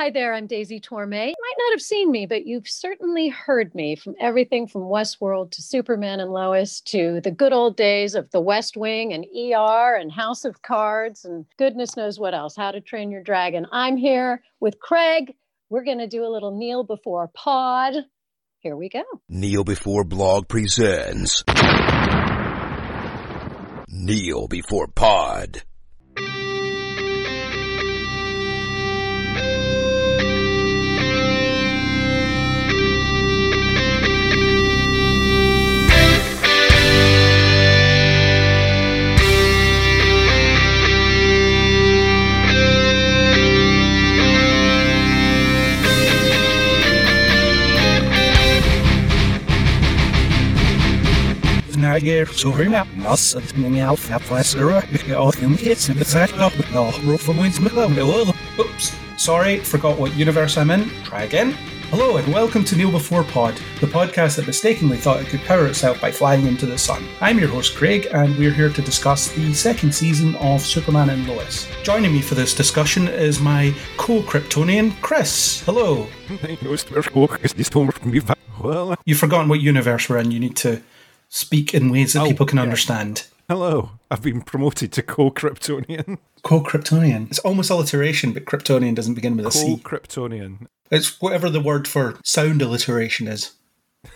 Hi there, I'm Daisy Torme. You might not have seen me, but you've certainly heard me from everything from Westworld to Superman and Lois to the good old days of The West Wing and ER and House of Cards and goodness knows what else, How to Train Your Dragon. I'm here with Craig. We're going to do a little kneel before pod. Here we go. Kneel Before Blog presents Kneel Before Pod. Niger, Sorina, Nas, and Meow, Faplasera, Autumn Hits, and the Fat Up, No, Roofawinds, Miller, Oops, sorry, forgot what universe I'm in. Try again. Hello and welcome to Kneel Before Pod, the podcast that mistakenly thought it could power itself by flying into the sun. I'm your host Craig, and we're here to discuss the second season of Superman and Lois. Joining me for this discussion is my co-Kryptonian, Chris. Hello. You've forgotten what universe we're in. You need to speak in ways that Oh, people can yeah. understand. hello. I've been promoted to co-Kryptonian. Co-Kryptonian. It's almost alliteration, but Kryptonian doesn't begin with a C. Co-Kryptonian. It's whatever the word for sound alliteration is.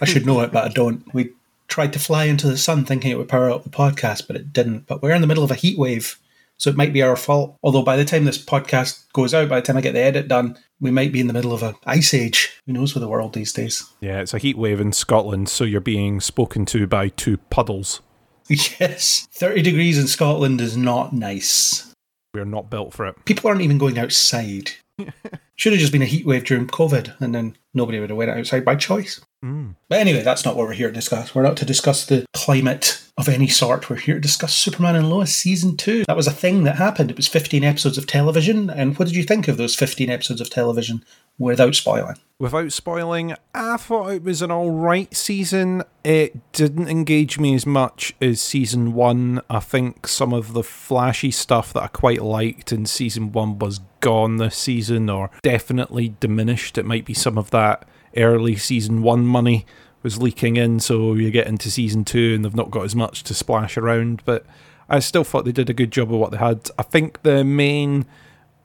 I should know it, but I don't. We tried to fly into the sun thinking it would power up the podcast, but it didn't. But we're in the middle of a heat wave, so it might be our fault. Although by the time this podcast goes out, by the time I get the edit done, we might be in the middle of an ice age. Who knows with the world these days? Yeah, it's a heat wave in Scotland, so you're being spoken to by two puddles. Yes, 30 degrees in Scotland is not nice. We're not built for it. People aren't even going outside. Should have just been a heat wave during COVID, and then nobody would have went outside by choice. Mm. But anyway, that's not what we're here to discuss. We're not to discuss the climate of any sort. We're here to discuss Superman and Lois season two. That was a thing that happened. It was 15 episodes of television. And what did you think of those 15 episodes of television without spoiling? Without spoiling, I thought it was an alright season. It didn't engage me as much as season one. I think some of the flashy stuff that I quite liked in season one was gone this season, or definitely diminished. It might be some of that early season one money was leaking in, so you get into season two and they've not got as much to splash around. But I still thought they did a good job of what they had. I think the main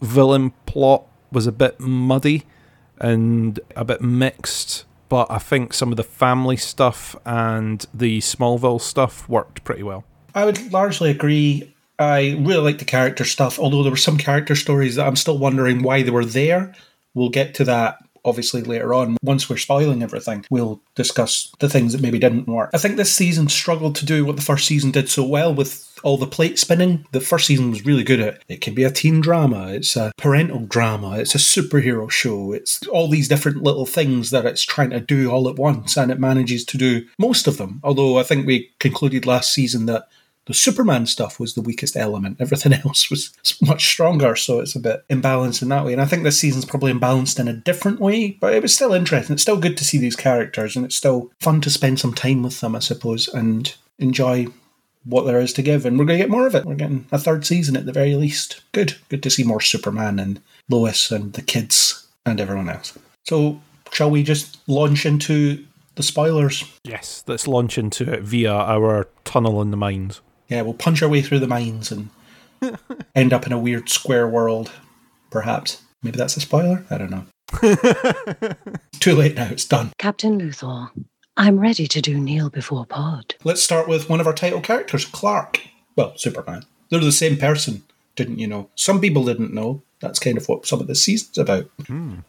villain plot was a bit muddy and a bit mixed, but I think some of the family stuff and the Smallville stuff worked pretty well. I would largely agree. I really like the character stuff, although there were some character stories that I'm still wondering why they were there. We'll get to that obviously later on. Once we're spoiling everything, we'll discuss the things that maybe didn't work. I think this season struggled to do what the first season did so well with all the plate spinning. The first season was really good at it. Can be a teen drama, it's a parental drama, it's a superhero show, it's all these different little things that it's trying to do all at once, and it manages to do most of them. Although I think we concluded last season that the Superman stuff was the weakest element. Everything else was much stronger, so it's a bit imbalanced in that way. And I think this season's probably imbalanced in a different way, but it was still interesting. It's still good to see these characters, and it's still fun to spend some time with them, I suppose, and enjoy what there is to give. And we're going to get more of it. We're getting a third season at the very least. Good. Good to see more Superman and Lois and the kids and everyone else. So, shall we just launch into the spoilers? Yes, let's launch into it via our tunnel in the mines. Yeah, we'll punch our way through the mines and end up in a weird square world, perhaps. Maybe that's a spoiler? I don't know. Too late now, it's done. Captain Luthor, I'm ready to do kneel before pod. Let's start with one of our title characters, Clark. Well, Superman. They're the same person, didn't you know? Some people didn't know. That's kind of what some of the season's about. Hmm.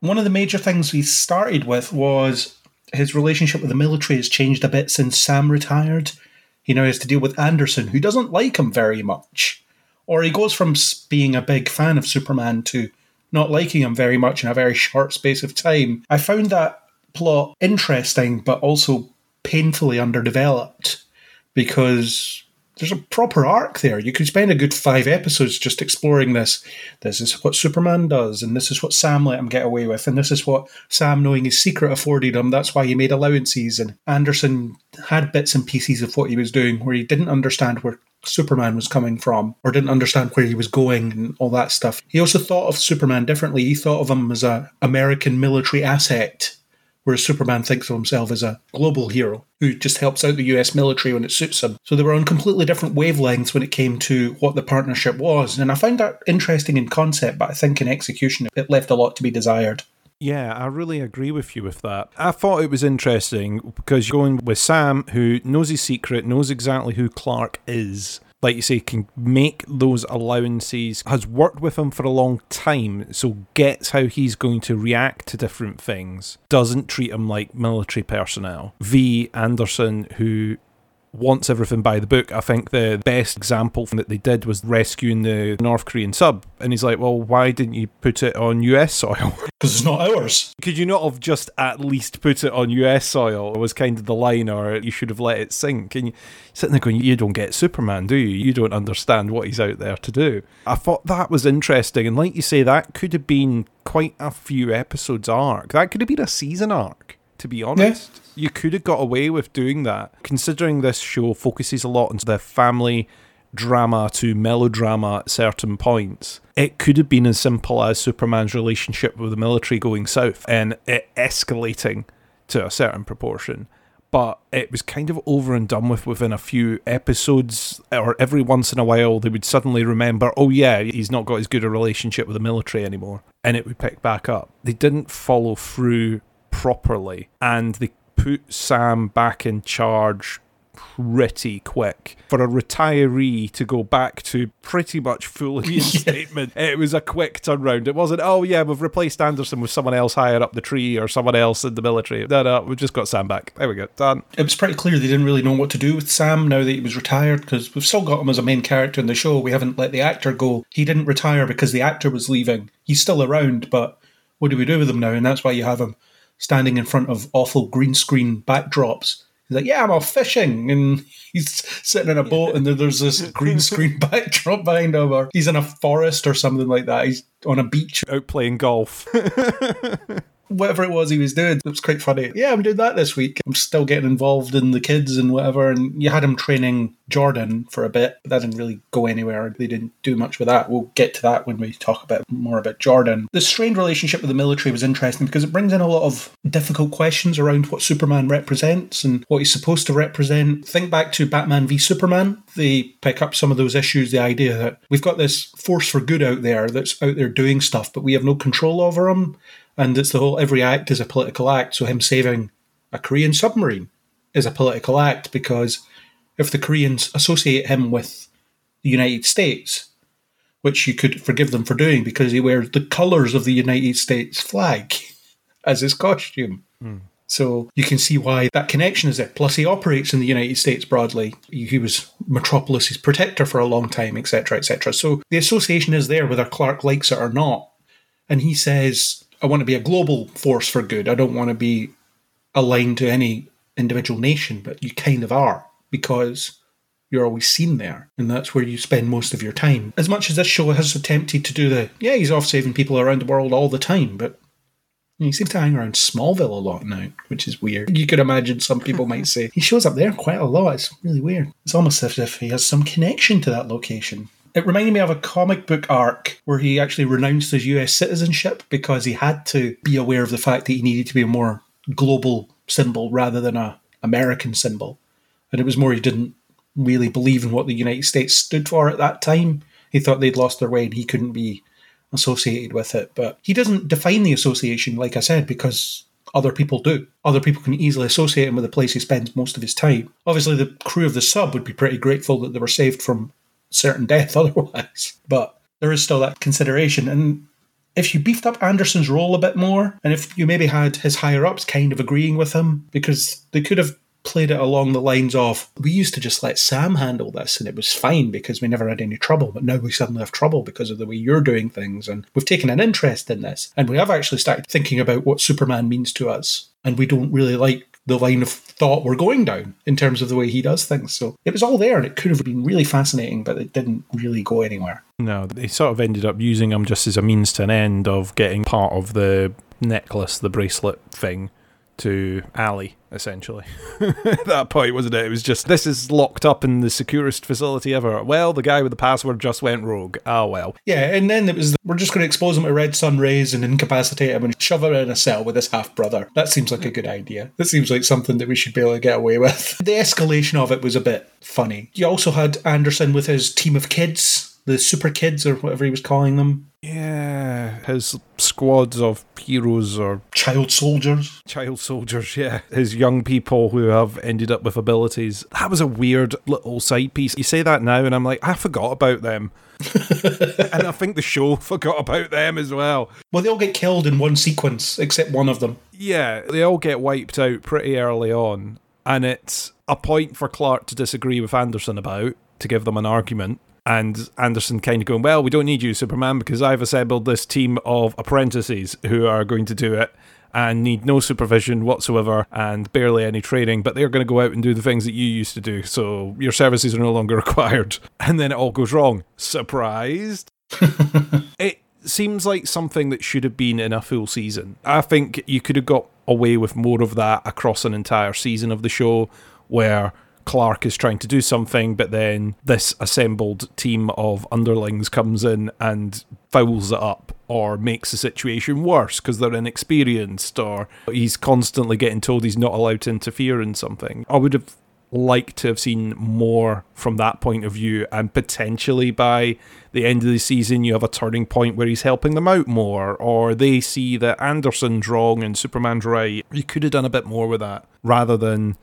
One of the major things we started with was his relationship with the military has changed a bit since Sam retired. He now has to deal with Anderson, who doesn't like him very much. Or he goes from being a big fan of Superman to not liking him very much in a very short space of time. I found that plot interesting, but also painfully underdeveloped because there's a proper arc there. You could spend a good five episodes just exploring this. This is what Superman does, and this is what Sam let him get away with, and this is what Sam, knowing his secret, afforded him. That's why he made allowances. And Anderson had bits and pieces of what he was doing where he didn't understand where Superman was coming from or didn't understand where he was going and all that stuff. He also thought of Superman differently. He thought of him as a American military asset, whereas Superman thinks of himself as a global hero who just helps out the US military when it suits him. So they were on completely different wavelengths when it came to what the partnership was. And I find that interesting in concept, but I think in execution it left a lot to be desired. Yeah, I really agree with you with that. I thought it was interesting because you're going with Sam, who knows his secret, knows exactly who Clark is. Like you say, can make those allowances, has worked with him for a long time, so gets how he's going to react to different things, doesn't treat him like military personnel. V. Anderson, who wants everything by the book. I think the best example that they did was rescuing the North Korean sub. And he's like, well, why didn't you put it on US soil? Because it's not ours. Could you not have just at least put it on US soil? It was kind of the line, or you should have let it sink. And you sitting there going, you don't get Superman, do you? You don't understand what he's out there to do. I thought that was interesting. And like you say, that could have been quite a few episodes arc. That could have been a season arc, to be honest. Yeah you could have got away with doing that, considering this show focuses a lot on the family drama to melodrama at certain points. It could have been as simple as Superman's relationship with the military going south and it escalating to a certain proportion. But it was kind of over and done with within a few episodes, or every once in a while they would suddenly remember, oh yeah, he's not got as good a relationship with the military anymore, and it would pick back up. They didn't follow through properly, and they put Sam back in charge pretty quick. For a retiree to go back to pretty much full reinstatement, yeah. it was a quick turnaround. It wasn't, oh yeah, we've replaced Anderson with someone else higher up the tree or someone else in the military. No, no, we've just got Sam back. There we go, done. It was pretty clear they didn't really know what to do with Sam now that he was retired because we've still got him as a main character in the show. We haven't let the actor go. He didn't retire because the actor was leaving. He's still around, but what do we do with him now? And that's why you have him standing in front of awful green screen backdrops. He's like, "Yeah, I'm off fishing," and he's sitting in a boat, and there's this green screen backdrop behind him, or he's in a forest or something like that. He's on a beach out playing golf. whatever it was he was doing. It was quite funny. Yeah, I'm doing that this week. I'm still getting involved in the kids and whatever. And you had him training Jordan for a bit, but that didn't really go anywhere. They didn't do much with that. We'll get to that when we talk about more about Jordan. The strained relationship with the military was interesting because it brings in a lot of difficult questions around what Superman represents and what he's supposed to represent. Think back to Batman v Superman. They pick up some of those issues, the idea that we've got this force for good out there that's out there doing stuff, but we have no control over them and it's the whole every act is a political act. So him saving a Korean submarine is a political act because if the Koreans associate him with the United States, which you could forgive them for doing because he wears the colours of the United States flag as his costume. Mm. So you can see why that connection is there. Plus, he operates in the United States broadly. He was Metropolis's protector for a long time, etc., etc. So the association is there, whether Clark likes it or not. And he says, I want to be a global force for good. I don't want to be aligned to any individual nation, but you kind of are because you're always seen there, and that's where you spend most of your time. As much as this show has attempted to do the, yeah, he's off saving people around the world all the time, but he seems to hang around Smallville a lot now, which is weird. You could imagine some people might say he shows up there quite a lot. It's really weird. It's almost as if he has some connection to that location. It reminded me of a comic book arc where he actually renounced his US citizenship because he had to be aware of the fact that he needed to be a more global symbol rather than a American symbol. And it was more he didn't really believe in what the United States stood for at that time. He thought they'd lost their way and he couldn't be associated with it. But he doesn't define the association, like I said, because other people do. Other people can easily associate him with the place he spends most of his time. Obviously, the crew of the sub would be pretty grateful that they were saved from certain death otherwise. But there is still that consideration. And if you beefed up Anderson's role a bit more, and if you maybe had his higher ups kind of agreeing with him, because they could have played it along the lines of we used to just let Sam handle this and it was fine because we never had any trouble, but now we suddenly have trouble because of the way you're doing things. And we've taken an interest in this. And we have actually started thinking about what Superman means to us. And we don't really like the line of thought we're going down in terms of the way he does things. So it was all there and it could have been really fascinating, but it didn't really go anywhere. No, they sort of ended up using him just as a means to an end of getting part of the necklace, the bracelet thing to Ally, essentially. At that point, wasn't it? It was just, this is locked up in the securest facility ever. Well, the guy with the password just went rogue. Oh, well. Yeah, and then it was we're just going to expose him to red sun rays and incapacitate him and shove him in a cell with his half brother. That seems like a good idea. That seems like something that we should be able to get away with. The escalation of it was a bit funny. You also had Anderson with his team of kids, the super kids or whatever he was calling them, Yeah, his squads of heroes or child soldiers. child soldiers, yeah. His young people who have ended up with abilities. That was a weird little side piece. You say that now, and I'm like, I forgot about them. and I think the show forgot about them as well. Well, they all get killed in one sequence, except one of them. Yeah, they all get wiped out pretty early on, and it's a point for Clark to disagree with Anderson about to give them an argument. And Anderson kind of going, Well, we don't need you, Superman, because I've assembled this team of apprentices who are going to do it and need no supervision whatsoever and barely any training, but they're going to go out and do the things that you used to do. So your services are no longer required. And then it all goes wrong. Surprised? it seems like something that should have been in a full season. I think you could have got away with more of that across an entire season of the show where Clark is trying to do something, but then this assembled team of underlings comes in and fouls it up or makes the situation worse because they're inexperienced or he's constantly getting told he's not allowed to interfere in something. I would have liked to have seen more from that point of view and potentially by the end of the season you have a turning point where he's helping them out more or they see that Anderson's wrong and Superman's right. You could have done a bit more with that rather than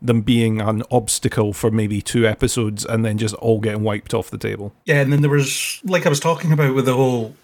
them being an obstacle for maybe two episodes and then just all getting wiped off the table. Yeah, and then there was, like I was talking about with the whole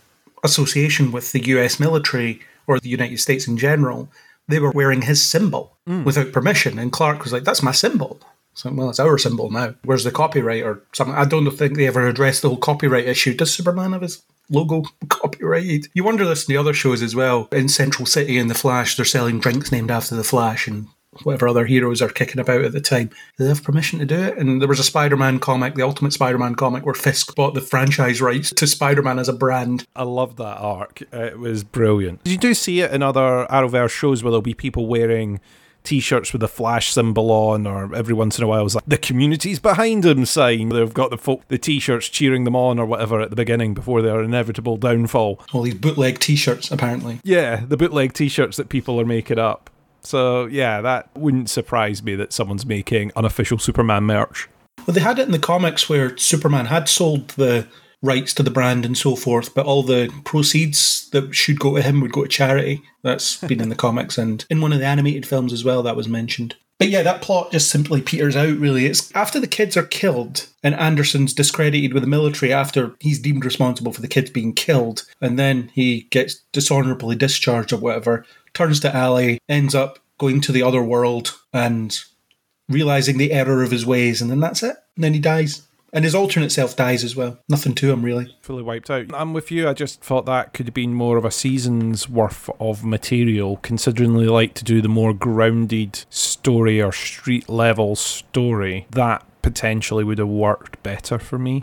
association with the US military or the United States in general, they were wearing his symbol hmm. without permission. And Clark was like, that's my symbol. So, well, it's our symbol now. Where's the copyright or something? I don't think they ever addressed the whole copyright issue. Does Superman have his logo copyrighted? You wonder this in the other shows as well. In Central City and The Flash, they're selling drinks named after The Flash and whatever other heroes are kicking about at the time. They have permission to do it? And there was a Spider Man comic, the Ultimate Spider Man comic, where Fisk bought the franchise rights to Spider Man as a brand. I love that arc. It was brilliant. You do see it in other Arrowverse shows where there'll be people wearing t-shirts with the flash symbol on or every once in a while it's like the community's behind them sign they've got the folk the t-shirts cheering them on or whatever at the beginning before their inevitable downfall All these bootleg t shirts, apparently. yeah the bootleg t-shirts that people are making up so yeah that wouldn't surprise me that someone's making unofficial superman merch Well, they had it in the comics where Superman had sold the rights to the brand and so forth, but all the proceeds that should go to him would go to charity. That's been in the comics and in one of the animated films as well, that was mentioned. But yeah, that plot just simply peters out, really. It's after the kids are killed and Anderson's discredited with the military after he's deemed responsible for the kids being killed, and then he gets dishonorably discharged or whatever, turns to Ally, ends up going to the other world and realizing the error of his ways, and then that's it. And then he dies. And his alternate self dies as well. Nothing to him, really. fully wiped out. I'm with you. I just thought that could have been more of a season's worth of material, considering they like to do the more grounded story or street level story. That potentially would have worked better for me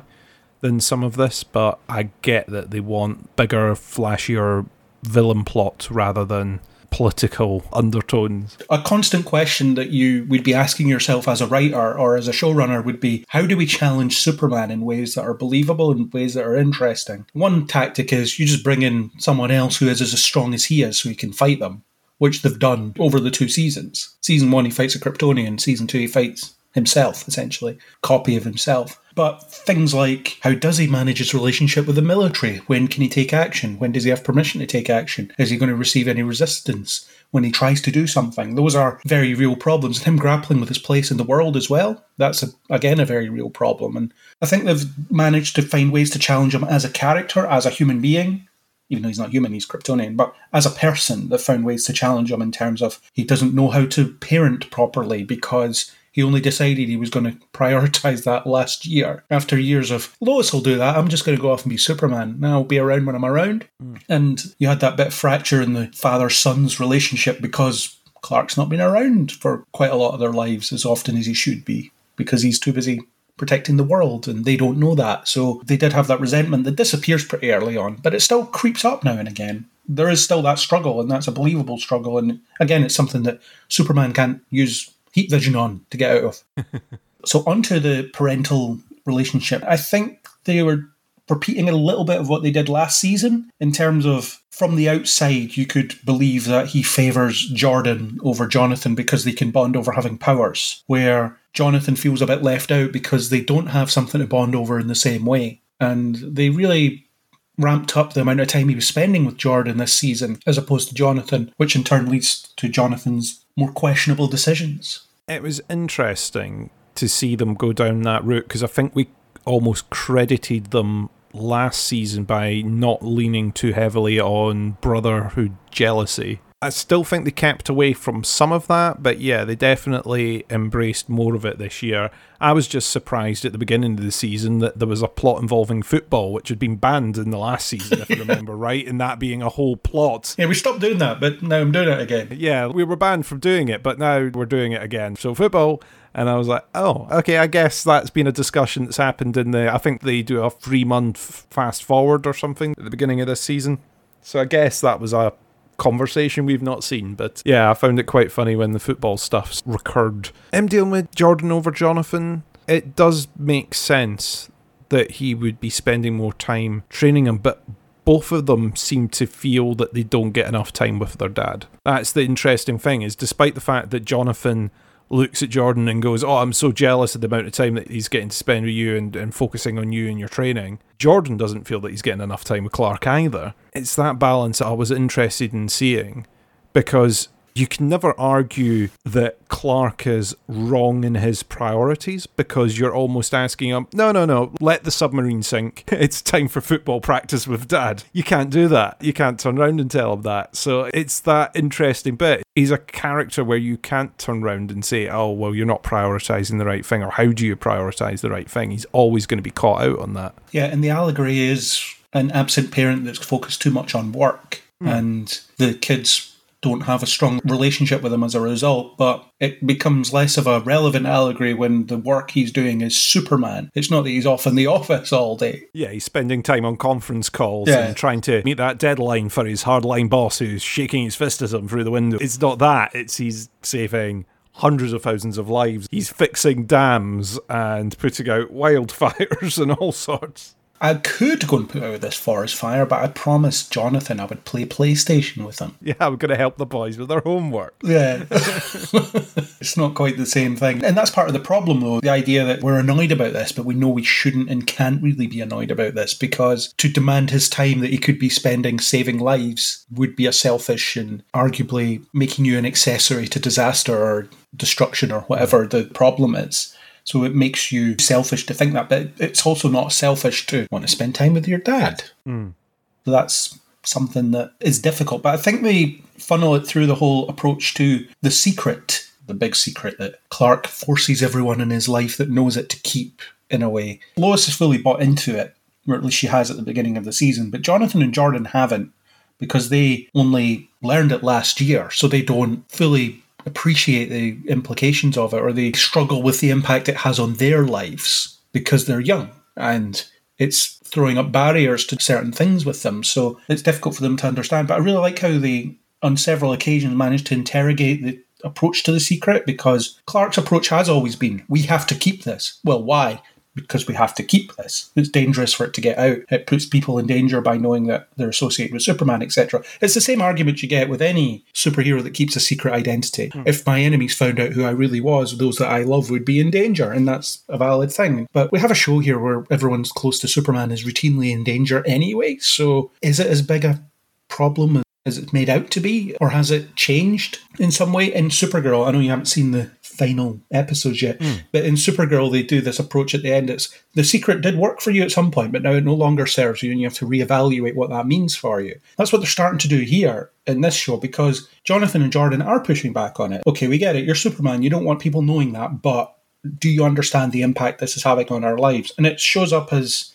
than some of this, but I get that they want bigger, flashier villain plot rather than political undertones. a constant question that you would be asking yourself as a writer or as a showrunner would be how do we challenge Superman in ways that are believable and ways that are interesting? One tactic is you just bring in someone else who is as strong as he is so he can fight them, which they've done over the two seasons. Season one, he fights a Kryptonian, season two, he fights himself, essentially, copy of himself. But things like how does he manage his relationship with the military? When can he take action? When does he have permission to take action? Is he going to receive any resistance when he tries to do something? Those are very real problems. And him grappling with his place in the world as well, that's a, again a very real problem. And I think they've managed to find ways to challenge him as a character, as a human being, even though he's not human, he's Kryptonian, but as a person, they've found ways to challenge him in terms of he doesn't know how to parent properly because he only decided he was going to prioritize that last year. After years of, Lois will do that, I'm just going to go off and be Superman. Now I'll be around when I'm around. Hmm. And you had that bit of fracture in the father son's relationship because Clark's not been around for quite a lot of their lives as often as he should be because he's too busy protecting the world and they don't know that. So they did have that resentment that disappears pretty early on, but it still creeps up now and again. there is still that struggle, and that's a believable struggle. And again, it's something that Superman can't use heat vision on to get out of. so, onto the parental relationship. I think they were repeating a little bit of what they did last season in terms of from the outside, you could believe that he favours Jordan over Jonathan because they can bond over having powers, where Jonathan feels a bit left out because they don't have something to bond over in the same way. And they really ramped up the amount of time he was spending with Jordan this season as opposed to Jonathan, which in turn leads to Jonathan's more questionable decisions. It was interesting to see them go down that route because I think we almost credited them last season by not leaning too heavily on brotherhood jealousy. I still think they kept away from some of that, but yeah, they definitely embraced more of it this year. I was just surprised at the beginning of the season that there was a plot involving football, which had been banned in the last season, if you remember right, and that being a whole plot. Yeah, we stopped doing that, but now I'm doing it again. Yeah, we were banned from doing it, but now we're doing it again. So football, and I was like, oh, okay, I guess that's been a discussion that's happened in the. I think they do a three month fast forward or something at the beginning of this season. So I guess that was a conversation we've not seen. But yeah, I found it quite funny when the football stuff recurred. I'm dealing with Jordan over Jonathan. It does make sense that he would be spending more time training him, but both of them seem to feel that they don't get enough time with their dad. That's the interesting thing is despite the fact that Jonathan looks at Jordan and goes, Oh, I'm so jealous of the amount of time that he's getting to spend with you and, and focusing on you and your training. Jordan doesn't feel that he's getting enough time with Clark either. It's that balance that I was interested in seeing because you can never argue that Clark is wrong in his priorities because you're almost asking him, no, no, no, let the submarine sink. It's time for football practice with dad. You can't do that. You can't turn around and tell him that. So it's that interesting bit. He's a character where you can't turn around and say, oh, well, you're not prioritizing the right thing, or how do you prioritize the right thing? He's always going to be caught out on that. Yeah, and the allegory is an absent parent that's focused too much on work. Mm. And the kids don't have a strong relationship with him as a result, but it becomes less of a relevant allegory when the work he's doing is Superman. It's not that he's off in the office all day. Yeah, he's spending time on conference calls yeah. and trying to meet that deadline for his hardline boss who's shaking his fist at him through the window. It's not that, it's he's saving hundreds of thousands of lives. He's fixing dams and putting out wildfires and all sorts. I could go and put out this forest fire, but I promised Jonathan I would play PlayStation with him. Yeah, I'm going to help the boys with their homework. Yeah. it's not quite the same thing. And that's part of the problem, though the idea that we're annoyed about this, but we know we shouldn't and can't really be annoyed about this because to demand his time that he could be spending saving lives would be a selfish and arguably making you an accessory to disaster or destruction or whatever the problem is. So it makes you selfish to think that, but it's also not selfish to want to spend time with your dad. Mm. So that's something that is difficult. But I think they funnel it through the whole approach to the secret, the big secret that Clark forces everyone in his life that knows it to keep in a way. Lois is fully bought into it, or at least she has at the beginning of the season, but Jonathan and Jordan haven't because they only learned it last year, so they don't fully appreciate the implications of it or they struggle with the impact it has on their lives because they're young and it's throwing up barriers to certain things with them. So it's difficult for them to understand. But I really like how they, on several occasions, managed to interrogate the approach to the secret because Clark's approach has always been we have to keep this. Well, why? Because we have to keep this. It's dangerous for it to get out. It puts people in danger by knowing that they're associated with Superman, etc. It's the same argument you get with any superhero that keeps a secret identity. Hmm. If my enemies found out who I really was, those that I love would be in danger, and that's a valid thing. But we have a show here where everyone's close to Superman is routinely in danger anyway, so is it as big a problem as it's made out to be, or has it changed in some way? In Supergirl, I know you haven't seen the final episodes yet. Mm. But in Supergirl, they do this approach at the end. It's the secret did work for you at some point, but now it no longer serves you, and you have to reevaluate what that means for you. That's what they're starting to do here in this show because Jonathan and Jordan are pushing back on it. Okay, we get it. You're Superman. You don't want people knowing that, but do you understand the impact this is having on our lives? And it shows up as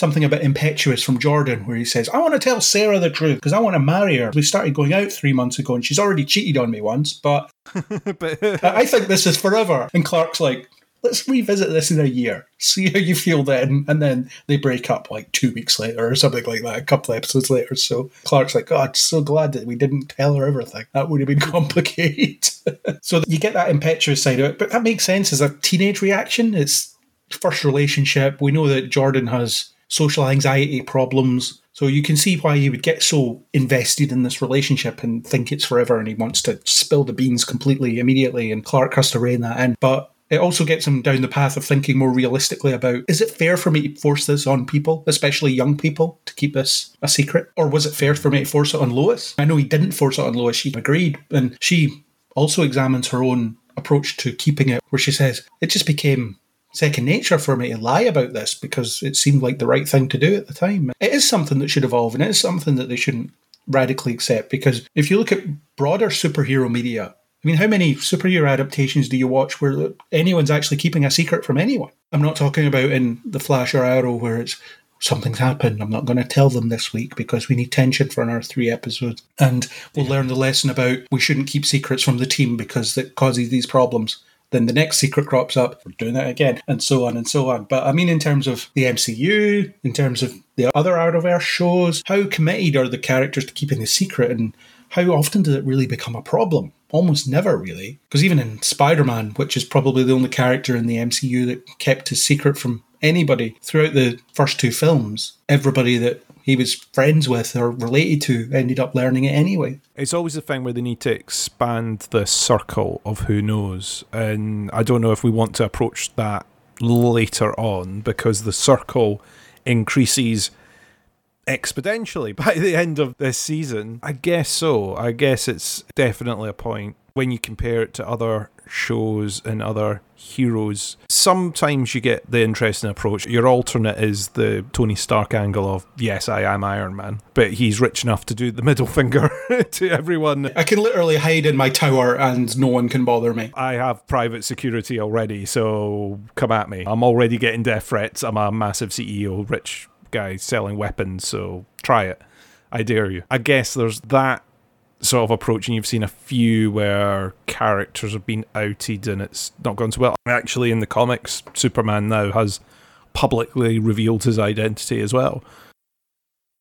something a bit impetuous from Jordan, where he says, I want to tell Sarah the truth because I want to marry her. We started going out three months ago and she's already cheated on me once, but, but I think this is forever. And Clark's like, let's revisit this in a year, see how you feel then. And then they break up like two weeks later or something like that, a couple episodes later. So Clark's like, God, so glad that we didn't tell her everything. That would have been complicated. so you get that impetuous side of it, but that makes sense as a teenage reaction. It's first relationship. We know that Jordan has social anxiety problems. So you can see why he would get so invested in this relationship and think it's forever and he wants to spill the beans completely immediately and Clark has to rein that in. But it also gets him down the path of thinking more realistically about is it fair for me to force this on people, especially young people, to keep this a secret? Or was it fair for me to force it on Lois? I know he didn't force it on Lois, she agreed. And she also examines her own approach to keeping it, where she says, it just became second nature for me to lie about this because it seemed like the right thing to do at the time. It is something that should evolve and it is something that they shouldn't radically accept because if you look at broader superhero media, I mean, how many superhero adaptations do you watch where anyone's actually keeping a secret from anyone? I'm not talking about in The Flash or Arrow where it's something's happened. I'm not going to tell them this week because we need tension for another three episodes. And we'll learn the lesson about we shouldn't keep secrets from the team because it causes these problems. Then the next secret crops up, we're doing that again, and so on and so on. But I mean, in terms of the MCU, in terms of the other Arrowverse shows, how committed are the characters to keeping the secret and how often does it really become a problem? Almost never, really. Because even in Spider Man, which is probably the only character in the MCU that kept his secret from anybody throughout the first two films, everybody that he was friends with or related to ended up learning it anyway. It's always the thing where they need to expand the circle of who knows. And I don't know if we want to approach that later on because the circle increases exponentially by the end of this season. I guess so. I guess it's definitely a point when you compare it to other shows and other heroes. Sometimes you get the interesting approach. Your alternate is the Tony Stark angle of, yes, I am Iron Man, but he's rich enough to do the middle finger to everyone. I can literally hide in my tower and no one can bother me. I have private security already, so come at me. I'm already getting death threats. I'm a massive CEO, rich guy selling weapons, so try it. I dare you. I guess there's that sort of approach, and you've seen a few where characters have been outed and it's not gone so well. Actually, in the comics, Superman now has publicly revealed his identity as well.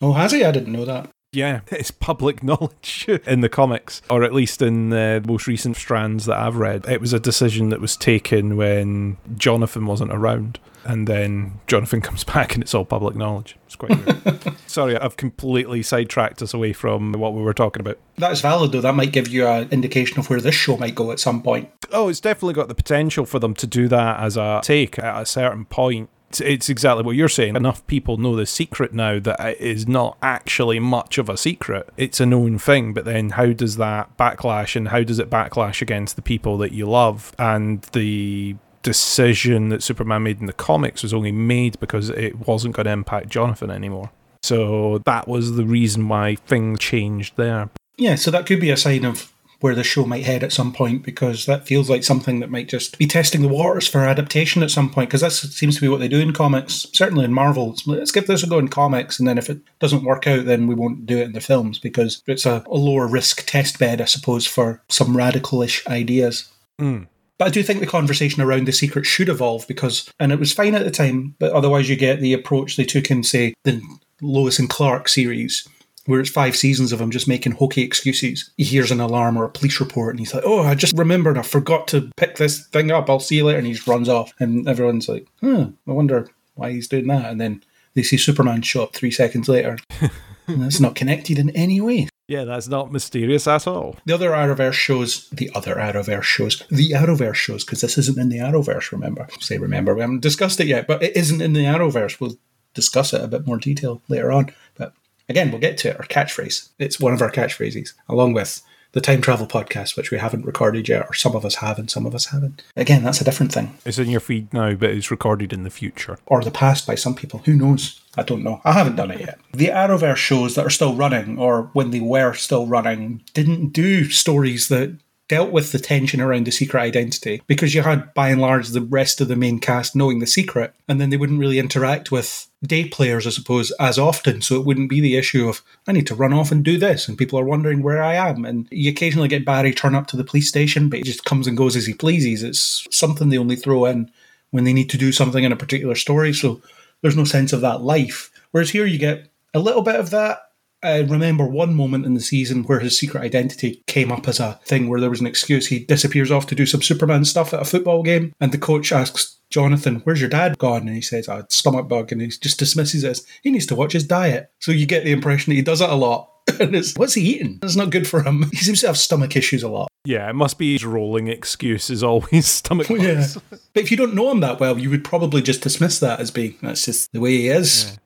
Oh, has he? I didn't know that. Yeah, it's public knowledge in the comics, or at least in the most recent strands that I've read. It was a decision that was taken when Jonathan wasn't around and then Jonathan comes back and it's all public knowledge. It's quite weird. Sorry, I've completely sidetracked us away from what we were talking about. That's valid, though. That might give you an indication of where this show might go at some point. Oh, it's definitely got the potential for them to do that as a take at a certain point. It's exactly what you're saying. Enough people know the secret now that it is not actually much of a secret. It's a known thing, but then how does that backlash and how does it backlash against the people that you love and the decision that Superman made in the comics was only made because it wasn't going to impact Jonathan anymore. So that was the reason why things changed there. Yeah, so that could be a sign of where the show might head at some point because that feels like something that might just be testing the waters for adaptation at some point because that seems to be what they do in comics certainly in marvel let's give this a go in comics and then if it doesn't work out then we won't do it in the films because it's a, a lower risk test bed i suppose for some radicalish ideas mm. But I do think the conversation around the secret should evolve because, and it was fine at the time, but otherwise you get the approach they took in, say, the Lois and Clark series, where it's five seasons of him just making hokey excuses. He hears an alarm or a police report and he's like, oh, I just remembered, I forgot to pick this thing up, I'll see you later. And he just runs off. And everyone's like, hmm, I wonder why he's doing that. And then they see Superman show up three seconds later. and that's not connected in any way. Yeah, that's not mysterious at all. The other Arrowverse shows, the other Arrowverse shows, the Arrowverse shows, because this isn't in the Arrowverse, remember? Say remember, we haven't discussed it yet, but it isn't in the Arrowverse. We'll discuss it a bit more detail later on. But again, we'll get to it. Our catchphrase. It's one of our catchphrases, along with the time travel podcast, which we haven't recorded yet, or some of us have and some of us haven't. Again, that's a different thing. It's in your feed now, but it's recorded in the future. Or the past by some people. Who knows? I don't know. I haven't done it yet. The Arrowverse shows that are still running, or when they were still running, didn't do stories that dealt with the tension around the secret identity because you had by and large the rest of the main cast knowing the secret and then they wouldn't really interact with day players i suppose as often so it wouldn't be the issue of i need to run off and do this and people are wondering where i am and you occasionally get barry turn up to the police station but he just comes and goes as he pleases it's something they only throw in when they need to do something in a particular story. So there's no sense of that life. Whereas here you get a little bit of that. I remember one moment in the season where his secret identity came up as a thing where there was an excuse. He disappears off to do some Superman stuff at a football game, and the coach asks Jonathan, Where's your dad gone? And he says, a stomach bug, and he just dismisses it as he needs to watch his diet. So you get the impression that he does it a lot. and it's, what's he eating? It's not good for him. He seems to have stomach issues a lot. Yeah, it must be his rolling excuse is always stomach bugs. Yeah. But if you don't know him that well, you would probably just dismiss that as being that's just the way he is.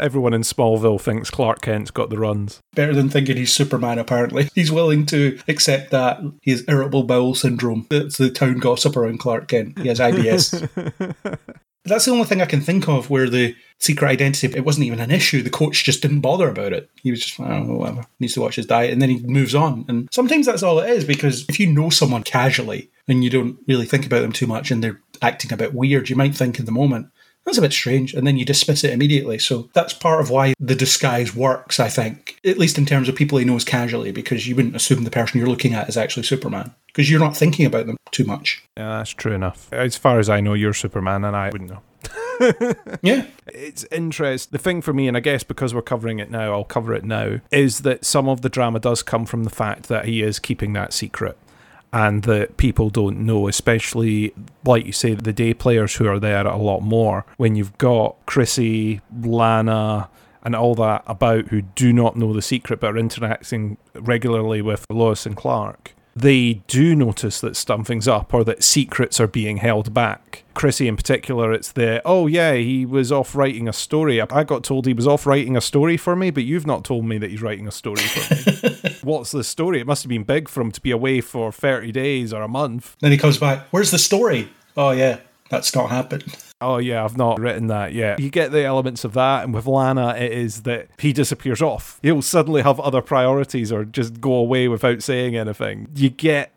Everyone in Smallville thinks Clark Kent's got the runs. Better than thinking he's Superman, apparently. He's willing to accept that he has irritable bowel syndrome. That's the town gossip around Clark Kent. He has IBS. That's the only thing I can think of where the secret identity, it wasn't even an issue. The coach just didn't bother about it. He was just, oh, whatever, needs to watch his diet. And then he moves on. And sometimes that's all it is because if you know someone casually and you don't really think about them too much and they're acting a bit weird, you might think in the moment, that's a bit strange. And then you dismiss it immediately. So that's part of why the disguise works, I think, at least in terms of people he knows casually, because you wouldn't assume the person you're looking at is actually Superman because you're not thinking about them too much. Yeah, that's true enough. As far as I know, you're Superman, and I wouldn't know. Yeah. It's interest. The thing for me, and I guess because we're covering it now, I'll cover it now, is that some of the drama does come from the fact that he is keeping that secret. And that people don't know, especially like you say, the day players who are there a lot more. When you've got Chrissy, Lana, and all that about who do not know the secret but are interacting regularly with Lois and Clark, they do notice that something's up or that secrets are being held back. Chrissy, in particular, it's the, oh yeah, he was off writing a story. I got told he was off writing a story for me, but you've not told me that he's writing a story for me. What's the story? It must have been big for him to be away for 30 days or a month. Then he comes back, where's the story? Oh, yeah, that's not happened. Oh yeah, I've not written that yet. You get the elements of that, and with Lana, it is that he disappears off. He'll suddenly have other priorities or just go away without saying anything. You get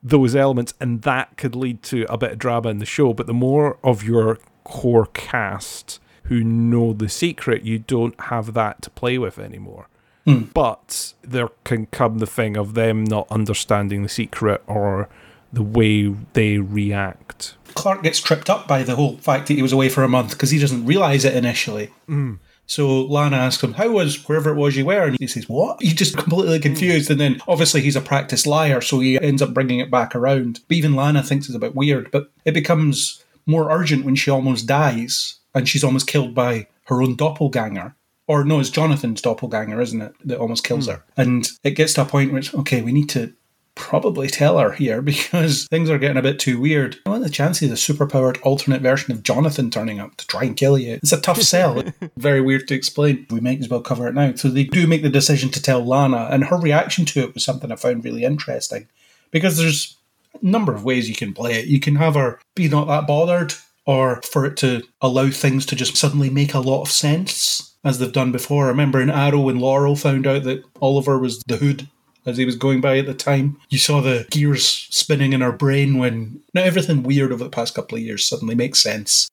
those elements, and that could lead to a bit of drama in the show. But the more of your core cast who know the secret, you don't have that to play with anymore. Hmm. But there can come the thing of them not understanding the secret or the way they react. Clark gets tripped up by the whole fact that he was away for a month because he doesn't realise it initially. Mm. So Lana asks him, How was wherever it was you were? And he says, What? He's just completely confused. And then obviously he's a practiced liar, so he ends up bringing it back around. But even Lana thinks it's a bit weird. But it becomes more urgent when she almost dies and she's almost killed by her own doppelganger. Or no, it's Jonathan's doppelganger, isn't it? That almost kills hmm. her. And it gets to a point where it's, okay, we need to probably tell her here because things are getting a bit too weird. I want the chances of the superpowered alternate version of Jonathan turning up to try and kill you? It's a tough sell. Very weird to explain. We might as well cover it now. So they do make the decision to tell Lana, and her reaction to it was something I found really interesting because there's a number of ways you can play it. You can have her be not that bothered, or for it to allow things to just suddenly make a lot of sense. As they've done before. I remember in Arrow when Laurel found out that Oliver was the Hood as he was going by at the time. You saw the gears spinning in her brain when now everything weird over the past couple of years suddenly makes sense.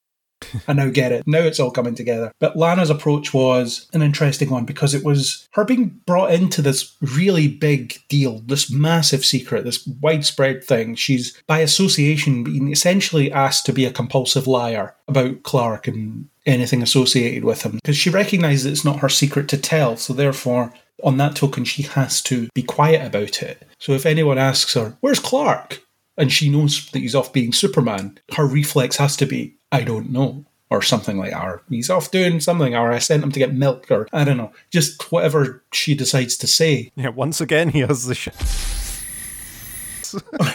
I now get it. Now it's all coming together. But Lana's approach was an interesting one because it was her being brought into this really big deal, this massive secret, this widespread thing. She's by association being essentially asked to be a compulsive liar about Clark and anything associated with him because she recognizes it's not her secret to tell. So therefore, on that token, she has to be quiet about it. So if anyone asks her, Where's Clark? and she knows that he's off being Superman, her reflex has to be, I don't know. Or something like that. Or he's off doing something, or I sent him to get milk, or I don't know. Just whatever she decides to say. Yeah, once again, he has the sh-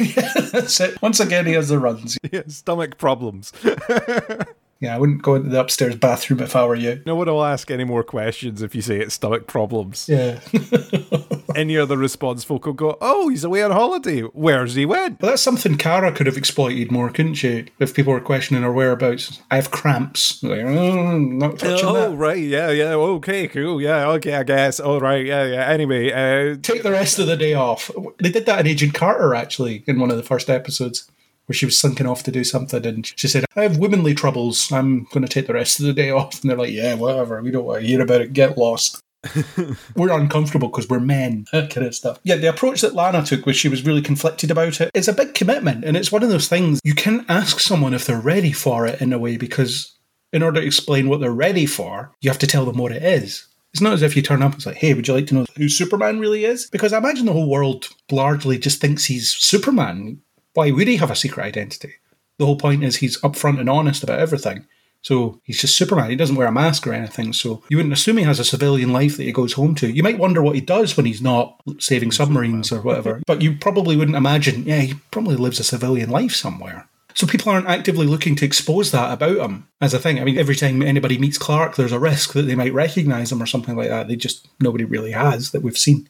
yeah, that's it. Once again, he has the runs. yeah, stomach problems. Yeah, I wouldn't go into the upstairs bathroom if I were you. no one will ask any more questions if you say it's stomach problems. Yeah. Any other response folk will go, oh, he's away on holiday. Where's he went? But that's something Kara could have exploited more, couldn't she? If people were questioning her whereabouts. I have cramps. Like, oh, not touching Oh, that. right, yeah, yeah, okay, cool, yeah, okay, I guess. All right, yeah, yeah. Anyway, uh, Take the rest of the day off. They did that in Agent Carter, actually, in one of the first episodes, where she was slinking off to do something and she said, I have womanly troubles. I'm going to take the rest of the day off. And they're like, yeah, whatever. We don't want to hear about it. Get lost. we're uncomfortable because we're men, that kind of stuff. Yeah, the approach that Lana took, was she was really conflicted about it. it, is a big commitment. And it's one of those things you can ask someone if they're ready for it in a way, because in order to explain what they're ready for, you have to tell them what it is. It's not as if you turn up and say, hey, would you like to know who Superman really is? Because I imagine the whole world largely just thinks he's Superman. Why would he have a secret identity? The whole point is he's upfront and honest about everything. So he's just Superman. He doesn't wear a mask or anything. So you wouldn't assume he has a civilian life that he goes home to. You might wonder what he does when he's not saving submarines or whatever. but you probably wouldn't imagine, yeah, he probably lives a civilian life somewhere. So people aren't actively looking to expose that about him as a thing. I mean, every time anybody meets Clark, there's a risk that they might recognize him or something like that. They just, nobody really has that we've seen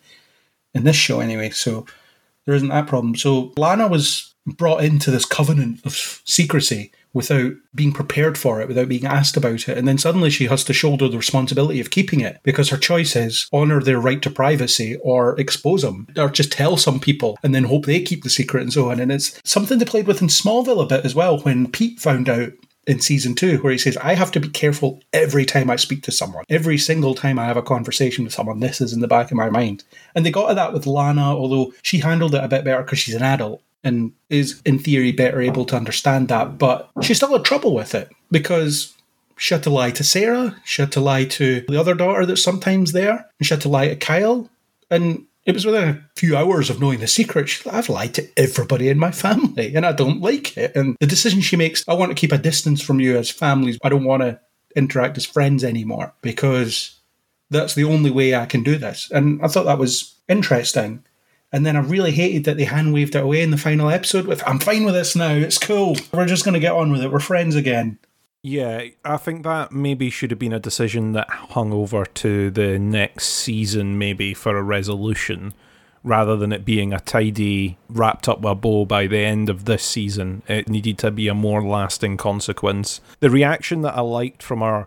in this show anyway. So there isn't that problem. So Lana was brought into this covenant of secrecy without being prepared for it, without being asked about it. And then suddenly she has to shoulder the responsibility of keeping it because her choice is honour their right to privacy or expose them or just tell some people and then hope they keep the secret and so on. And it's something they played with in Smallville a bit as well when Pete found out in season two, where he says, I have to be careful every time I speak to someone. Every single time I have a conversation with someone, this is in the back of my mind. And they got to that with Lana, although she handled it a bit better because she's an adult and is in theory better able to understand that, but she still had trouble with it because she had to lie to Sarah, she had to lie to the other daughter that's sometimes there, and she had to lie to Kyle. And it was within a few hours of knowing the secret, like, I've lied to everybody in my family and I don't like it. And the decision she makes, I want to keep a distance from you as families. I don't want to interact as friends anymore because that's the only way I can do this. And I thought that was interesting. And then I really hated that they hand waved it away in the final episode with, I'm fine with this now. It's cool. We're just going to get on with it. We're friends again. Yeah, I think that maybe should have been a decision that hung over to the next season, maybe for a resolution, rather than it being a tidy, wrapped up with a bow by the end of this season. It needed to be a more lasting consequence. The reaction that I liked from her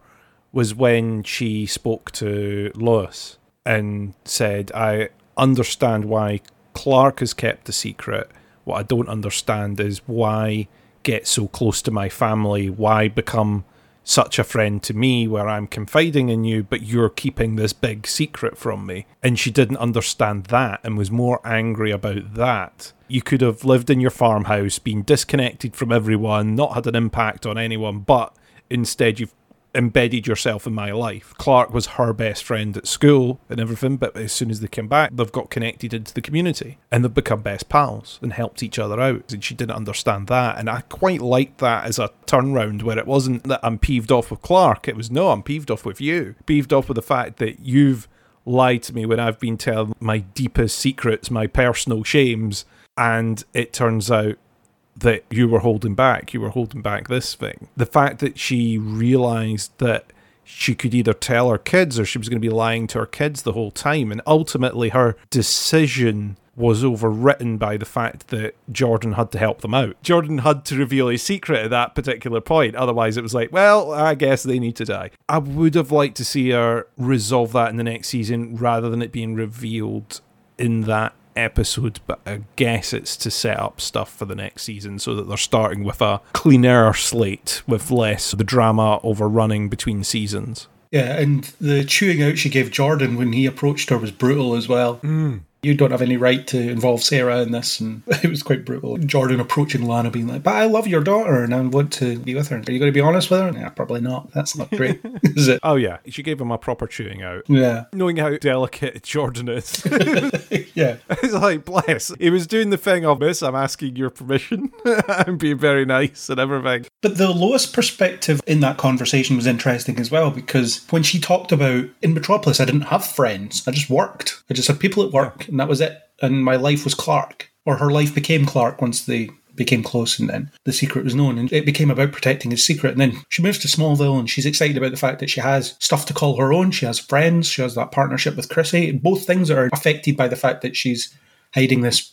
was when she spoke to Lois and said, I understand why Clark has kept the secret. What I don't understand is why get so close to my family, why become such a friend to me where I'm confiding in you, but you're keeping this big secret from me. And she didn't understand that and was more angry about that. You could have lived in your farmhouse, been disconnected from everyone, not had an impact on anyone, but instead you've embedded yourself in my life. Clark was her best friend at school and everything, but as soon as they came back, they've got connected into the community and they've become best pals and helped each other out. And she didn't understand that. And I quite liked that as a turnaround where it wasn't that I'm peeved off with Clark, it was no, I'm peeved off with you. Peeved off with the fact that you've lied to me when I've been telling my deepest secrets, my personal shames. And it turns out that you were holding back. You were holding back this thing. The fact that she realized that she could either tell her kids or she was going to be lying to her kids the whole time. And ultimately, her decision was overwritten by the fact that Jordan had to help them out. Jordan had to reveal his secret at that particular point. Otherwise, it was like, well, I guess they need to die. I would have liked to see her resolve that in the next season rather than it being revealed in that episode, but I guess it's to set up stuff for the next season so that they're starting with a cleaner slate with less the drama overrunning between seasons. Yeah, and the chewing out she gave Jordan when he approached her was brutal as well. Mm you don't have any right to involve Sarah in this. And it was quite brutal. Jordan approaching Lana being like, but I love your daughter and I want to be with her. Are you going to be honest with her? Yeah, probably not. That's not great, is it? Oh, yeah. She gave him a proper chewing out. Yeah. Knowing how delicate Jordan is. yeah. It's like, bless. He was doing the thing of this. I'm asking your permission. I'm being very nice and everything. But the Lois perspective in that conversation was interesting as well because when she talked about in Metropolis, I didn't have friends. I just worked. I just had people at work and that was it. And my life was Clark, or her life became Clark once they became close and then the secret was known and it became about protecting his secret. And then she moves to smallville and she's excited about the fact that she has stuff to call her own. She has friends. She has that partnership with chrissy. Both things are affected by the fact that she's hiding this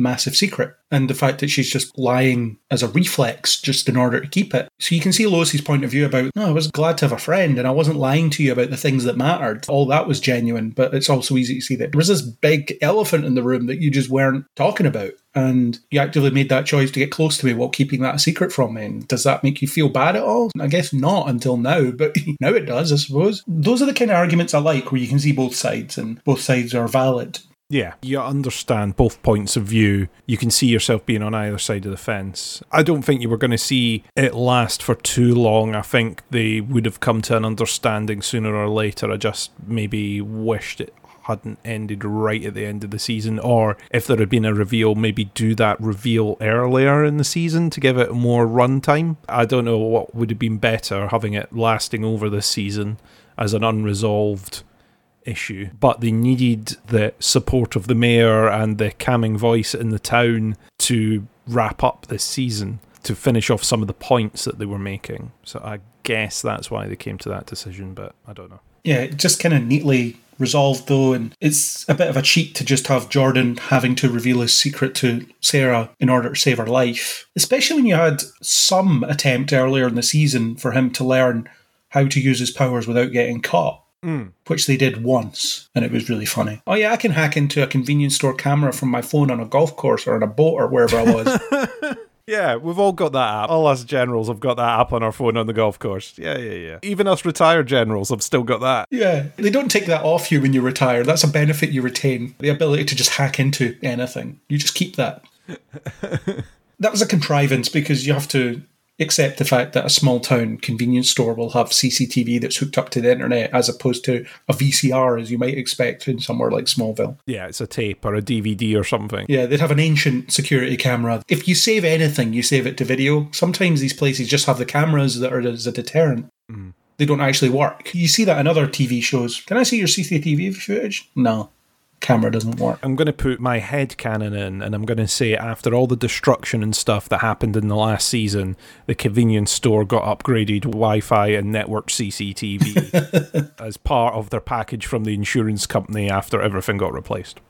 massive secret. And the fact that she's just lying as a reflex just in order to keep it. So you can see Lois's point of view about, no, I was glad to have a friend and I wasn't lying to you about the things that mattered. All that was genuine, but it's also easy to see that there was this big elephant in the room that you just weren't talking about. And you actively made that choice to get close to me while keeping that a secret from me. And does that make you feel bad at all? I guess not until now, but now it does, I suppose. Those are the kind of arguments I like where you can see both sides and both sides are valid. Yeah, you understand both points of view. You can see yourself being on either side of the fence. I don't think you were going to see it last for too long. I think they would have come to an understanding sooner or later. I just maybe wished it hadn't ended right at the end of the season, or if there had been a reveal, maybe do that reveal earlier in the season to give it more runtime. I don't know what would have been better, having it lasting over the season as an unresolved issue, but they needed the support of the mayor and the calming voice in the town to wrap up this season to finish off some of the points that they were making. So I guess that's why they came to that decision, but I don't know. Yeah, it just kind of neatly resolved though, and it's a bit of a cheat to just have Jordan having to reveal his secret to Sarah in order to save her life. Especially when you had some attempt earlier in the season for him to learn how to use his powers without getting caught. Mm. Which they did once, and it was really funny. Oh yeah, I can hack into a convenience store camera from my phone on a golf course or on a boat or wherever I was. Yeah, we've all got that app. All us generals have got that app on our phone on the golf course. Yeah, yeah, yeah. Even us retired generals have still got that. yeah, they don't take that off you when you retire. That's a benefit you retain. The ability to just hack into anything. You just keep that. that was a contrivance because you have to accept the fact that a small town convenience store will have CCTV that's hooked up to the internet as opposed to a VCR as you might expect in somewhere like Smallville. Yeah, it's a tape or a DVD or something. Yeah, they'd have an ancient security camera. If you save anything, you save it to video. Sometimes these places just have the cameras that are as a deterrent. Mm. They don't actually work. You see that in other TV shows. Can I see your CCTV footage? No. Camera doesn't work. I'm going to put my head canon in and I'm going to say after all the destruction and stuff that happened in the last season, the convenience store got upgraded Wi Fi and network CCTV as part of their package from the insurance company after everything got replaced.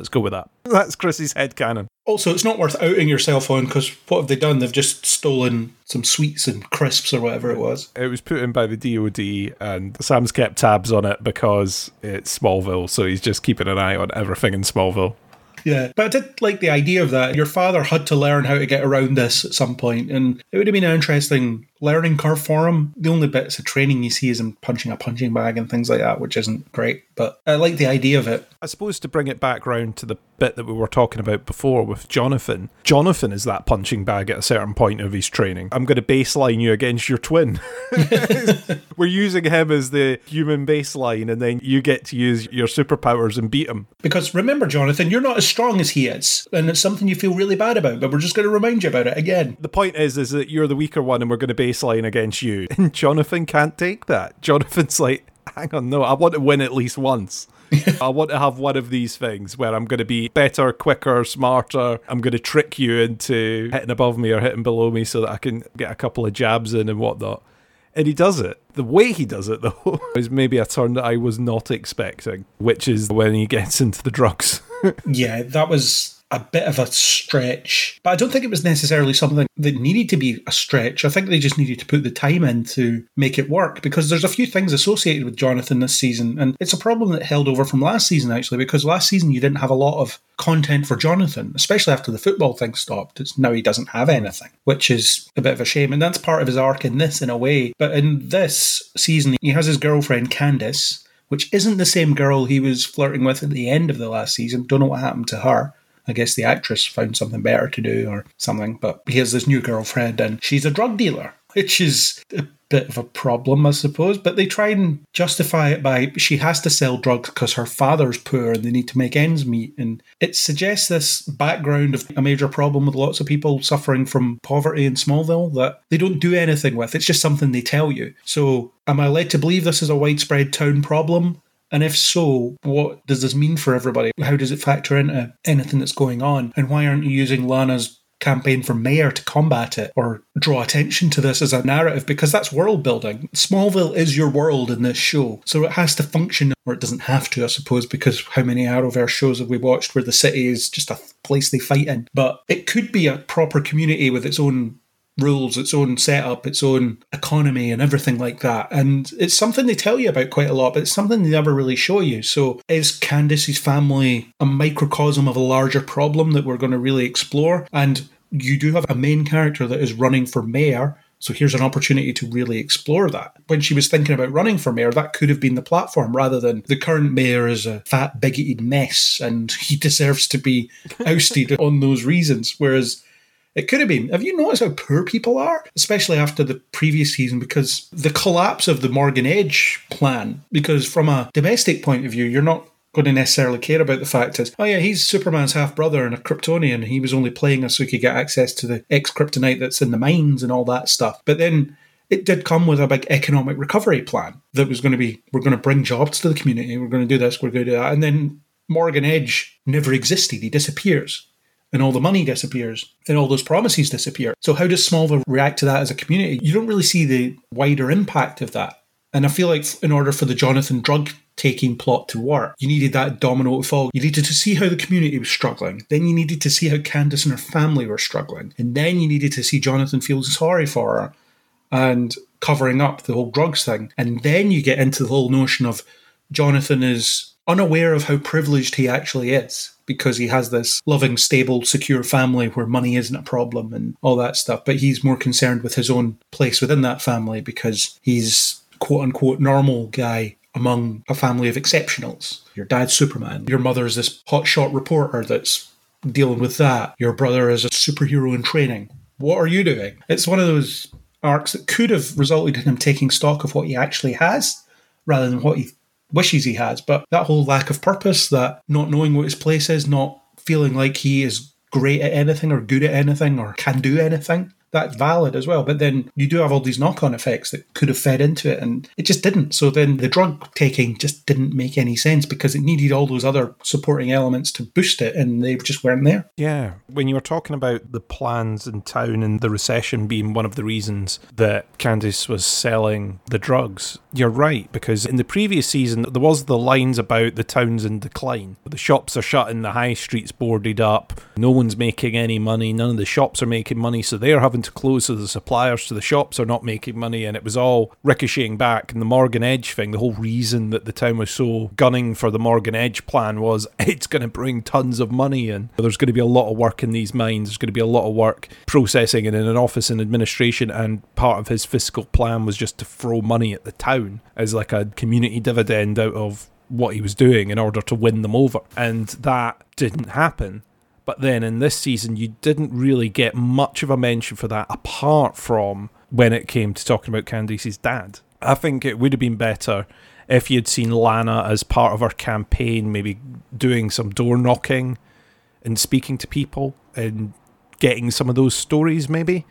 Let's go with that. That's Chrissy's head canon. Also, it's not worth outing yourself on because what have they done? They've just stolen some sweets and crisps or whatever it was. It was put in by the DoD, and Sam's kept tabs on it because it's Smallville, so he's just keeping an eye on everything in Smallville. Yeah, but I did like the idea of that. Your father had to learn how to get around this at some point, and it would have been an interesting learning curve for him. The only bits of training you see is him punching a punching bag and things like that, which isn't great. But I like the idea of it. I suppose to bring it back round to the bit that we were talking about before with Jonathan, Jonathan is that punching bag at a certain point of his training. I'm going to baseline you against your twin. we're using him as the human baseline, and then you get to use your superpowers and beat him. Because remember, Jonathan, you're not as strong as he is, and it's something you feel really bad about. But we're just going to remind you about it again. The point is, is that you're the weaker one, and we're going to baseline against you. And Jonathan can't take that. Jonathan's like, hang on, no, I want to win at least once. I want to have one of these things where I'm going to be better, quicker, smarter. I'm going to trick you into hitting above me or hitting below me so that I can get a couple of jabs in and whatnot. And he does it. The way he does it, though, is maybe a turn that I was not expecting, which is when he gets into the drugs. yeah, that was a bit of a stretch. But I don't think it was necessarily something that needed to be a stretch. I think they just needed to put the time in to make it work because there's a few things associated with Jonathan this season. And it's a problem that held over from last season, actually, because last season you didn't have a lot of content for Jonathan, especially after the football thing stopped. It's now he doesn't have anything, which is a bit of a shame. And that's part of his arc in this, in a way. But in this season, he has his girlfriend, Candice. Which isn't the same girl he was flirting with at the end of the last season. Don't know what happened to her. I guess the actress found something better to do or something. But he has this new girlfriend and she's a drug dealer, which is a bit of a problem, I suppose. But they try and justify it by she has to sell drugs because her father's poor and they need to make ends meet. And it suggests this background of a major problem with lots of people suffering from poverty in Smallville that they don't do anything with. It's just something they tell you. So am I led to believe this is a widespread town problem? And if so, what does this mean for everybody? How does it factor into anything that's going on? And why aren't you using Lana's campaign for mayor to combat it or draw attention to this as a narrative because that's world building. Smallville is your world in this show. So it has to function, or it doesn't have to, I suppose, because how many Arrowverse shows have we watched where the city is just a place they fight in? But it could be a proper community with its own rules, its own setup, its own economy, and everything like that. And it's something they tell you about quite a lot, but it's something they never really show you. So, is Candice's family a microcosm of a larger problem that we're going to really explore? And you do have a main character that is running for mayor. So here's an opportunity to really explore that. When she was thinking about running for mayor, that could have been the platform rather than the current mayor is a fat, bigoted mess and he deserves to be ousted on those reasons. Whereas it could have been. Have you noticed how poor people are? Especially after the previous season, because the collapse of the Morgan Edge plan, because from a domestic point of view, you're not going to necessarily care about the fact is, oh yeah, he's Superman's half brother and a Kryptonian. He was only playing us so he could get access to the ex kryptonite that's in the mines and all that stuff. But then it did come with a big economic recovery plan that was going to be, we're going to bring jobs to the community, we're going to do this, we're going to do that. And then Morgan Edge never existed. He disappears and all the money disappears and all those promises disappear. So, how does Smallville react to that as a community? You don't really see the wider impact of that. And I feel like in order for the Jonathan drug taking plot to work, you needed that domino to fall. You needed to see how the community was struggling. Then you needed to see how Candice and her family were struggling. And then you needed to see Jonathan feel sorry for her and covering up the whole drugs thing. And then you get into the whole notion of Jonathan is unaware of how privileged he actually is because he has this loving, stable, secure family where money isn't a problem and all that stuff. But he's more concerned with his own place within that family because he's quote unquote normal guy among a family of exceptionals. Your dad's Superman. Your mother is this hotshot reporter that's dealing with that. Your brother is a superhero in training. What are you doing? It's one of those arcs that could have resulted in him taking stock of what he actually has rather than what he wishes he has. But that whole lack of purpose, that not knowing what his place is, not feeling like he is great at anything or good at anything or can do anything, that's valid as well. But then you do have all these knock on effects that could have fed into it, and it just didn't. So then the drug taking just didn't make any sense because it needed all those other supporting elements to boost it, and they just weren't there. Yeah. When you were talking about the plans in town and the recession being one of the reasons that Candice was selling the drugs, you're right, because in the previous season, there was the lines about the town's in decline. The shops are shut and the high street's boarded up. No one's making any money. None of the shops are making money, so they're having to close. So the suppliers to the shops are not making money, and it was all ricocheting back. And the Morgan Edge thing, the whole reason that the town was so gunning for the Morgan Edge plan was it's going to bring tons of money in. There's going to be a lot of work in these mines. There's going to be a lot of work processing and in an office and administration. And part of his fiscal plan was just to throw money at the town as like a community dividend out of what he was doing in order to win them over. And that didn't happen. But then in this season, you didn't really get much of a mention for that apart from when it came to talking about Candice's dad. I think it would have been better if you'd seen Lana as part of her campaign, maybe doing some door knocking and speaking to people and getting some of those stories, maybe,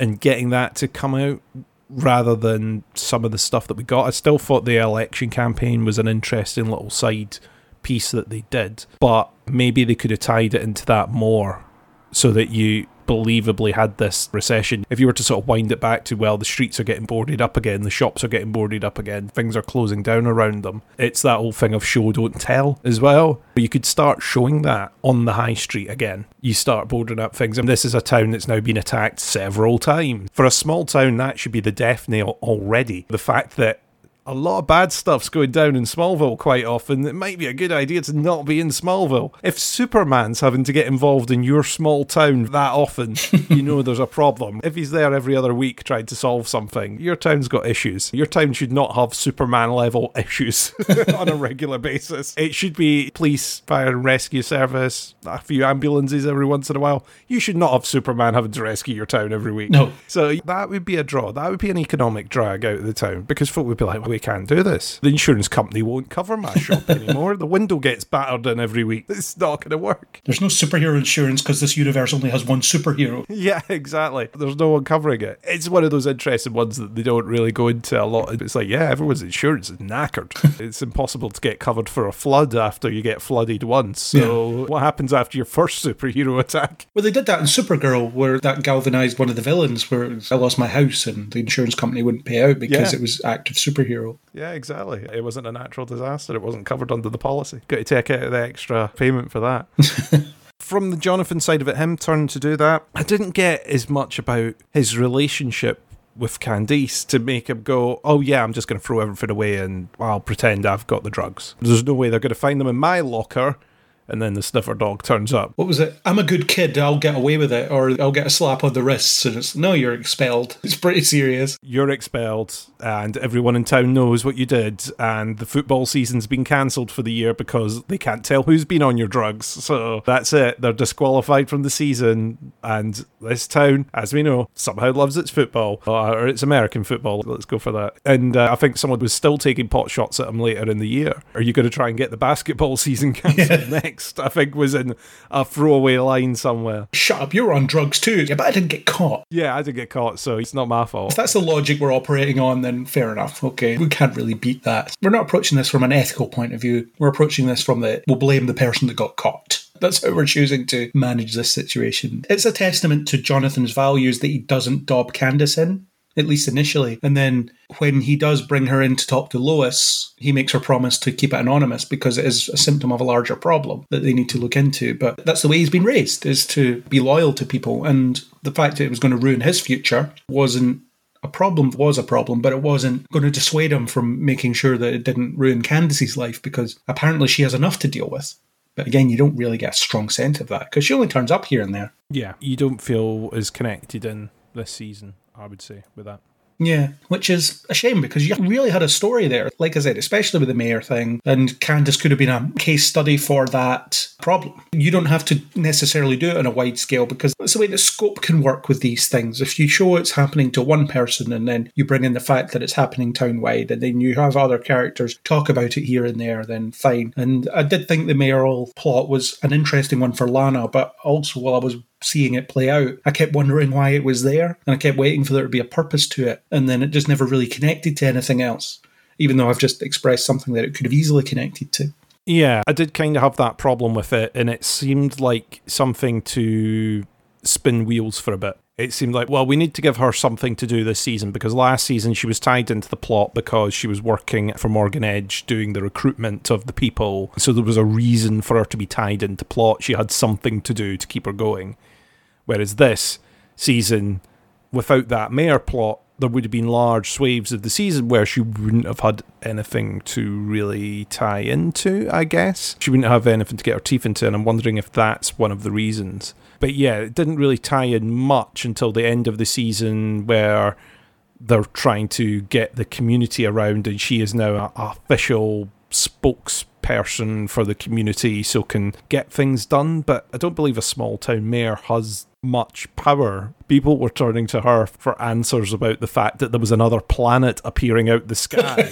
and getting that to come out rather than some of the stuff that we got. I still thought the election campaign was an interesting little side piece that they did, but maybe they could have tied it into that more so that you believably had this recession. If you were to sort of wind it back to, well, the streets are getting boarded up again, the shops are getting boarded up again, things are closing down around them, it's that old thing of show, don't tell as well. But you could start showing that on the high street again. You start boarding up things, and this is a town that's now been attacked several times. For a small town, that should be the death nail already. The fact that a lot of bad stuff's going down in Smallville quite often. It might be a good idea to not be in Smallville. If Superman's having to get involved in your small town that often, you know there's a problem. If he's there every other week trying to solve something, your town's got issues. Your town should not have Superman level issues on a regular basis. It should be police, fire and rescue service, a few ambulances every once in a while. You should not have Superman having to rescue your town every week. No. So that would be a draw. That would be an economic drag out of the town because folk would be like, we can't do this. The insurance company won't cover my shop anymore. The window gets battered in every week. It's not going to work. There's no superhero insurance because this universe only has one superhero. Yeah, exactly. There's no one covering it. It's one of those interesting ones that they don't really go into a lot. It's like, yeah, everyone's insurance is knackered. it's impossible to get covered for a flood after you get flooded once. So, what happens after your first superhero attack? Well, they did that in Supergirl, where that galvanized one of the villains, where I lost my house and the insurance company wouldn't pay out because Yeah. it was active superhero. Yeah, exactly. It wasn't a natural disaster. It wasn't covered under the policy. Got to take out the extra payment for that. From the Jonathan side of it, him turning to do that, I didn't get as much about his relationship with Candice to make him go, oh yeah, I'm just going to throw everything away and I'll pretend I've got the drugs. There's no way they're going to find them in my locker. And then the sniffer dog turns up. What was it? I'm a good kid, I'll get away with it, or I'll get a slap on the wrists. And it's, no, you're expelled. It's pretty serious. You're expelled, and everyone in town knows what you did, and the football season's been cancelled for the year because they can't tell who's been on your drugs. So that's it. They're disqualified from the season, and this town, as we know, somehow loves its football, or its American football. Let's go for that. And uh, I think someone was still taking pot shots at him later in the year. Are you going to try and get the basketball season cancelled next? I think was in a throwaway line somewhere. Shut up, you were on drugs too. Yeah, but I didn't get caught. Yeah, I didn't get caught, so it's not my fault. If that's the logic we're operating on, then fair enough. Okay, we can't really beat that. We're not approaching this from an ethical point of view. We're approaching this from the we'll blame the person that got caught. That's how we're choosing to manage this situation. It's a testament to Jonathan's values that he doesn't dob Candice in, at least initially. And then when he does bring her in to talk to Lois, he makes her promise to keep it anonymous because it is a symptom of a larger problem that they need to look into. But that's the way he's been raised, is to be loyal to people. And the fact that it was going to ruin his future wasn't a problem was a problem, but it wasn't going to dissuade him from making sure that it didn't ruin Candice's life because apparently she has enough to deal with. But again, you don't really get a strong sense of that because she only turns up here and there. Yeah, you don't feel as connected in this season, I would say, with that. Yeah, which is a shame because you really had a story there. Like I said, especially with the mayor thing, and Candice could have been a case study for that problem. You don't have to necessarily do it on a wide scale because that's the way that scope can work with these things. If you show it's happening to one person and then you bring in the fact that it's happening town wide and then you have other characters talk about it here and there, then fine. And I did think the mayoral plot was an interesting one for Lana, but also while I was seeing it play out, I kept wondering why it was there, and I kept waiting for there to be a purpose to it, and then it just never really connected to anything else, even though I've just expressed something that it could have easily connected to. Yeah, I did kind of have that problem with it, and it seemed like something to spin wheels for a bit. It seemed like, well, we need to give her something to do this season because last season she was tied into the plot because she was working for Morgan Edge doing the recruitment of the people. So there was a reason for her to be tied into plot. She had something to do to keep her going. Whereas this season, without that mayor plot, there would have been large swathes of the season where she wouldn't have had anything to really tie into, I guess. She wouldn't have anything to get her teeth into, and I'm wondering if that's one of the reasons. But yeah, it didn't really tie in much until the end of the season where they're trying to get the community around, and she is now a, a official spokesperson for the community so can get things done. But I don't believe a small town mayor has much power. People were turning to her for answers about the fact that there was another planet appearing out the sky,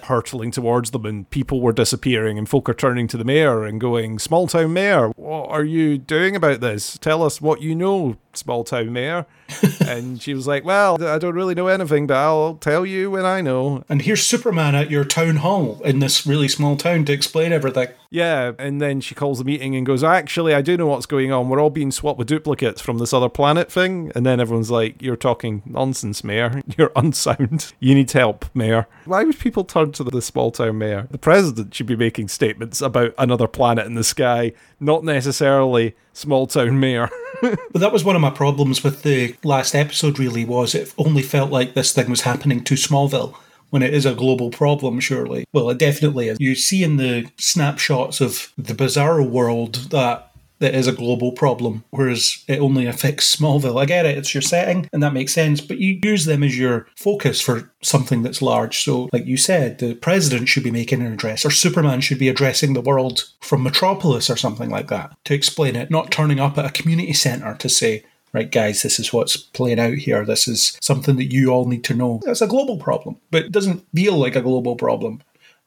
hurtling towards them, and people were disappearing. And folk are turning to the mayor and going, Small town mayor, what are you doing about this? Tell us what you know, small town mayor. and she was like, Well, I don't really know anything, but I'll tell you when I know. And here's Superman at your town hall in this really small town to explain everything. Yeah, and then she calls the meeting and goes, Actually, I do know what's going on. We're all being swapped with duplicates from this other planet thing. And then everyone's like, You're talking nonsense, Mayor. You're unsound. You need help, Mayor. Why would people turn to the small town mayor? The president should be making statements about another planet in the sky, not necessarily small town mayor. But that was one of my problems with the last episode, really, was it only felt like this thing was happening to Smallville when it is a global problem, surely. Well, it definitely is. You see in the snapshots of the bizarro world that that is a global problem, whereas it only affects Smallville. I get it, it's your setting, and that makes sense, but you use them as your focus for something that's large. So, like you said, the president should be making an address, or Superman should be addressing the world from Metropolis or something like that to explain it, not turning up at a community centre to say, right, guys, this is what's playing out here. This is something that you all need to know. That's a global problem, but it doesn't feel like a global problem.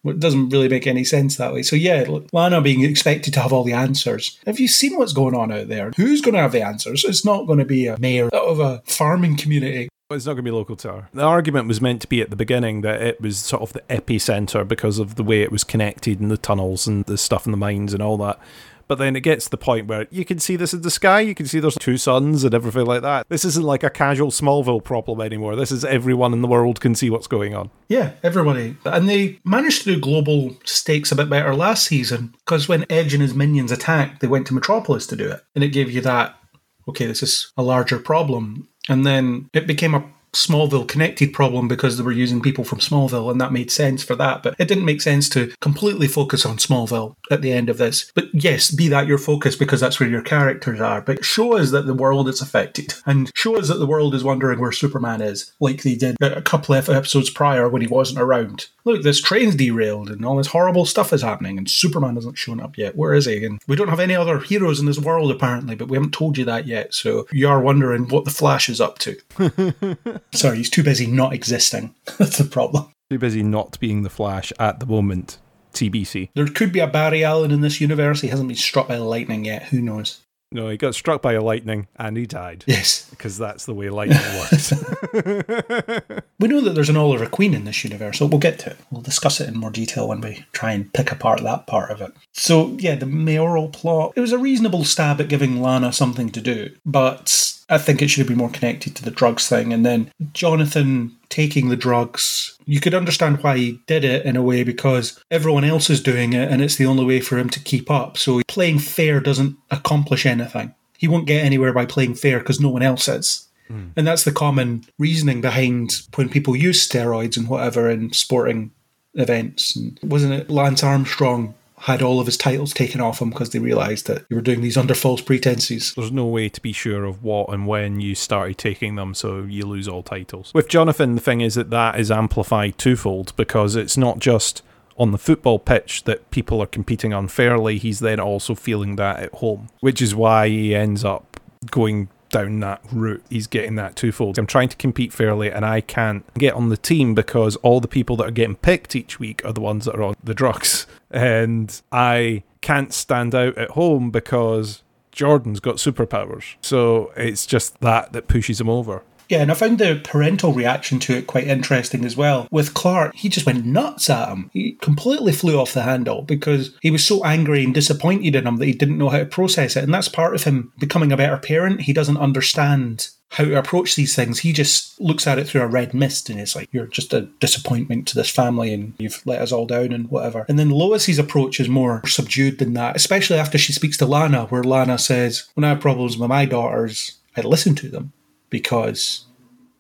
It doesn't really make any sense that way. So yeah, Lana being expected to have all the answers. Have you seen what's going on out there? Who's going to have the answers? It's not going to be a mayor of a farming community. It's not going to be local to her. The argument was meant to be at the beginning that it was sort of the epicenter because of the way it was connected and the tunnels and the stuff in the mines and all that. But then it gets to the point where you can see this in the sky, you can see there's two suns and everything like that. This isn't like a casual Smallville problem anymore. This is everyone in the world can see what's going on. Yeah, everybody. And they managed to do global stakes a bit better last season because when Edge and his minions attacked, they went to Metropolis to do it. And it gave you that, okay, this is a larger problem. And then it became a Smallville connected problem because they were using people from Smallville, and that made sense for that. But it didn't make sense to completely focus on Smallville at the end of this. But yes, be that your focus because that's where your characters are. But show us that the world is affected, and show us that the world is wondering where Superman is, like they did a couple of episodes prior when he wasn't around. Look, this train's derailed, and all this horrible stuff is happening, and Superman hasn't shown up yet. Where is he? And we don't have any other heroes in this world apparently, but we haven't told you that yet. So you are wondering what the Flash is up to. Sorry, he's too busy not existing. That's the problem. Too busy not being the Flash at the moment. TBC. There could be a Barry Allen in this universe. He hasn't been struck by lightning yet. Who knows? No, he got struck by a lightning and he died. Yes. Because that's the way lightning works. we know that there's an Oliver Queen in this universe, so we'll get to it. We'll discuss it in more detail when we try and pick apart that part of it. So, yeah, the mayoral plot. It was a reasonable stab at giving Lana something to do, but I think it should have been more connected to the drugs thing. And then Jonathan taking the drugs, you could understand why he did it in a way because everyone else is doing it and it's the only way for him to keep up. So playing fair doesn't accomplish anything. He won't get anywhere by playing fair because no one else is. Mm. And that's the common reasoning behind when people use steroids and whatever in sporting events. And wasn't it Lance Armstrong had all of his titles taken off him because they realised that you were doing these under false pretenses. There's no way to be sure of what and when you started taking them, so you lose all titles. With Jonathan, the thing is that that is amplified twofold because it's not just on the football pitch that people are competing unfairly, he's then also feeling that at home, which is why he ends up going down that route. He's getting that twofold. I'm trying to compete fairly and I can't get on the team because all the people that are getting picked each week are the ones that are on the drugs. And I can't stand out at home because Jordan's got superpowers. So it's just that that pushes him over. Yeah, and I found the parental reaction to it quite interesting as well. With Clark, he just went nuts at him. He completely flew off the handle because he was so angry and disappointed in him that he didn't know how to process it. And that's part of him becoming a better parent. He doesn't understand how to approach these things. He just looks at it through a red mist and is like, You're just a disappointment to this family and you've let us all down and whatever. And then Lois's approach is more subdued than that, especially after she speaks to Lana, where Lana says, When I have problems with my daughters, I listen to them because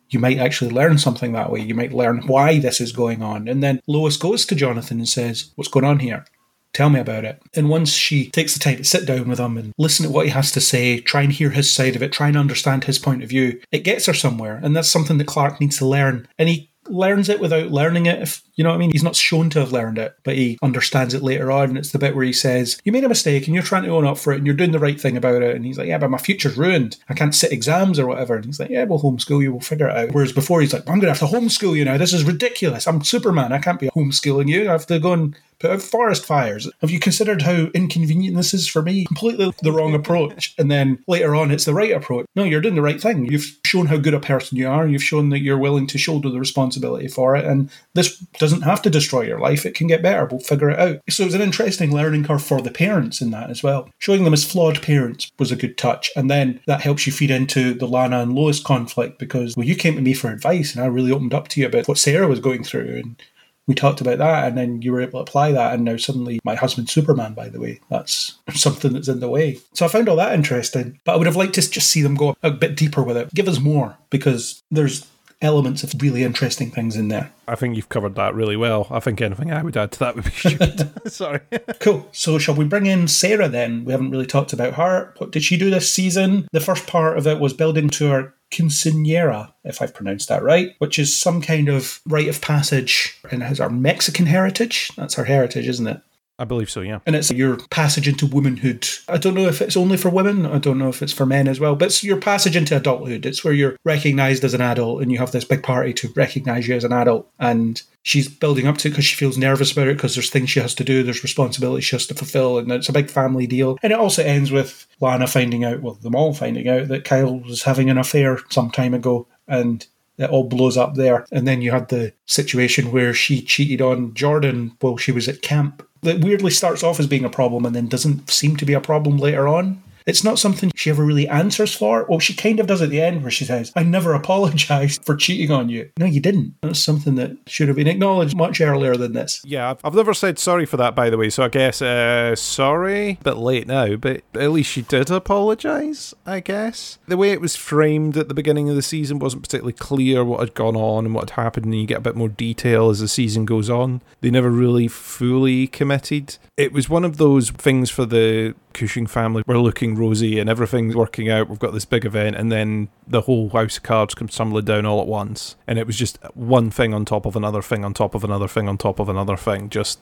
you might actually learn something that way. You might learn why this is going on. And then Lois goes to Jonathan and says, What's going on here? Tell me about it. And once she takes the time to sit down with him and listen to what he has to say, try and hear his side of it, try and understand his point of view, it gets her somewhere. And that's something that Clark needs to learn. And he learns it without learning it. If you know what I mean, he's not shown to have learned it, but he understands it later on. And it's the bit where he says, "You made a mistake, and you're trying to own up for it, and you're doing the right thing about it." And he's like, "Yeah, but my future's ruined. I can't sit exams or whatever." And he's like, "Yeah, we'll homeschool you. We'll figure it out." Whereas before, he's like, "I'm going to have to homeschool you now. This is ridiculous. I'm Superman. I can't be homeschooling you. I have to go and forest fires. Have you considered how inconvenient this is for me? Completely the wrong approach. And then later on, it's the right approach. No, you're doing the right thing. You've shown how good a person you are. You've shown that you're willing to shoulder the responsibility for it. And this doesn't have to destroy your life. It can get better. We'll figure it out. So it's an interesting learning curve for the parents in that as well. Showing them as flawed parents was a good touch. And then that helps you feed into the Lana and Lois conflict because, well, you came to me for advice and I really opened up to you about what Sarah was going through. And we talked about that and then you were able to apply that and now suddenly my husband's superman by the way. That's something that's in the way. So i found all that interesting but i would have liked to just see them go a bit deeper with it. Give us more because there's elements of really interesting things in there. I think you've covered that really well. I think anything i would add to that would be stupid sorry. Cool. So shall we bring in sarah then? We haven't really talked about her. What did she do this season? The first part of it was building to her quinceanera, if I've pronounced that right, which is some kind of rite of passage and has our Mexican heritage. That's our heritage, isn't it? I believe so, yeah. And it's your passage into womanhood. I don't know if it's only for women. I don't know if it's for men as well. But it's your passage into adulthood. It's where you're recognized as an adult and you have this big party to recognize you as an adult. And she's building up to it because she feels nervous about it because there's things she has to do, there's responsibilities she has to fulfill, and it's a big family deal. And it also ends with Lana finding out, well, them all finding out that Kyle was having an affair some time ago. And it all blows up there. And then you had the situation where she cheated on Jordan while she was at camp. That weirdly starts off as being a problem and then doesn't seem to be a problem later on. It's not something she ever really answers for. Well, she kind of does at the end where she says, I never apologized for cheating on you. No, you didn't. That's something that should have been acknowledged much earlier than this. Yeah, I've, never said sorry for that, by the way, so I guess uh, sorry. Bit late now, but at least she did apologise, I guess. The way it was framed at the beginning of the season wasn't particularly clear what had gone on and what had happened, and you get a bit more detail as the season goes on. They never really fully committed. It was one of those things for the Cushing family. We're looking rosy and everything's working out. We've got this big event, and then the whole house of cards comes tumbling down all at once. And it was just one thing on top of another thing on top of another thing on top of another thing, just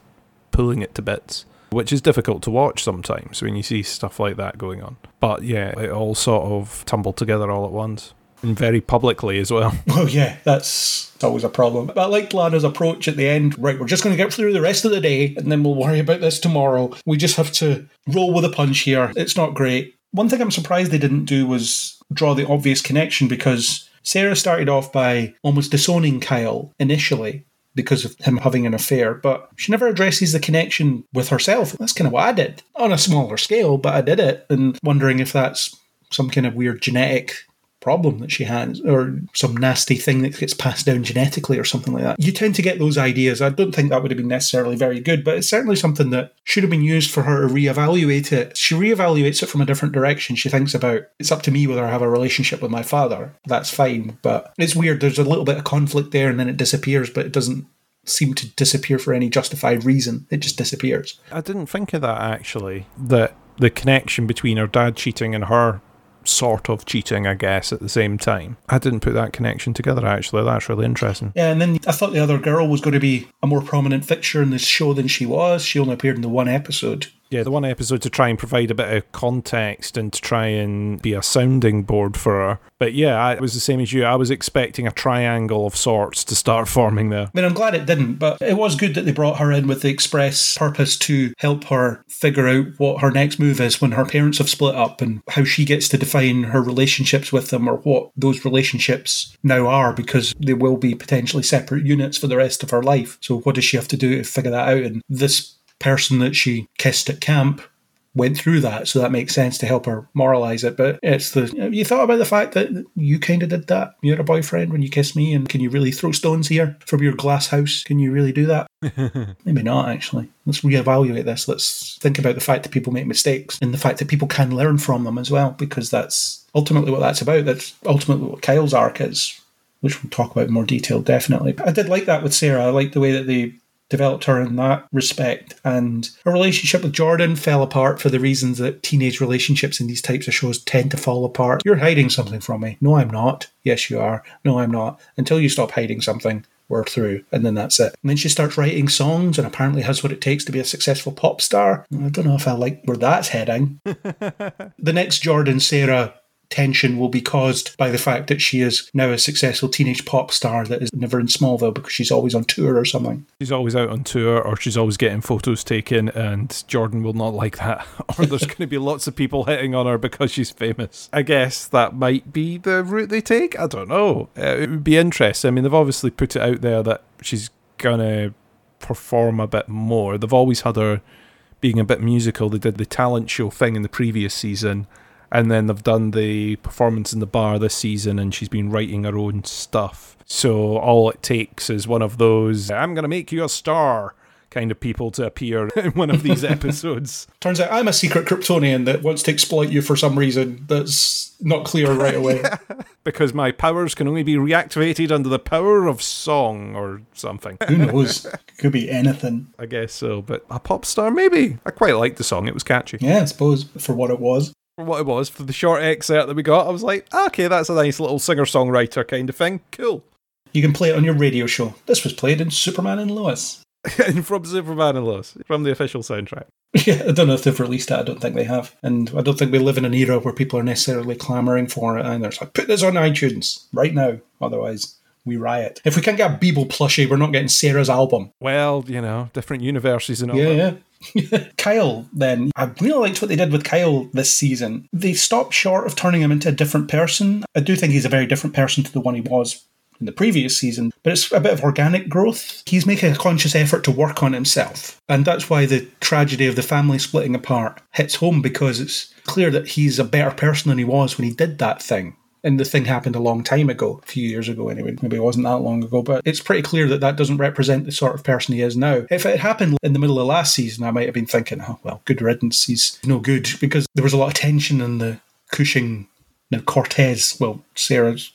pulling it to bits. Which is difficult to watch sometimes when you see stuff like that going on. But yeah, it all sort of tumbled together all at once. And very publicly as well. Well, yeah, that's always a problem. But I liked Lana's approach at the end. Right, we're just going to get through the rest of the day and then we'll worry about this tomorrow. We just have to roll with a punch here. It's not great. One thing I'm surprised they didn't do was draw the obvious connection because Sarah started off by almost disowning Kyle initially because of him having an affair, but she never addresses the connection with herself. That's kind of what I did on a smaller scale, but I did it and wondering if that's some kind of weird genetic problem that she has or some nasty thing that gets passed down genetically or something like that. You tend to get those ideas. I don't think that would have been necessarily very good, but it's certainly something that should have been used for her to reevaluate it. She reevaluates it from a different direction. She thinks about it's up to me whether I have a relationship with my father. That's fine, but it's weird. There's a little bit of conflict there and then it disappears, but it doesn't seem to disappear for any justified reason. It just disappears. I didn't think of that actually. That the connection between her dad cheating and her sort of cheating, I guess, at the same time. I didn't put that connection together, actually. That's really interesting. Yeah, and then I thought the other girl was going to be a more prominent fixture in this show than she was. She only appeared in the one episode. Yeah, the one episode to try and provide a bit of context and to try and be a sounding board for her. But yeah, I, it was the same as you. I was expecting a triangle of sorts to start forming there. I mean, I'm glad it didn't, but it was good that they brought her in with the express purpose to help her figure out what her next move is when her parents have split up and how she gets to define her relationships with them or what those relationships now are because they will be potentially separate units for the rest of her life. So, what does she have to do to figure that out? And this person that she kissed at camp went through that, so that makes sense to help her moralize it. But it's the you thought about the fact that you kind of did that. You had a boyfriend when you kissed me, and can you really throw stones here from your glass house? Can you really do that? Maybe not. Actually, let's reevaluate this. Let's think about the fact that people make mistakes and the fact that people can learn from them as well, because that's ultimately what that's about. That's ultimately what Kyle's arc is. Which we'll talk about in more detail, definitely. I did like that with Sarah. I like the way that they developed her in that respect. And her relationship with Jordan fell apart for the reasons that teenage relationships in these types of shows tend to fall apart. You're hiding something from me. No, I'm not. Yes, you are. No, I'm not. Until you stop hiding something, we're through. And then that's it. And then she starts writing songs and apparently has what it takes to be a successful pop star. I don't know if I like where that's heading. the next Jordan Sarah tension will be caused by the fact that she is now a successful teenage pop star that is never in Smallville because she's always on tour or something. She's always out on tour or she's always getting photos taken, and Jordan will not like that. or there's going to be lots of people hitting on her because she's famous. I guess that might be the route they take. I don't know. Uh, it would be interesting. I mean, they've obviously put it out there that she's going to perform a bit more. They've always had her being a bit musical. They did the talent show thing in the previous season and then they've done the performance in the bar this season and she's been writing her own stuff. So all it takes is one of those i'm going to make you a star kind of people to appear in one of these episodes. Turns out i'm a secret kryptonian that wants to exploit you for some reason that's not clear right away. Yeah, because my powers can only be reactivated under the power of song or something. Who knows? Could be anything. I guess so but a pop star maybe? I quite liked the song. It was catchy. Yeah i suppose for what it was for what it was for the short excerpt that we got. I was like, okay, that's a nice little singer songwriter kind of thing. Cool. You can play it on your radio show. This was played in Superman and Lois. and from Superman and Lois, from the official soundtrack. Yeah, I don't know if they've released it. I don't think they have. And I don't think we live in an era where people are necessarily clamoring for it. And it's like, put this on iTunes right now. Otherwise, we riot. If we can't get a Beeble plushie, we're not getting Sarah's album. Well, you know, different universes and all Yeah, that. yeah. Kyle, then, I really liked what they did with Kyle this season. They stopped short of turning him into a different person. I do think he's a very different person to the one he was in the previous season, but it's a bit of organic growth. He's making a conscious effort to work on himself. And that's why the tragedy of the family splitting apart hits home because it's clear that he's a better person than he was when he did that thing. And the thing happened a long time ago, a few years ago anyway. Maybe it wasn't that long ago, but it's pretty clear that that doesn't represent the sort of person he is now. If it happened in the middle of last season, I might have been thinking, oh, well, good riddance. He's no good because there was a lot of tension in the Cushing, now Cortez. Well, Sarah's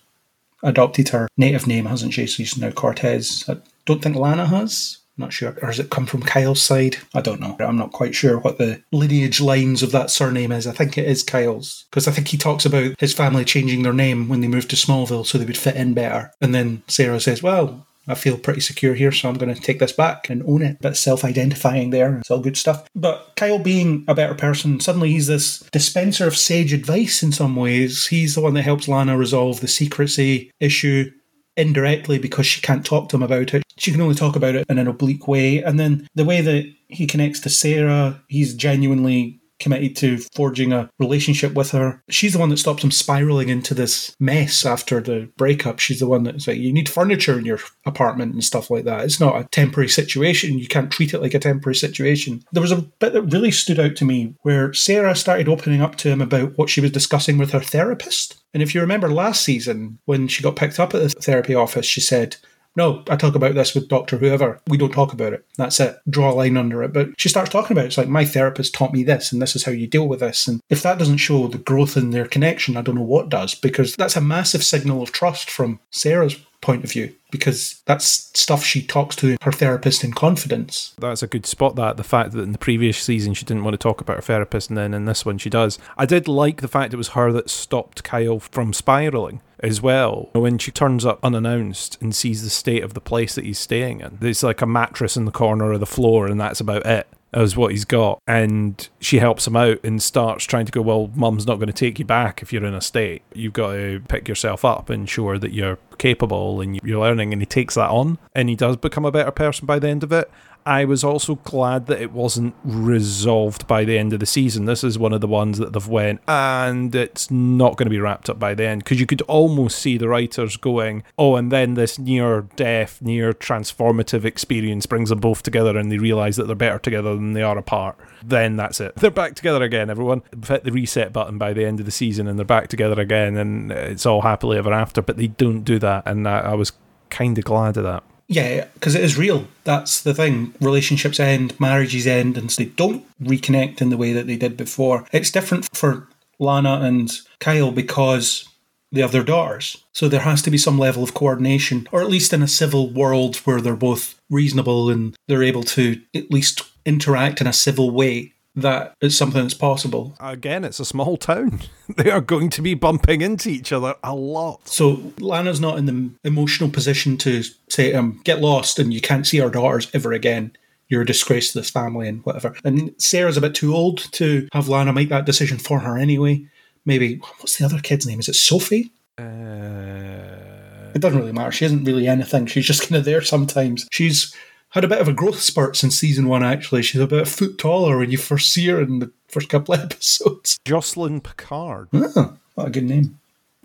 adopted her native name, hasn't she? So she's now Cortez. I don't think Lana has. Not sure. Or has it come from Kyle's side? I don't know. I'm not quite sure what the lineage lines of that surname is. I think it is Kyle's. Because I think he talks about his family changing their name when they moved to Smallville so they would fit in better. And then Sarah says, well, I feel pretty secure here, so I'm going to take this back and own it. But self identifying there. It's all good stuff. But Kyle being a better person, suddenly he's this dispenser of sage advice in some ways. He's the one that helps Lana resolve the secrecy issue indirectly because she can't talk to him about it. She can only talk about it in an oblique way. And then the way that he connects to Sarah, he's genuinely committed to forging a relationship with her. She's the one that stops him spiraling into this mess after the breakup. She's the one that's like, you need furniture in your apartment and stuff like that. It's not a temporary situation. You can't treat it like a temporary situation. There was a bit that really stood out to me where Sarah started opening up to him about what she was discussing with her therapist. And if you remember last season, when she got picked up at the therapy office, she said, no, I talk about this with Dr. Whoever. We don't talk about it. That's it. Draw a line under it. But she starts talking about it. It's like, my therapist taught me this, and this is how you deal with this. And if that doesn't show the growth in their connection, I don't know what does, because that's a massive signal of trust from Sarah's point of view, because that's stuff she talks to her therapist in confidence. That's a good spot. That the fact that in the previous season she didn't want to talk about her therapist, and then in this one she does. I did like the fact it was her that stopped Kyle from spiraling as well. When she turns up unannounced and sees the state of the place that he's staying in, there's like a mattress in the corner of the floor, and that's about it. As what he's got, and she helps him out and starts trying to go. Well, mum's not going to take you back if you're in a state. You've got to pick yourself up and show her that you're capable and you're learning. And he takes that on, and he does become a better person by the end of it. I was also glad that it wasn't resolved by the end of the season. This is one of the ones that they've went and it's not going to be wrapped up by the end because you could almost see the writers going, oh, and then this near death, near transformative experience brings them both together and they realize that they're better together than they are apart. Then that's it. They're back together again, everyone. Hit the reset button by the end of the season and they're back together again and it's all happily ever after, but they don't do that. And I, I was kind of glad of that. Yeah, because it is real. That's the thing. Relationships end, marriages end, and they don't reconnect in the way that they did before. It's different for Lana and Kyle because they have their daughters. So there has to be some level of coordination, or at least in a civil world where they're both reasonable and they're able to at least interact in a civil way. That is something that's possible. Again, it's a small town. they are going to be bumping into each other a lot. So Lana's not in the emotional position to say, um, get lost and you can't see our daughters ever again. You're a disgrace to this family and whatever. And Sarah's a bit too old to have Lana make that decision for her anyway. Maybe, what's the other kid's name? Is it Sophie? Uh, It doesn't really matter. She isn't really anything. She's just kind of there sometimes. She's had a bit of a growth spurt since season one, actually. She's about a foot taller when you first see her in the first couple of episodes. Jocelyn Picard. Oh, what a good name.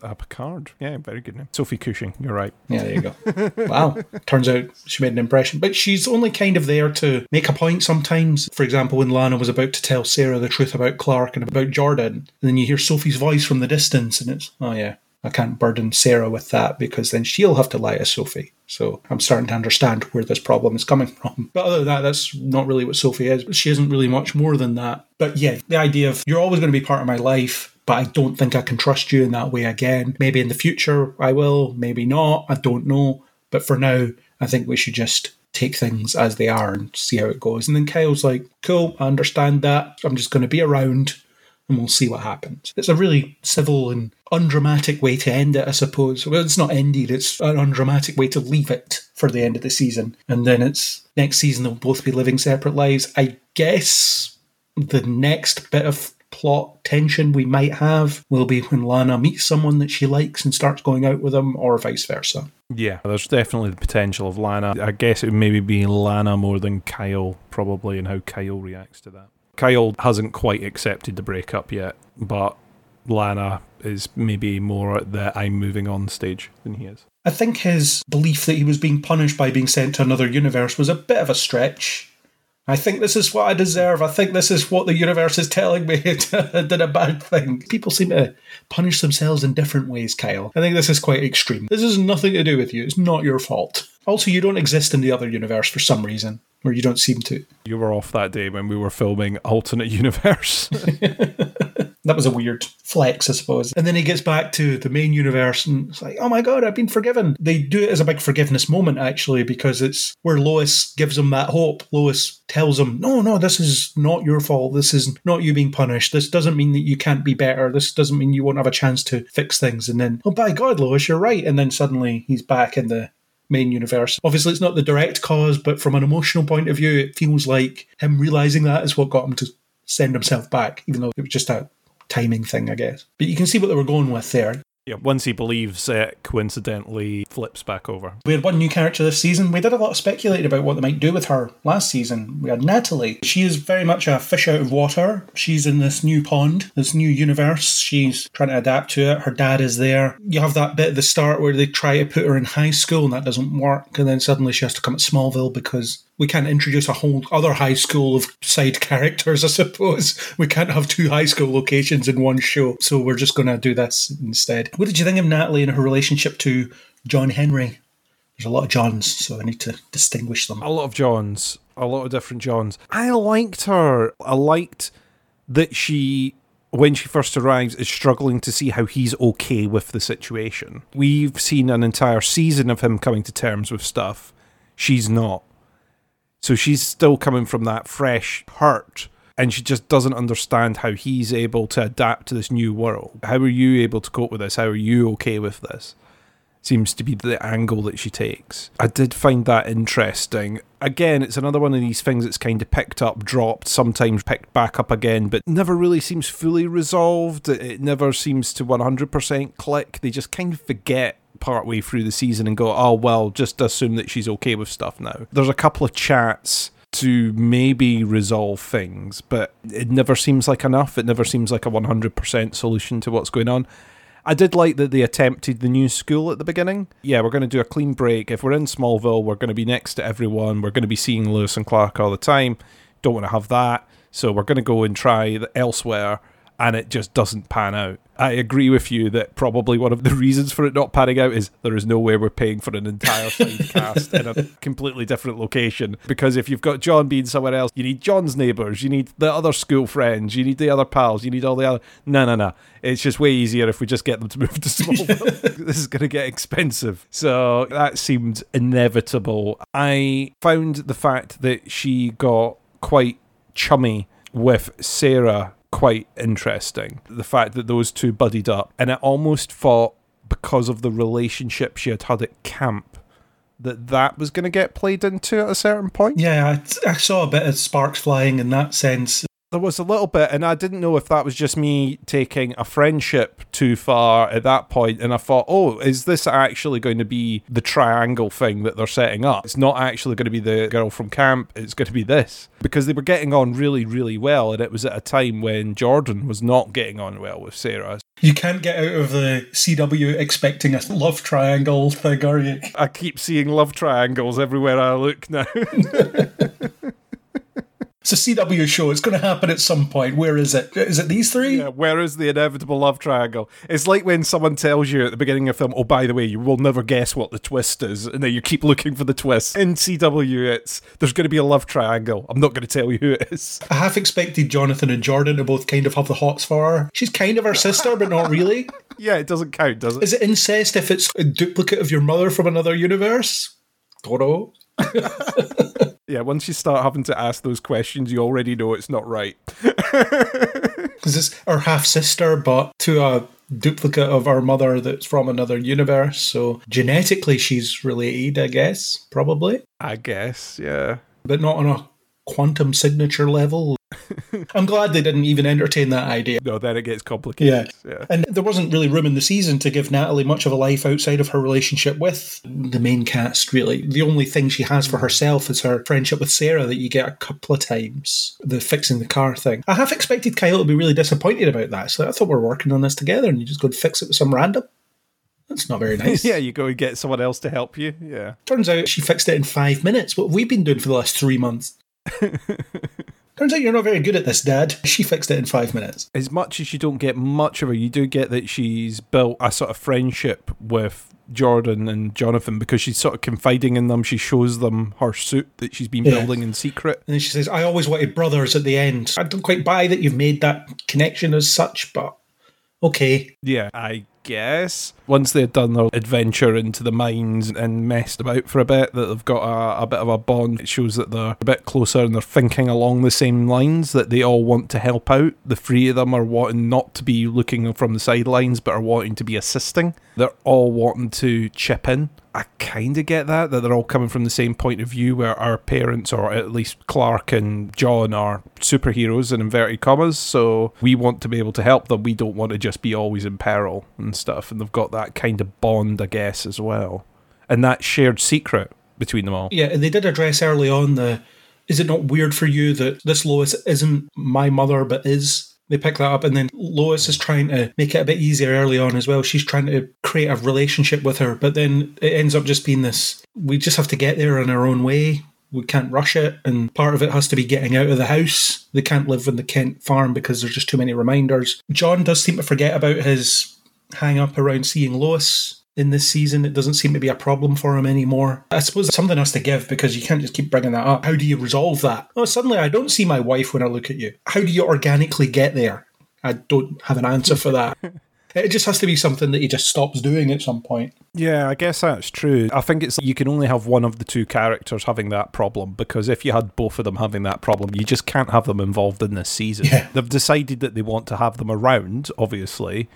Uh, Picard. Yeah, very good name. Sophie Cushing. You're right. Yeah, there you go. wow. Turns out she made an impression. But she's only kind of there to make a point sometimes. For example, when Lana was about to tell Sarah the truth about Clark and about Jordan, and then you hear Sophie's voice from the distance, and it's, oh yeah, I can't burden Sarah with that because then she'll have to lie to Sophie. So I'm starting to understand where this problem is coming from. But other than that, that's not really what Sophie is. She isn't really much more than that. But yeah, the idea of you're always going to be part of my life, but I don't think I can trust you in that way again. Maybe in the future I will, maybe not. I don't know. But for now, I think we should just take things as they are and see how it goes. And then Kyle's like, cool, I understand that. I'm just going to be around and we'll see what happens. It's a really civil and undramatic way to end it, I suppose. Well, it's not ended, it's an undramatic way to leave it for the end of the season. And then it's next season they'll both be living separate lives. I guess the next bit of plot tension we might have will be when Lana meets someone that she likes and starts going out with them, or vice versa. Yeah, there's definitely the potential of Lana. I guess it would maybe be Lana more than Kyle, probably, and how Kyle reacts to that. Kyle hasn't quite accepted the breakup yet, but Lana is maybe more at the I'm moving on stage than he is. I think his belief that he was being punished by being sent to another universe was a bit of a stretch. I think this is what I deserve. I think this is what the universe is telling me. I did a bad thing. People seem to punish themselves in different ways, Kyle. I think this is quite extreme. This has nothing to do with you. It's not your fault. Also, you don't exist in the other universe for some reason, or you don't seem to. You were off that day when we were filming Alternate Universe. that was a weird flex, I suppose. And then he gets back to the main universe and it's like, oh my god, I've been forgiven. They do it as a big forgiveness moment, actually, because it's where Lois gives him that hope. Lois tells him, no, no, this is not your fault. This is not you being punished. This doesn't mean that you can't be better. This doesn't mean you won't have a chance to fix things. And then, oh, by God, Lois, you're right. And then suddenly he's back in the main universe. Obviously, it's not the direct cause, but from an emotional point of view, it feels like him realizing that is what got him to send himself back, even though it was just a timing thing, I guess. But you can see what they were going with there. Yeah, once he believes it, coincidentally flips back over. We had one new character this season. We did a lot of speculating about what they might do with her last season. We had Natalie. She is very much a fish out of water. She's in this new pond, this new universe. She's trying to adapt to it. Her dad is there. You have that bit at the start where they try to put her in high school and that doesn't work. And then suddenly she has to come at Smallville because we can't introduce a whole other high school of side characters, I suppose. We can't have two high school locations in one show. So we're just going to do this instead. What did you think of Natalie and her relationship to John Henry? There's a lot of Johns, so I need to distinguish them. A lot of Johns, a lot of different Johns. I liked her. I liked that she when she first arrives, is struggling to see how he's okay with the situation. We've seen an entire season of him coming to terms with stuff. She's not. So she's still coming from that fresh hurt and she just doesn't understand how he's able to adapt to this new world. How are you able to cope with this? How are you okay with this? Seems to be the angle that she takes. I did find that interesting. Again, it's another one of these things that's kind of picked up, dropped, sometimes picked back up again, but never really seems fully resolved. It never seems to 100% click. They just kind of forget partway through the season and go, oh, well, just assume that she's okay with stuff now. There's a couple of chats to maybe resolve things, but it never seems like enough. It never seems like a 100% solution to what's going on. I did like that they attempted the new school at the beginning. Yeah, we're going to do a clean break. If we're in Smallville, we're going to be next to everyone. We're going to be seeing Lois and Clark all the time. Don't want to have that. So we're going to go and try elsewhere and it just doesn't pan out. I agree with you that probably one of the reasons for it not panning out is there is no way we're paying for an entire side cast in a completely different location. Because if you've got John being somewhere else, you need John's neighbours, you need the other school friends, you need the other pals, you need all the other. No, no, no. It's just way easier if we just get them to move to Smallville. this is going to get expensive. So that seemed inevitable. I found the fact that she got quite chummy with Sarah quite interesting. The fact that those two buddied up, and I almost thought because of the relationship she had had at camp that that was going to get played into at a certain point. Yeah, I, I saw a bit of sparks flying in that sense. There was a little bit, and I didn't know if that was just me taking a friendship too far at that point. And I thought, oh, is this actually going to be the triangle thing that they're setting up? It's not actually going to be the girl from camp, it's going to be this. Because they were getting on really, really well, and it was at a time when Jordan was not getting on well with Sarah. You can't get out of the CW expecting a love triangle thing, are you? I keep seeing love triangles everywhere I look now. It's a CW show. It's going to happen at some point. Where is it? Is it these three? Yeah, where is the inevitable love triangle? It's like when someone tells you at the beginning of film, "Oh, by the way, you will never guess what the twist is," and then you keep looking for the twist. In CW, it's there's going to be a love triangle. I'm not going to tell you who it is. I half expected Jonathan and Jordan to both kind of have the hots for her. She's kind of her sister, but not really. Yeah, it doesn't count, does it? Is it incest if it's a duplicate of your mother from another universe? Don't know. Yeah, once you start having to ask those questions, you already know it's not right. Because it's our half sister, but to a duplicate of our mother that's from another universe. So genetically, she's related, I guess, probably, I guess, yeah. but not on a quantum signature level. I'm glad they didn't even entertain that idea. No, then it gets complicated. Yeah. And there wasn't really room in the season to give Natalie much of a life outside of her relationship with the main cast, really. The only thing she has for herself is her friendship with Sarah that you get a couple of times, the fixing the car thing. I half expected Kyle to be really disappointed about that. So I thought we are working on this together and you just go and fix it with some random. That's not very nice. yeah, you go and get someone else to help you. Yeah. Turns out she fixed it in five minutes. What have we been doing for the last three months? Turns out you're not very good at this, Dad. She fixed it in five minutes. As much as you don't get much of her, you do get that she's built a sort of friendship with Jordan and Jonathan because she's sort of confiding in them. She shows them her suit that she's been Yeah. building in secret. And then she says, I always wanted brothers at the end. I don't quite buy that you've made that connection as such, but okay. Yeah, I guess. Once they'd done their adventure into the mines and messed about for a bit, that they've got a, a bit of a bond. It shows that they're a bit closer and they're thinking along the same lines, that they all want to help out. The three of them are wanting not to be looking from the sidelines, but are wanting to be assisting. They're all wanting to chip in. I kind of get that, that they're all coming from the same point of view where our parents, or at least Clark and John, are superheroes in inverted commas. So we want to be able to help them. We don't want to just be always in peril and stuff. And they've got that kind of bond, I guess, as well. And that shared secret between them all. Yeah, and they did address early on the is it not weird for you that this Lois isn't my mother but is? They pick that up, and then Lois is trying to make it a bit easier early on as well. She's trying to create a relationship with her, but then it ends up just being this we just have to get there in our own way. We can't rush it, and part of it has to be getting out of the house. They can't live in the Kent farm because there's just too many reminders. John does seem to forget about his hang up around seeing Lois in this season. It doesn't seem to be a problem for him anymore. I suppose something has to give because you can't just keep bringing that up. How do you resolve that? Oh, suddenly I don't see my wife when I look at you. How do you organically get there? I don't have an answer for that. It just has to be something that he just stops doing at some point. Yeah, I guess that's true. I think it's you can only have one of the two characters having that problem because if you had both of them having that problem, you just can't have them involved in this season. Yeah. They've decided that they want to have them around, obviously,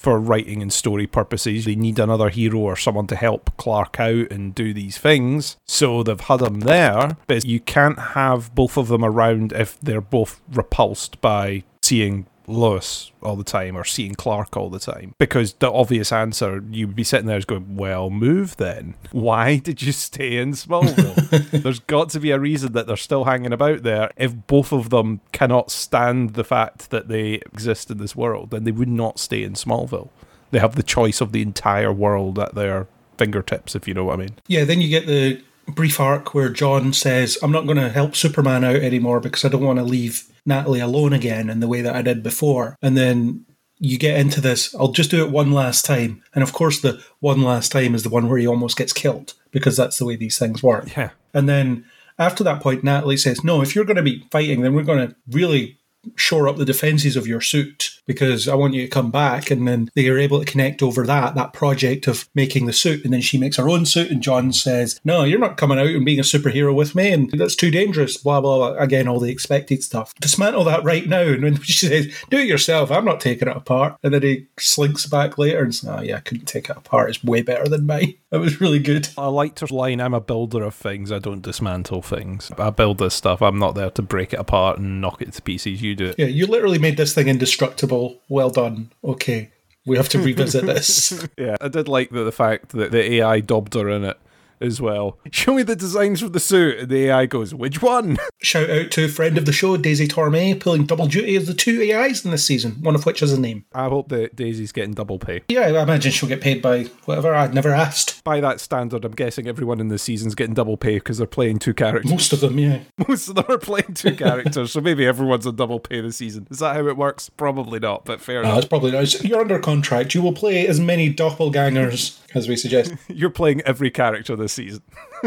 for writing and story purposes. They need another hero or someone to help Clark out and do these things. So they've had them there, but you can't have both of them around if they're both repulsed by seeing Lois all the time or seeing Clark all the time. Because the obvious answer, you'd be sitting there is going, well, move then. Why did you stay in Smallville? There's got to be a reason that they're still hanging about there. If both of them cannot stand the fact that they exist in this world, then they would not stay in Smallville. They have the choice of the entire world at their fingertips, if you know what I mean. Yeah, then you get the brief arc where John says, I'm not going to help Superman out anymore because I don't want to leave Natalie alone again in the way that I did before. And then you get into this, I'll just do it one last time. And of course, the one last time is the one where he almost gets killed because that's the way these things work. Yeah. And then after that point, Natalie says, No, if you're going to be fighting, then we're going to really shore up the defenses of your suit because I want you to come back. And then they are able to connect over that, that project of making the suit. And then she makes her own suit. And John says, No, you're not coming out and being a superhero with me. And that's too dangerous. Blah, blah, blah. Again, all the expected stuff. Dismantle that right now. And when she says, Do it yourself, I'm not taking it apart. And then he slinks back later and says, Oh, yeah, I couldn't take it apart. It's way better than mine. It was really good. I liked her line, I'm a builder of things, I don't dismantle things. I build this stuff, I'm not there to break it apart and knock it to pieces, you do it. Yeah, you literally made this thing indestructible. Well done. Okay. We have to revisit this. Yeah, I did like the, the fact that the AI dubbed her in it as well. Show me the designs for the suit, and the AI goes, which one? Shout out to a friend of the show, Daisy Torme, pulling double duty as the two AIs in this season, one of which has a name. I hope that Daisy's getting double pay. Yeah, I imagine she'll get paid by whatever. I'd never asked. By that standard, I'm guessing everyone in the season's getting double pay because they're playing two characters. Most of them, yeah. Most of them are playing two characters, so maybe everyone's on double pay this season. Is that how it works? Probably not, but fair No, enough. it's probably not. You're under contract. You will play as many doppelgangers as we suggest. You're playing every character this season.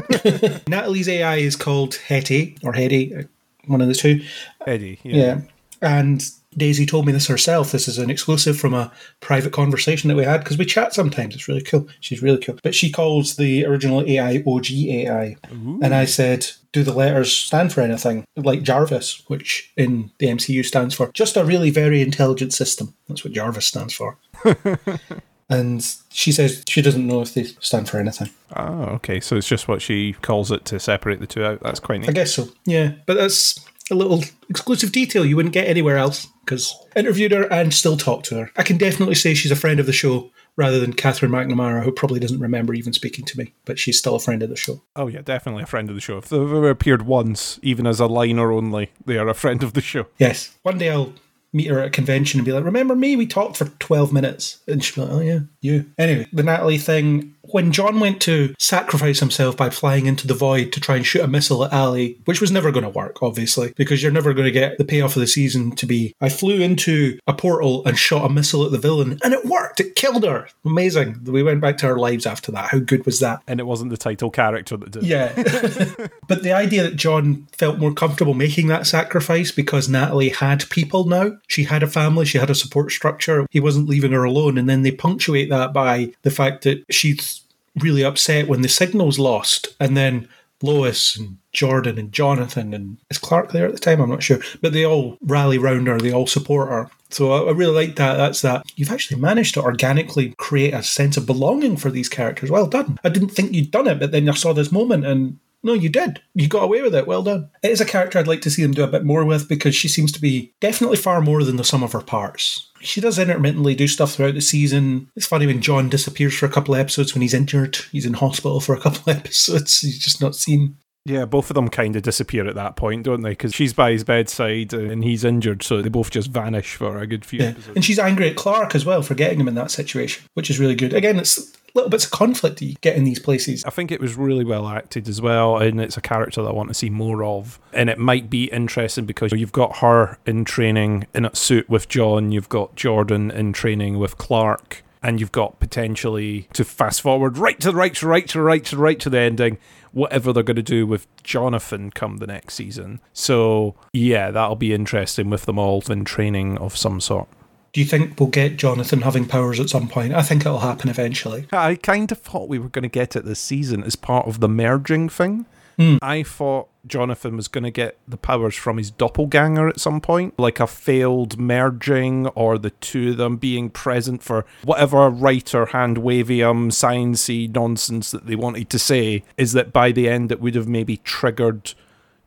Natalie's AI is called Hetty, or Hetty, uh, one of the two. Eddie, Yeah. And Daisy told me this herself. This is an exclusive from a private conversation that we had because we chat sometimes. It's really cool. She's really cool. But she calls the original AI OG AI. And I said, do the letters stand for anything? Like Jarvis, which in the MCU stands for just a really very intelligent system. That's what Jarvis stands for. and she says she doesn't know if they stand for anything. Oh, okay. So it's just what she calls it to separate the two out. That's quite I guess so. Yeah, but that's a little exclusive detail you wouldn't get anywhere else because interviewed her and still talked to her. I can definitely say she's a friend of the show rather than Katherine McNamara, who probably doesn't remember even speaking to me, but she's still a friend of the show. Oh yeah, definitely a friend of the show. If they've ever appeared once, even as a liner only, they are a friend of the show. Yes, one day I'll meet her at a convention and be like, "Remember me? We talked for twelve minutes," and be like, "Oh yeah, you." Anyway, the Natalie thing. When John went to sacrifice himself by flying into the void to try and shoot a missile at Ally, which was never going to work, obviously, because you're never going to get the payoff of the season to be, I flew into a portal and shot a missile at the villain, and it worked. It killed her. Amazing. We went back to our lives after that. How good was that? And it wasn't the title character that did. it. Yeah. but the idea that John felt more comfortable making that sacrifice because Natalie had people now, she had a family, she had a support structure, he wasn't leaving her alone. And then they punctuate that by the fact that she's really upset when the signal's lost. And then Lois and Jordan and Jonathan and is Clark there at the time? I'm not sure. But they all rally round her, they all support her. So I, I really like that. That's that. You've actually managed to organically create a sense of belonging for these characters. Well done. I didn't think you'd done it, but then I saw this moment and no, you did. You got away with it. Well done. It is a character I'd like to see them do a bit more with because she seems to be definitely far more than the sum of her parts. She does intermittently do stuff throughout the season. It's funny when John disappears for a couple of episodes when he's injured. He's in hospital for a couple of episodes. He's just not seen. Yeah, both of them kind of disappear at that point, don't they? Because she's by his bedside and he's injured, so they both just vanish for a good few Yeah. episodes. And she's angry at Clark as well for getting him in that situation, which is really good. Again, it's little bits of conflict you get in these places. I think it was really well acted as well, and it's a character that I want to see more of. And it might be interesting because you've got her in training in a suit with John, you've got Jordan in training with Clark, and you've got potentially to fast forward right to the right, to right, to right, to the right to the ending, whatever they're going to do with Jonathan come the next season. So, yeah, that'll be interesting with them all in training of some sort. Do you think we'll get Jonathan having powers at some point? I think it'll happen eventually. I kind of thought we were going to get it this season as part of the merging thing. Hmm. I thought Jonathan was going to get the powers from his doppelganger at some point, like a failed merging or the two of them being present for whatever writer hand wavium sciencey nonsense that they wanted to say. Is that by the end it would have maybe triggered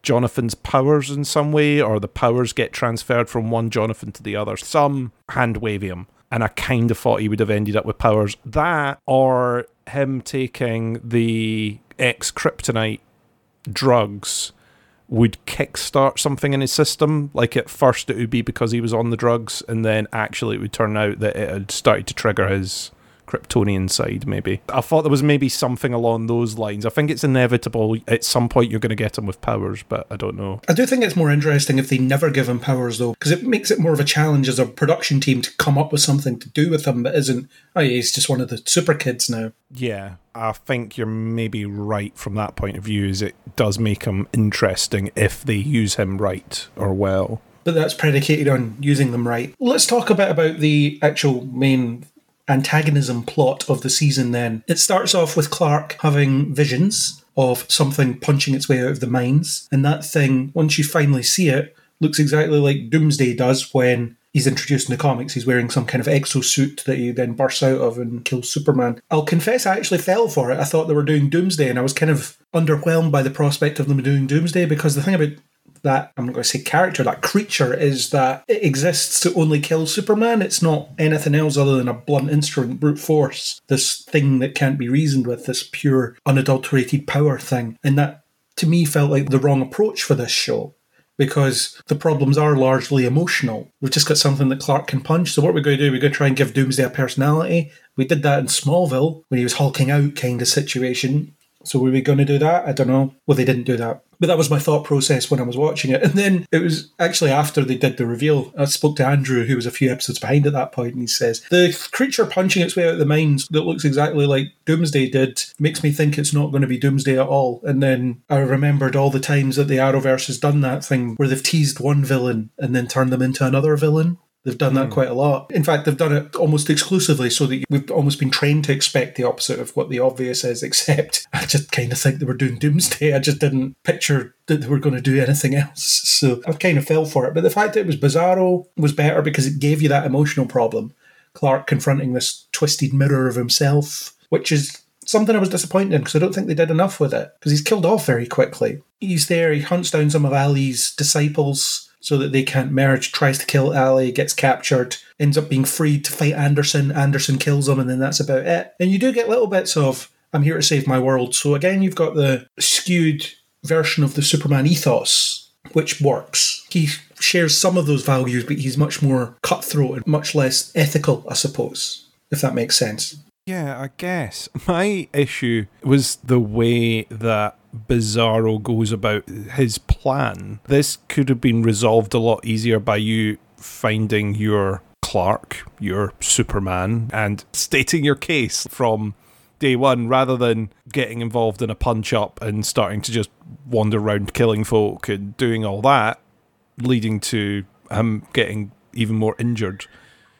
Jonathan's powers in some way, or the powers get transferred from one Jonathan to the other. Some hand wavium. And I kind of thought he would have ended up with powers. That, or him taking the X-Kryptonite drugs would kickstart something in his system. Like at first it would be because he was on the drugs, and then actually it would turn out that it had started to trigger his Kryptonian side, maybe. I thought there was maybe something along those lines. I think it's inevitable at some point you're going to get him with powers, but I don't know. I do think it's more interesting if they never give him powers, though, because it makes it more of a challenge as a production team to come up with something to do with him that isn't, oh, yeah, he's just one of the super kids now. Yeah, I think you're maybe right from that point of view, is it does make him interesting if they use him right or well. But that's predicated on using them right. Let's talk a bit about the actual main antagonism plot of the season then. It starts off with Clark having visions of something punching its way out of the mines, and that thing, once you finally see it, looks exactly like Doomsday does when he's introduced in the comics. He's wearing some kind of exosuit that he then bursts out of and kills Superman. I'll confess I actually fell for it. I thought they were doing Doomsday, and I was kind of underwhelmed by the prospect of them doing Doomsday because the thing about that I'm not going to say character, that creature is that it exists to only kill Superman. It's not anything else other than a blunt instrument, brute force, this thing that can't be reasoned with, this pure, unadulterated power thing. And that to me felt like the wrong approach for this show. Because the problems are largely emotional. We've just got something that Clark can punch. So what we're going to do, we're going to try and give Doomsday a personality. We did that in Smallville when he was hulking out kind of situation. So were we going to do that? I don't know. Well, they didn't do that. But that was my thought process when I was watching it. And then it was actually after they did the reveal, I spoke to Andrew, who was a few episodes behind at that point, and he says, The creature punching its way out of the mines that looks exactly like Doomsday did makes me think it's not going to be Doomsday at all. And then I remembered all the times that the Arrowverse has done that thing where they've teased one villain and then turned them into another villain. They've done that hmm. quite a lot. In fact, they've done it almost exclusively so that we've almost been trained to expect the opposite of what the obvious is, except I just kind of think they were doing Doomsday. I just didn't picture that they were going to do anything else. So I kind of fell for it. But the fact that it was Bizarro was better because it gave you that emotional problem. Clark confronting this twisted mirror of himself, which is something I was disappointed in because I don't think they did enough with it because he's killed off very quickly. He's there, he hunts down some of Ally's disciples so that they can't merge, tries to kill Ally, gets captured, ends up being freed to fight Anderson. Anderson kills him, and then that's about it. And you do get little bits of, I'm here to save my world. So again, you've got the skewed version of the Superman ethos, which works. He shares some of those values, but he's much more cutthroat and much less ethical, I suppose, if that makes sense. Yeah, I guess. My issue was the way that Bizarro goes about his plan. This could have been resolved a lot easier by you finding your Clark, your Superman, and stating your case from day one rather than getting involved in a punch up and starting to just wander around killing folk and doing all that, leading to him getting even more injured.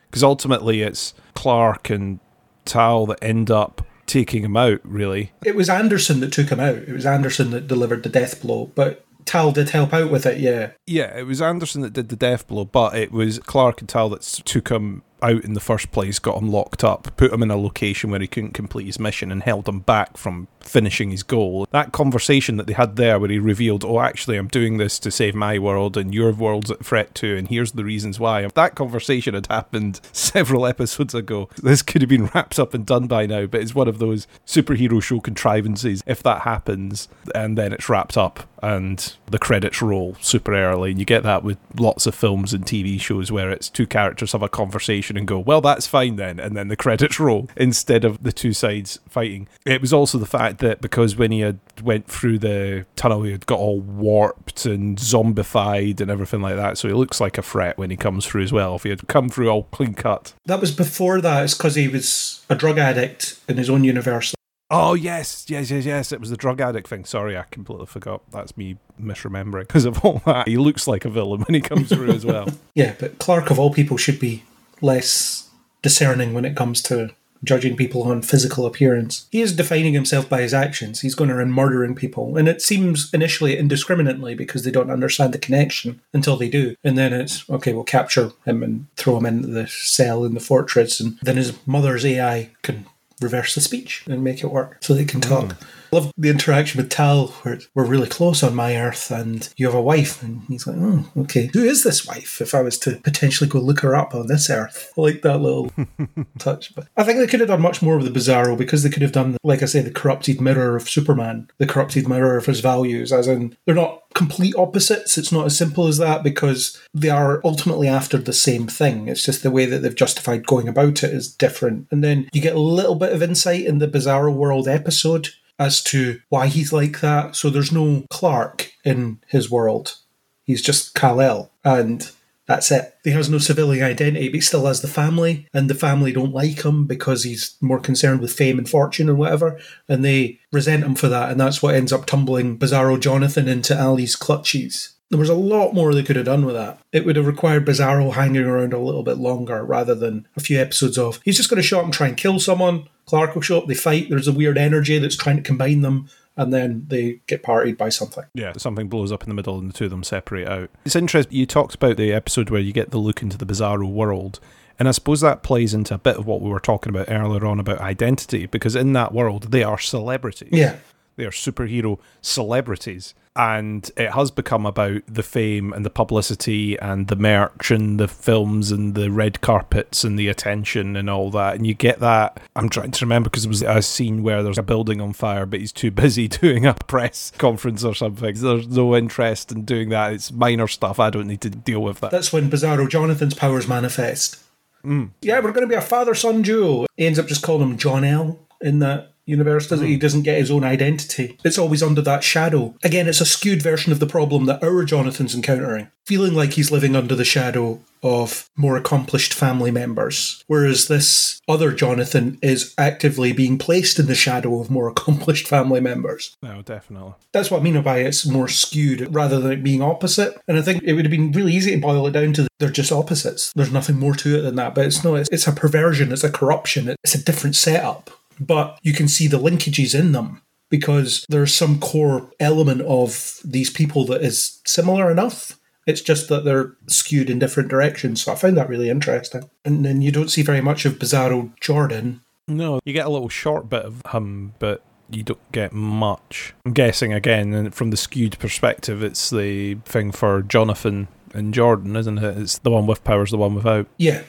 Because ultimately, it's Clark and Tal that end up taking him out, really. It was Anderson that took him out. It was Anderson that delivered the death blow, but Tal did help out with it, yeah. Yeah, it was Anderson that did the death blow, but it was Clark and Tal that took him out in the first place, got him locked up, put him in a location where he couldn't complete his mission, and held him back from finishing his goal. That conversation that they had there, where he revealed, "Oh, actually, I'm doing this to save my world, and your world's at threat too, and here's the reasons why." That conversation had happened several episodes ago. This could have been wrapped up and done by now, but it's one of those superhero show contrivances. If that happens, and then it's wrapped up, and the credits roll super early, and you get that with lots of films and TV shows where it's two characters have a conversation and go, "Well, that's fine then," and then the credits roll instead of the two sides fighting. It was also the fact that because when he had went through the tunnel, he had got all warped and zombified and everything like that. So he looks like a threat when he comes through as well. If he had come through all clean cut. That was before that. It's because he was a drug addict in his own universe. Oh yes, yes, yes, yes. It was the drug addict thing. Sorry, I completely forgot. That's me misremembering because of all that. He looks like a villain when he comes through as well. Yeah, but Clark of all people should be less discerning when it comes to judging people on physical appearance. He is defining himself by his actions. He's going around murdering people. And it seems initially indiscriminately because they don't understand the connection until they do. And then it's, okay, we'll capture him and throw him into the cell in the fortress. And then his mother's AI can reverse the speech and make it work so they can talk. I love the interaction with Tal where we're really close on my earth and you have a wife and he's like, oh, okay, who is this wife if I was to potentially go look her up on this earth? I like that little touch. But I think they could have done much more with the Bizarro because they could have done, like I say, the corrupted mirror of Superman, the corrupted mirror of his values, as in they're not complete opposites. It's not as simple as that because they are ultimately after the same thing. It's just the way that they've justified going about it is different. And then you get a little bit of insight in the Bizarro World episode as to why he's like that. So there's no Clark in his world. He's just Kal-El. And that's it. He has no civilian identity, but he still has the family, and the family don't like him because he's more concerned with fame and fortune and whatever, and they resent him for that, and that's what ends up tumbling Bizarro Jonathan into Ally's clutches. There was a lot more they could have done with that. It would have required Bizarro hanging around a little bit longer rather than a few episodes of he's just going to show up and try and kill someone. Clark will show up, they fight, there's a weird energy that's trying to combine them, and then they get partied by something. Yeah, something blows up in the middle and the two of them separate out. It's interesting. You talked about the episode where you get the look into the Bizarro world. And I suppose that plays into a bit of what we were talking about earlier on about identity, because in that world, they are celebrities. Yeah. They are superhero celebrities. And it has become about the fame and the publicity and the merch and the films and the red carpets and the attention and all that. And you get that. I'm trying to remember because it was a scene where there's a building on fire, but he's too busy doing a press conference or something. There's no interest in doing that. It's minor stuff. I don't need to deal with that. That's when Bizarro Jonathan's powers manifest. Mm. Yeah, we're going to be a father son duo. He ends up just calling him Jon-El in that universe, does it? Hmm. He doesn't get his own identity. It's always under that shadow. Again, it's a skewed version of the problem that our Jonathan's encountering, feeling like he's living under the shadow of more accomplished family members, whereas this other Jonathan is actively being placed in the shadow of more accomplished family members. No, definitely. That's what I mean by it's more skewed rather than it being opposite. And I think it would have been really easy to boil it down to they're just opposites. There's nothing more to it than that. But it's no, it's, it's a perversion, it's a corruption, it's a different setup. But you can see the linkages in them because there's some core element of these people that is similar enough. It's just that they're skewed in different directions. So I found that really interesting. And then you don't see very much of Bizarro Jordan. No, you get a little short bit of him, but you don't get much. I'm guessing again, and from the skewed perspective, it's the thing for Jonathan and Jordan, isn't it? It's the one with powers, the one without. Yeah.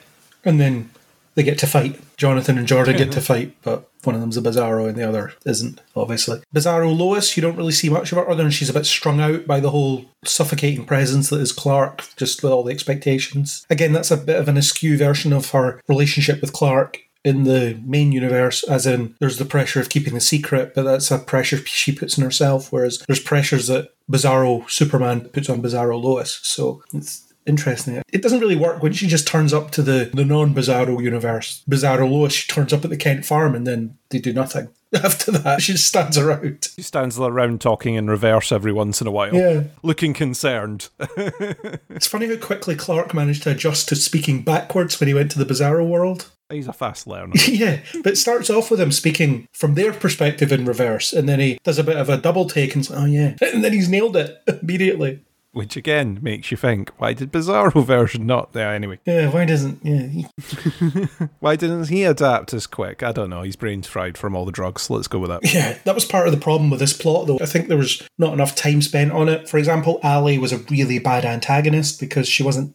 And then they get to fight. Jonathan and Jordan get to fight, but one of them's a Bizarro and the other isn't, obviously. Bizarro Lois, you don't really see much of her other than she's a bit strung out by the whole suffocating presence that is Clark, just with all the expectations. Again, that's a bit of an askew version of her relationship with Clark in the main universe, as in there's the pressure of keeping the secret, but that's a pressure she puts on herself, whereas there's pressures that Bizarro Superman puts on Bizarro Lois. So it's interesting. It doesn't really work when she just turns up to the, the non Bizarro universe. Bizarro Lois, she turns up at the Kent farm and then they do nothing. After that, she just stands around. She stands around talking in reverse every once in a while, Yeah. looking concerned. It's funny how quickly Clark managed to adjust to speaking backwards when he went to the Bizarro world. He's a fast learner. yeah, but it starts off with him speaking from their perspective in reverse, and then he does a bit of a double take and says, oh yeah, and then he's nailed it immediately. Which again makes you think, why did Bizarro version not there anyway? Yeah, why doesn't, yeah, he- Why didn't he adapt as quick? I don't know. His brain's fried from all the drugs. Let's go with that. Yeah, that was part of the problem with this plot, though. I think there was not enough time spent on it. For example, Ally was a really bad antagonist because she wasn't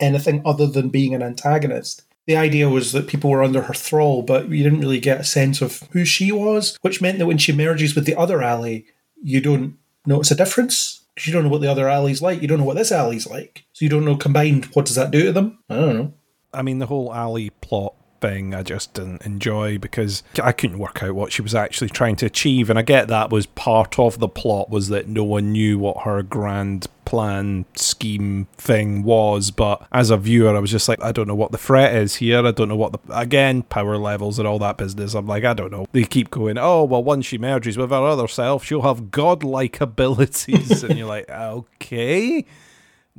anything other than being an antagonist. The idea was that people were under her thrall, but you didn't really get a sense of who she was, which meant that when she merges with the other Ally, you don't notice a difference. 'Cause You don't know what the other Ally's like. You don't know what this Ally's like. So you don't know combined what does that do to them? I don't know. I mean, the whole Ally plot thing I just didn't enjoy because I couldn't work out what she was actually trying to achieve. And I get that was part of the plot was that no one knew what her grand plan scheme thing was. But as a viewer, I was just like, I don't know what the threat is here. I don't know what the, again, power levels and all that business. I'm like, I don't know. They keep going, oh, well, once she merges with her other self, she'll have godlike abilities. and you're like, okay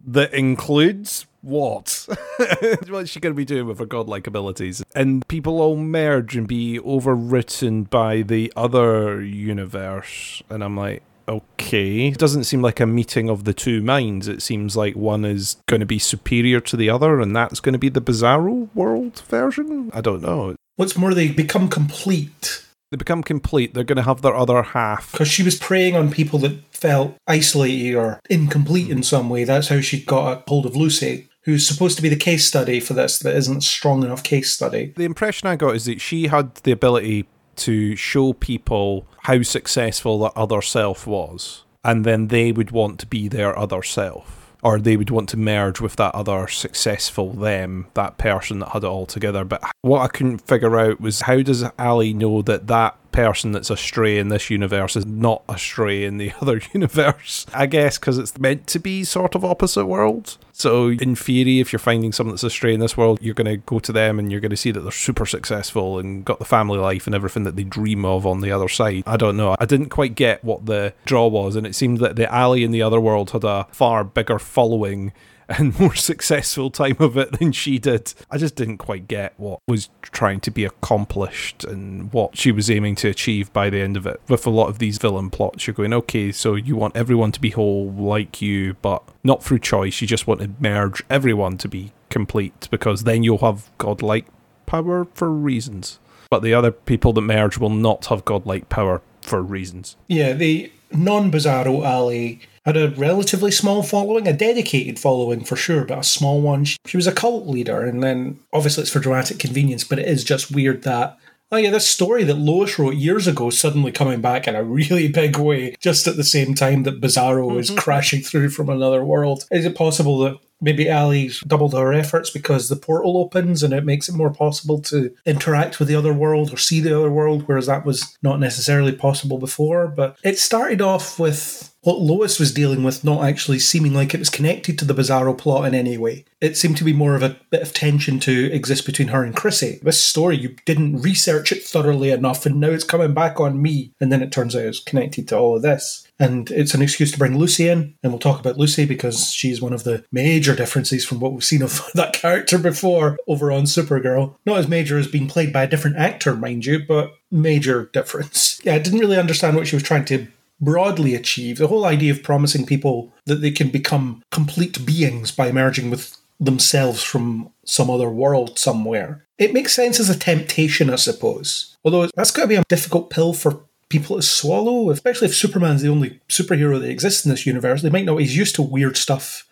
that includes what? What's she going to be doing with her godlike abilities? And people all merge and be overwritten by the other universe. And I'm like, okay. It doesn't seem like a meeting of the two minds. It seems like one is going to be superior to the other, and that's going to be the Bizarro world version? I don't know. What's more, they become complete They become complete. They're going to have their other half. because she was preying on people that felt isolated or incomplete in some way. That's how she got a hold of Lucy, who's supposed to be the case study for this, but isn't a strong enough case study. the impression I got is that she had the ability to show people how successful that other self was, and then they would want to be their other self. Or they would want to merge with that other successful them, that person that had it all together. But what I couldn't figure out was how does Ally know that that person that's astray in this universe is not astray in the other universe? I guess because it's meant to be sort of opposite worlds. So, in theory, if you're finding someone that's astray in this world, you're going to go to them and you're going to see that they're super successful and got the family life and everything that they dream of on the other side. I don't know. I didn't quite get what the draw was, and it seemed that the Ally in the other world had a far bigger following and more successful time of it than she did. I just didn't quite get what was trying to be accomplished and what she was aiming to achieve by the end of it. With a lot of these villain plots, you're going, okay, so you want everyone to be whole like you, but not through choice. You just want to merge everyone to be complete because then you'll have godlike power for reasons. But the other people that merge will not have godlike power for reasons. Yeah, the non Bizarro Ally had a relatively small following, a dedicated following for sure, but a small one. She was a cult leader, and then obviously it's for dramatic convenience, but it is just weird that oh yeah, this story that Lois wrote years ago suddenly coming back in a really big way, just at the same time that Bizarro is mm-hmm. crashing through from another world. Is it possible that maybe Ally's doubled her efforts because the portal opens and it makes it more possible to interact with the other world or see the other world, whereas that was not necessarily possible before. But it started off with what Lois was dealing with not actually seeming like it was connected to the Bizarro plot in any way. It seemed to be more of a bit of tension to exist between her and Chrissy. This story, you didn't research it thoroughly enough, and now it's coming back on me. And then it turns out it's connected to all of this. And it's an excuse to bring Lucy in, and we'll talk about Lucy because she's one of the major differences from what we've seen of that character before over on Supergirl. Not as major as being played by a different actor, mind you, but major difference. Yeah, I didn't really understand what she was trying to broadly achieve. The whole idea of promising people that they can become complete beings by merging with themselves from some other world somewhere. It makes sense as a temptation, I suppose. Although that's got to be a difficult pill for people to swallow, especially if Superman's the only superhero that exists in this universe. They might not be as used to weird stuff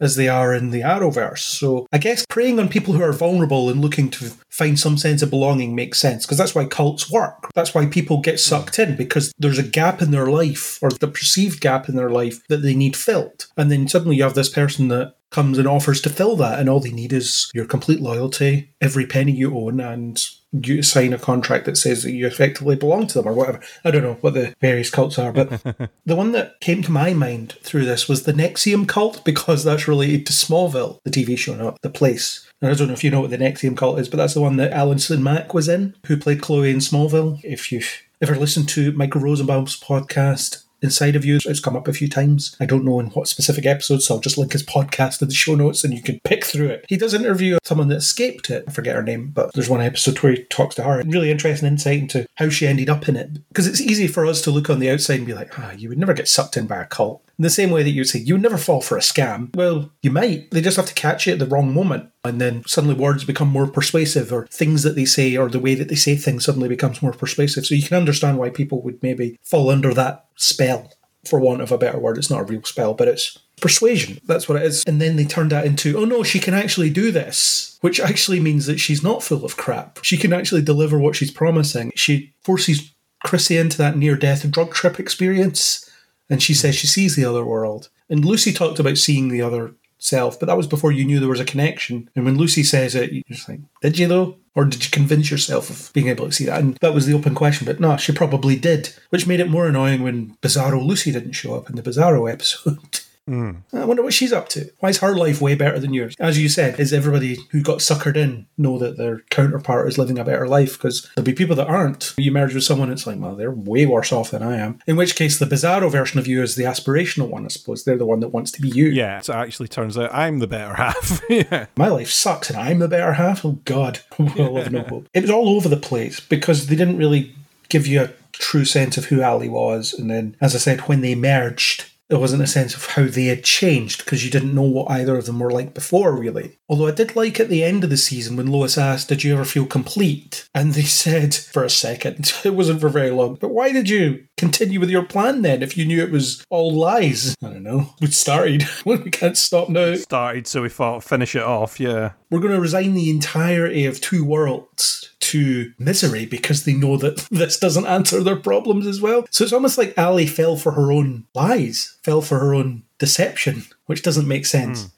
as they are in the Arrowverse. So I guess preying on people who are vulnerable and looking to find some sense of belonging makes sense because that's why cults work. That's why people get sucked in because there's a gap in their life or the perceived gap in their life that they need filled. And then suddenly you have this person that comes and offers to fill that and all they need is your complete loyalty, every penny you own and you sign a contract that says that you effectively belong to them or whatever. I don't know what the various cults are, but the one that came to my mind through this was the NXIVM cult because that's related to Smallville, the TV show, not the place. And I don't know if you know what the NXIVM cult is, but that's the one that Alison Mack was in, who played Chloe in Smallville. If you've ever listened to Michael Rosenbaum's podcast, inside of you. It's come up a few times. I don't know in what specific episode, so I'll just link his podcast in the show notes and you can pick through it. He does interview someone that escaped it. I forget her name, but there's one episode where he talks to her. Really interesting insight into how she ended up in it. Because it's easy for us to look on the outside and be like, ah, you would never get sucked in by a cult. In the same way that you would say, you never fall for a scam. Well, you might. They just have to catch you at the wrong moment. And then suddenly words become more persuasive, or things that they say, or the way that they say things suddenly becomes more persuasive. So you can understand why people would maybe fall under that spell for want of a better word. It's not a real spell, but it's persuasion. That's what it is. And then they turned that into, oh no, she can actually do this, which actually means that she's not full of crap. She can actually deliver what she's promising. She forces Chrissy into that near death drug trip experience, and she says she sees the other world. And Lucy talked about seeing the other self, but that was before you knew there was a connection. And when Lucy says it, you're just like, did you though? Or did you convince yourself of being able to see that? And that was the open question, but no, she probably did, which made it more annoying when Bizarro Lucy didn't show up in the Bizarro episode. Mm. I wonder what she's up to. Why is her life way better than yours? As you said, is everybody who got suckered in know that their counterpart is living a better life? Because there'll be people that aren't. You marriage with someone, it's like, well, they're way worse off than I am. In which case, the Bizarro version of you is the aspirational one, I suppose. They're the one that wants to be you. Yeah, so it actually turns out I'm the better half. yeah. My life sucks and I'm the better half. Oh, God. well, of no hope. It was all over the place because they didn't really give you a true sense of who Ally was. And then, as I said, when they merged, there wasn't a sense of how they had changed because you didn't know what either of them were like before, really. Although I did like at the end of the season when Lois asked, Did you ever feel complete? And they said, for a second, it wasn't for very long, but why did you continue with your plan then if you knew it was all lies? I don't know. We started. we can't stop now. Started, so we thought finish it off, yeah. We're going to resign the entirety of Two Worlds to misery because they know that this doesn't answer their problems as well. So it's almost like Ally fell for her own lies, fell for her own deception, which doesn't make sense. Hmm.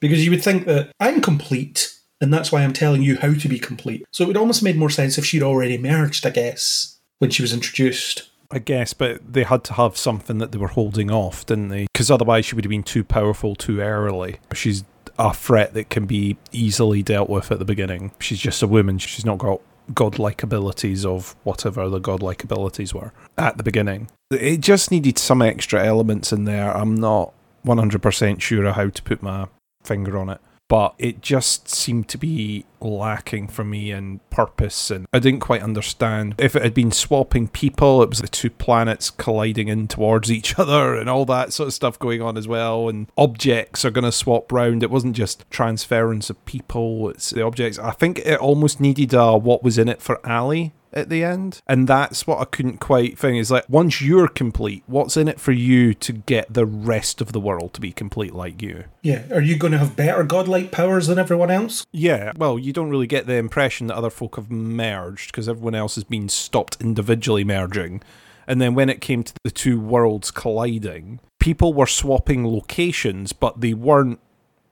Because you would think that I'm complete, and that's why I'm telling you how to be complete. So it would almost made more sense if she'd already merged, I guess, when she was introduced. I guess, but they had to have something that they were holding off, didn't they? Because otherwise she would have been too powerful too early. She's a threat that can be easily dealt with at the beginning. She's just a woman. She's not got godlike abilities of whatever the godlike abilities were at the beginning. It just needed some extra elements in there. I'm not 100% sure how to put my finger on it. But it just seemed to be lacking for me in purpose, and I didn't quite understand. If it had been swapping people, it was the two planets colliding in towards each other, and all that sort of stuff going on as well. And objects are going to swap round. It wasn't just transference of people; it's the objects. I think it almost needed a what was in it for Ally at the end. And that's what I couldn't quite think is like, once you're complete, what's in it for you to get the rest of the world to be complete like you? Yeah, are you going to have better godlike powers than everyone else? Yeah, well, you don't really get the impression that other folk have merged because everyone else has been stopped individually merging. And then when it came to the two worlds colliding, people were swapping locations, but they weren't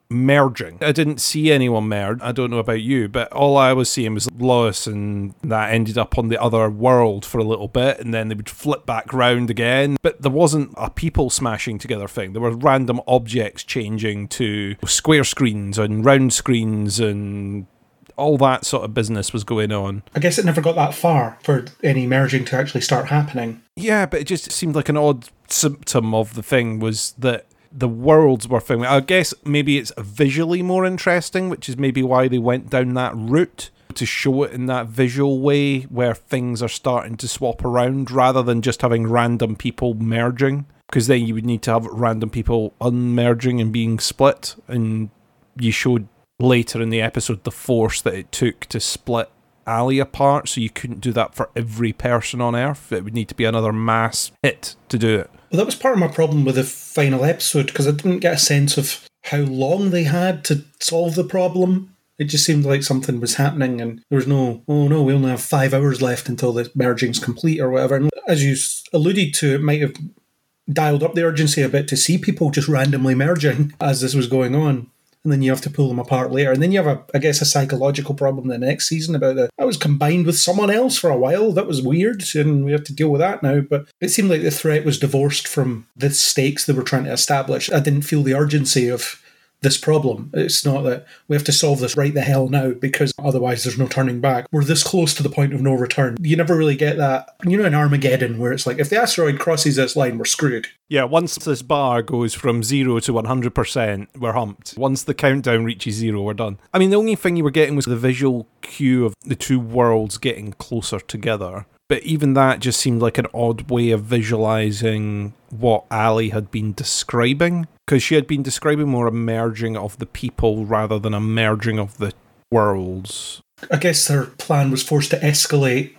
merging. I didn't see anyone merge. I don't know about you, but all I was seeing was Lois, and that ended up on the other world for a little bit, and then they would flip back round again. But there wasn't a people smashing together thing. There were random objects changing to square screens and round screens and all that sort of business was going on. I guess it never got that far for any merging to actually start happening. Yeah, but it just seemed like an odd symptom of the thing was that the worlds were filming. I guess maybe it's visually more interesting, which is maybe why they went down that route to show it in that visual way where things are starting to swap around rather than just having random people merging. Because then you would need to have random people unmerging and being split. And you showed later in the episode the force that it took to split Ally apart, so you couldn't do that for every person on Earth. It would need to be another mass hit to do it. Well, that was part of my problem with the final episode because I didn't get a sense of how long they had to solve the problem. It just seemed like something was happening, and there was no, oh no, we only have five hours left until the merging's complete or whatever. And as you alluded to, it might have dialed up the urgency a bit to see people just randomly merging as this was going on and then you have to pull them apart later. And then you have a, I guess, a psychological problem the next season about that. I was combined with someone else for a while. That was weird, and we have to deal with that now. But it seemed like the threat was divorced from the stakes they were trying to establish. I didn't feel the urgency of this problem. It's not that we have to solve this right the hell now because otherwise there's no turning back. We're this close to the point of no return. You never really get that. You know, in Armageddon, where it's like if the asteroid crosses this line, we're screwed. Yeah, once this bar goes from zero to 100%, we're humped. Once the countdown reaches zero, we're done. I mean, the only thing you were getting was the visual cue of the two worlds getting closer together. But even that just seemed like an odd way of visualizing what Ally had been describing. Because she had been describing more a merging of the people rather than a merging of the worlds. I guess her plan was forced to escalate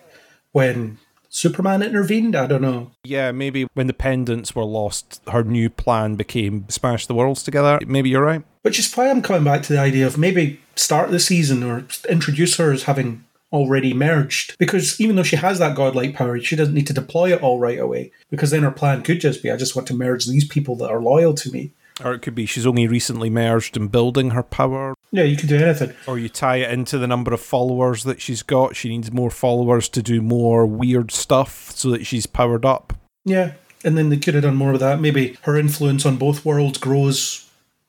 when Superman intervened? I don't know. Yeah, maybe when the pendants were lost, her new plan became smash the worlds together. Maybe you're right. Which is why I'm coming back to the idea of maybe start the season or introduce her as having already merged. Because even though she has that godlike power, she doesn't need to deploy it all right away. Because then her plan could just be I just want to merge these people that are loyal to me. Or it could be she's only recently merged and building her power. Yeah, you could do anything. Or you tie it into the number of followers that she's got. She needs more followers to do more weird stuff so that she's powered up. Yeah, and then they could have done more of that. Maybe her influence on both worlds grows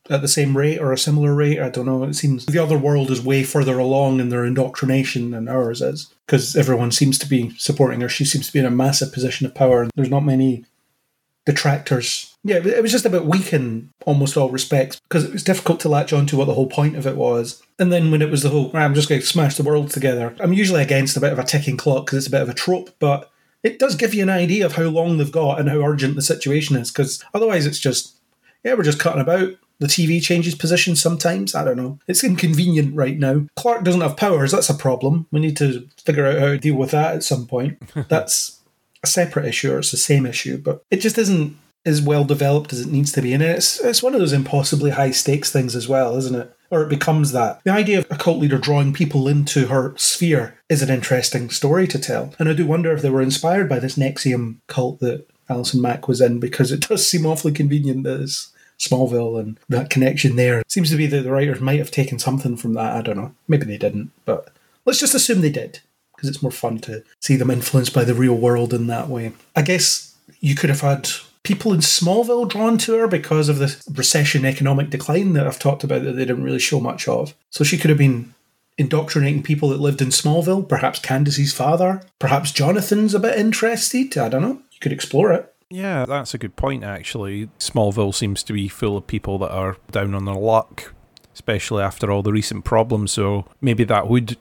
at the same rate or a similar rate. I don't know. It seems the other world is way further along in their indoctrination than ours is because everyone seems to be supporting her. She seems to be in a massive position of power. and There's not many detractors. Yeah, it was just a bit weak in almost all respects because it was difficult to latch on to what the whole point of it was. And then when it was the whole, I'm just going to smash the world together, I'm usually against a bit of a ticking clock because it's a bit of a trope, but it does give you an idea of how long they've got and how urgent the situation is because otherwise it's just, yeah, we're just cutting about. The TV changes position sometimes. I don't know. It's inconvenient right now. Clark doesn't have powers. That's a problem. We need to figure out how to deal with that at some point. That's a separate issue or it's the same issue, but it just isn't as well developed as it needs to be. And it's it's one of those impossibly high stakes things as well, isn't it? Or it becomes that. The idea of a cult leader drawing people into her sphere is an interesting story to tell. And I do wonder if they were inspired by this NXIVM cult that Alison Mack was in, because it does seem awfully convenient that it's Smallville and that connection there. Seems to be that the writers might have taken something from that. I don't know. Maybe they didn't, but let's just assume they did because it's more fun to see them influenced by the real world in that way. I guess you could have had people in Smallville drawn to her because of the recession economic decline that I've talked about that they didn't really show much of. So she could have been indoctrinating people that lived in Smallville, perhaps Candice's father, perhaps Jonathan's a bit interested. I don't know. You could explore it. Yeah, that's a good point, actually. Smallville seems to be full of people that are down on their luck, especially after all the recent problems. So maybe that would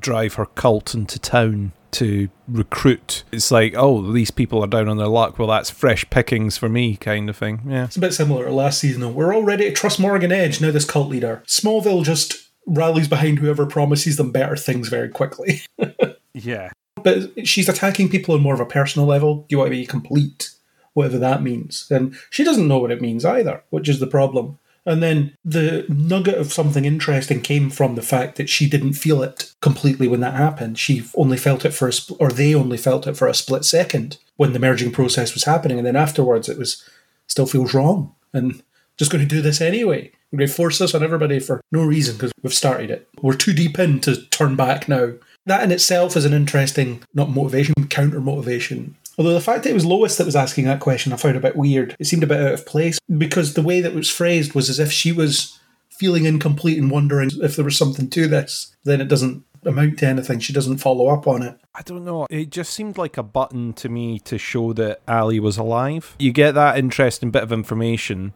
drive her cult into town to recruit. It's like, oh, these people are down on their luck. Well, that's fresh pickings for me, kind of thing. Yeah. It's a bit similar to last season, though. We're all ready to trust Morgan Edge, now this cult leader. Smallville just rallies behind whoever promises them better things very quickly. yeah. but she's attacking people on more of a personal level. Do you want to be complete? Whatever that means. And she doesn't know what it means either, which is the problem. And then the nugget of something interesting came from the fact that she didn't feel it completely when that happened. She only felt it for a or they only felt it for a split second when the merging process was happening. And then afterwards, it was still feels wrong. And just going to do this anyway. We're going to force this on everybody for no reason because we've started it. We're too deep in to turn back now. That in itself is an interesting, not motivation, counter motivation. Although the fact that it was Lois that was asking that question, I found a bit weird. It seemed a bit out of place because the way that it was phrased was as if she was feeling incomplete and wondering if there was something to this. Then it doesn't amount to anything. She doesn't follow up on it. I don't know. It just seemed like a button to me to show that Ally was alive. You get that interesting bit of information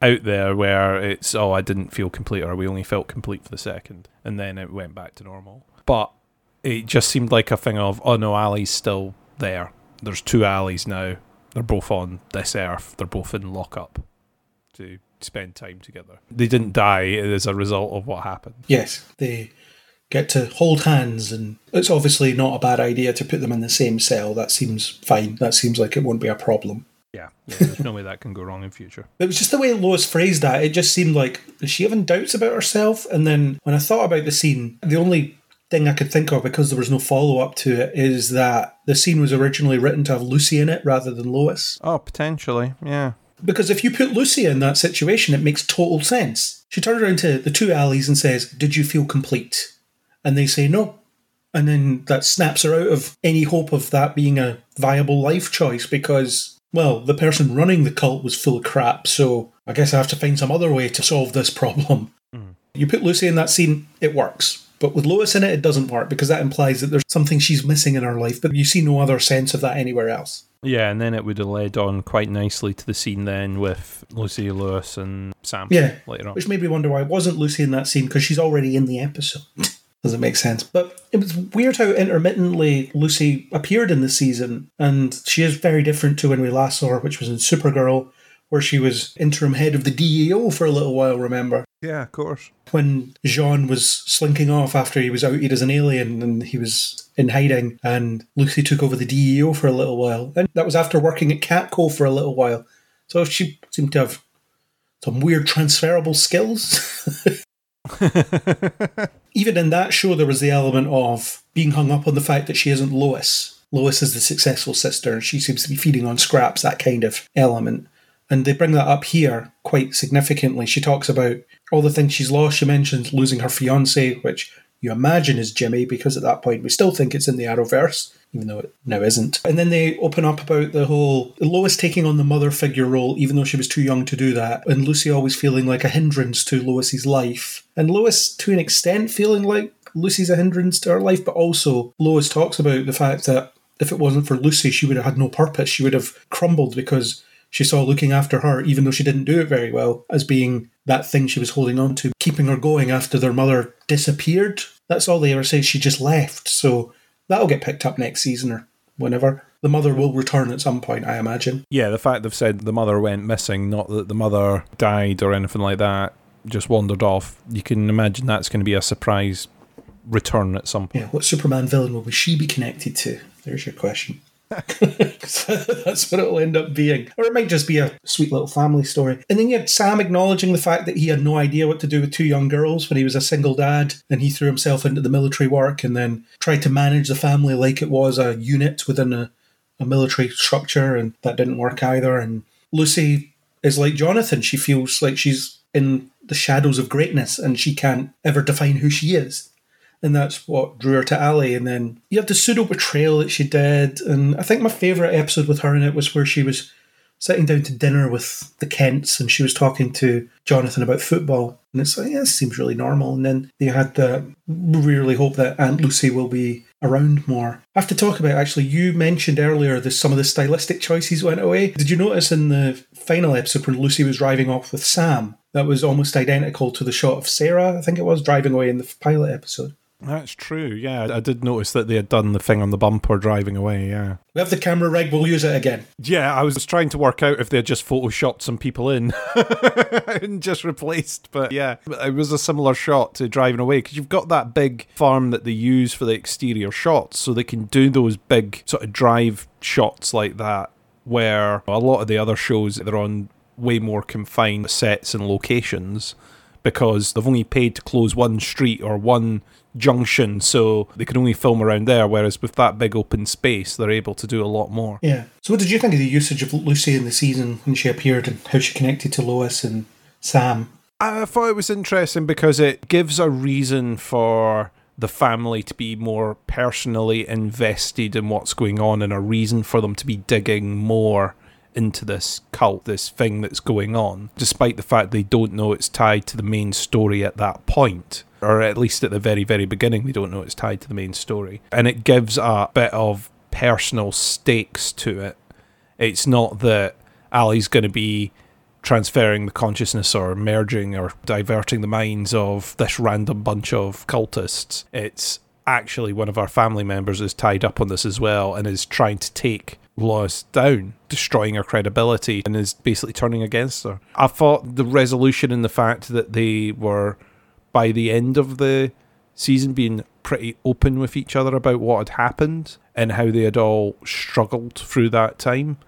out there where it's, oh, I didn't feel complete or we only felt complete for the second. And then it went back to normal. But it just seemed like a thing of, oh no, Ally's still there there's two Allys now. They're both on this earth. They're both in lockup to spend time together. They didn't die as a result of what happened. Yes, they get to hold hands, and it's obviously not a bad idea to put them in the same cell. That seems fine. That seems like it won't be a problem. Yeah, yeah there's no way that can go wrong in future. It was just the way Lois phrased that. It just seemed like is she having doubts about herself? And then when I thought about the scene, the only thing I could think of because there was no follow up to it is that the scene was originally written to have Lucy in it rather than Lois. Oh, potentially, yeah. Because if you put Lucy in that situation, it makes total sense. She turns around to the two Allys and says, Did you feel complete? And they say no. And then that snaps her out of any hope of that being a viable life choice because, well, the person running the cult was full of crap, so I guess I have to find some other way to solve this problem. Mm. You put Lucy in that scene, it works. But with Lois in it, it doesn't work because that implies that there's something she's missing in her life, but you see no other sense of that anywhere else. Yeah, and then it would have led on quite nicely to the scene then with Lucy Lois and Sam. Yeah, later on. Which made me wonder why it wasn't Lucy in that scene because she's already in the episode. Does it make sense? But it was weird how intermittently Lucy appeared in the season, and she is very different to when we last saw her, which was in Supergirl, where she was interim head of the DEO for a little while, remember? Yeah, of course. When J'onn was slinking off after he was outed as an alien and he was in hiding, and Lucy took over the DEO for a little while. And that was after working at Catco for a little while. So she seemed to have some weird transferable skills. Even in that show, there was the element of being hung up on the fact that she isn't Lois. Lois is the successful sister, and she seems to be feeding on scraps, that kind of element. And they bring that up here quite significantly. She talks about all the things she's lost. She mentions losing her fiance, which you imagine is Jimmy, because at that point we still think it's in the Arrowverse, even though it now isn't. And then they open up about the whole Lois taking on the mother figure role, even though she was too young to do that, and Lucy always feeling like a hindrance to Lois's life. And Lois, to an extent, feeling like Lucy's a hindrance to her life, but also Lois talks about the fact that if it wasn't for Lucy, she would have had no purpose. She would have crumbled because she saw looking after her, even though she didn't do it very well, as being that thing she was holding on to, keeping her going after their mother disappeared. That's all they ever say. She just left. So that'll get picked up next season or whenever. The mother will return at some point, I imagine. Yeah, the fact they've said the mother went missing, not that the mother died or anything like that, just wandered off. You can imagine that's going to be a surprise return at some point. Yeah, what Superman villain will she be connected to? There's your question. That's what it'll end up being. Or it might just be a sweet little family story. And then you had Sam acknowledging the fact that he had no idea what to do with two young girls when he was a single dad and he threw himself into the military work and then tried to manage the family like it was a unit within a, a military structure and that didn't work either. And Lucy is like Jonathan. She feels like she's in the shadows of greatness and she can't ever define who she is and that's what drew her to Ally. And then you have the pseudo betrayal that she did, and I think my favourite episode with her in it was where she was sitting down to dinner with the Kents, and she was talking to Jonathan about football, and it's like, yeah, seems really normal. And then they had the really hope that Aunt Lucy will be around more. I have to talk about actually. You mentioned earlier that some of the stylistic choices went away. Did you notice in the final episode when Lucy was driving off with Sam? That was almost identical to the shot of Sarah, I think it was, driving away in the pilot episode. That's true. Yeah, I did notice that they had done the thing on the bumper driving away. Yeah. We have the camera rig, we'll use it again. Yeah, I was trying to work out if they had just photoshopped some people in and just replaced. But yeah, it was a similar shot to driving away because you've got that big farm that they use for the exterior shots. So they can do those big sort of drive shots like that where a lot of the other shows, they're on way more confined sets and locations because they've only paid to close one street or one junction, so they can only film around there. Whereas with that big open space, they're able to do a lot more. Yeah. So, what did you think of the usage of Lucy in the season when she appeared and how she connected to Lois and Sam? I thought it was interesting because it gives a reason for the family to be more personally invested in what's going on and a reason for them to be digging more into this cult, this thing that's going on, despite the fact they don't know it's tied to the main story at that point. Or at least at the very, very beginning, they don't know it's tied to the main story. And it gives a bit of personal stakes to it. It's not that Ally's going to be transferring the consciousness or merging or diverting the minds of this random bunch of cultists. It's actually one of our family members is tied up on this as well and is trying to take Lois down, destroying her credibility, and is basically turning against her. I thought the resolution in the fact that they were, by the end of the season, being pretty open with each other about what had happened and how they had all struggled through that time.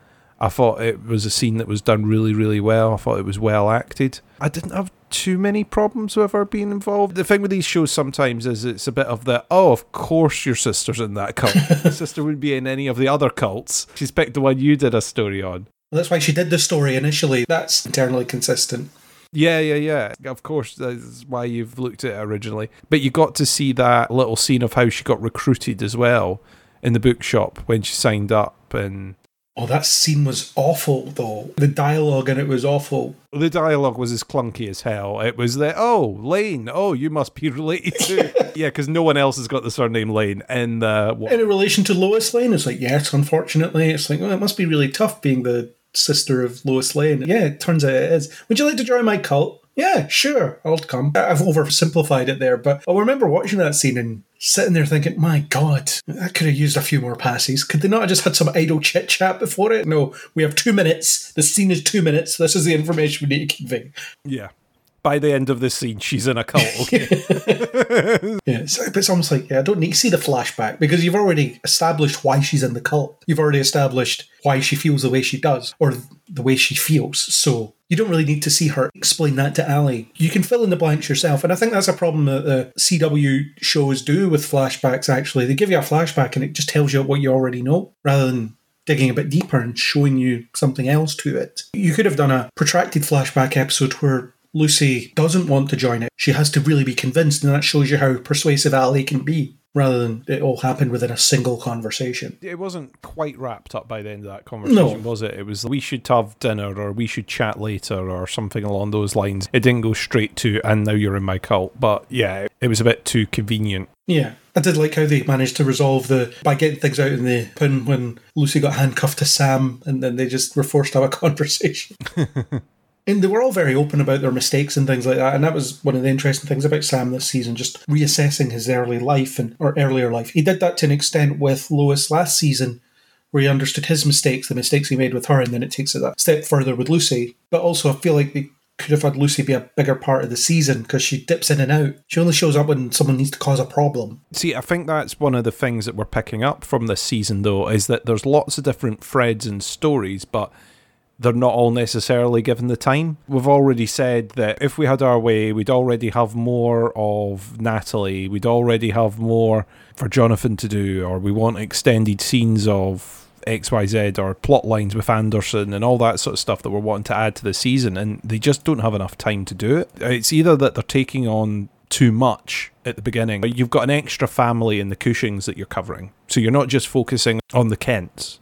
I thought it was a scene that was done really, really well. I thought it was well acted. I didn't have too many problems with her being involved. The thing with these shows sometimes is it's a bit of the, oh, of course your sister's in that cult. sister wouldn't be in any of the other cults. She's picked the one you did a story on. Well, that's why she did the story initially. That's internally consistent. Yeah, yeah, yeah. Of course, that's why you've looked at it originally. But you got to see that little scene of how she got recruited as well in the bookshop when she signed up and Oh, that scene was awful, though. The dialogue in it was awful. The dialogue was as clunky as hell. It was the, oh, Lane, oh, you must be related to. yeah, because no one else has got the surname Lane. And uh, in relation to Lois Lane, it's like, yes, unfortunately. It's like, oh, it must be really tough being the sister of Lois Lane. Yeah, it turns out it is. Would you like to join my cult? Yeah, sure, I'll come. I've oversimplified it there, but I remember watching that scene and sitting there thinking, my God, I could have used a few more passes. Could they not have just had some idle chit chat before it? No, we have two minutes. The scene is two minutes. This is the information we need to convey. Yeah by the end of this scene, she's in a cult. Okay. yeah, so, but it's almost like yeah, I don't need to see the flashback because you've already established why she's in the cult. You've already established why she feels the way she does or the way she feels. So you don't really need to see her explain that to Ally. You can fill in the blanks yourself, and I think that's a problem that the CW shows do with flashbacks. Actually, they give you a flashback and it just tells you what you already know rather than digging a bit deeper and showing you something else to it. You could have done a protracted flashback episode where Lucy doesn't want to join it. She has to really be convinced, and that shows you how persuasive Ally can be rather than it all happened within a single conversation. It wasn't quite wrapped up by the end of that conversation, no. was it? It was we should have dinner or we should chat later or something along those lines. It didn't go straight to and now you're in my cult. But yeah, it was a bit too convenient. Yeah. I did like how they managed to resolve the by getting things out in the pin when Lucy got handcuffed to Sam and then they just were forced to have a conversation. And they were all very open about their mistakes and things like that. And that was one of the interesting things about Sam this season, just reassessing his early life and or earlier life. He did that to an extent with Lois last season, where he understood his mistakes, the mistakes he made with her, and then it takes it a step further with Lucy. But also, I feel like they could have had Lucy be a bigger part of the season because she dips in and out. She only shows up when someone needs to cause a problem. See, I think that's one of the things that we're picking up from this season, though, is that there's lots of different threads and stories, but they're not all necessarily given the time. We've already said that if we had our way, we'd already have more of Natalie, we'd already have more for Jonathan to do, or we want extended scenes of XYZ or plot lines with Anderson and all that sort of stuff that we're wanting to add to the season, and they just don't have enough time to do it. It's either that they're taking on too much at the beginning. You've got an extra family in the Cushings that you're covering. So you're not just focusing on the Kents.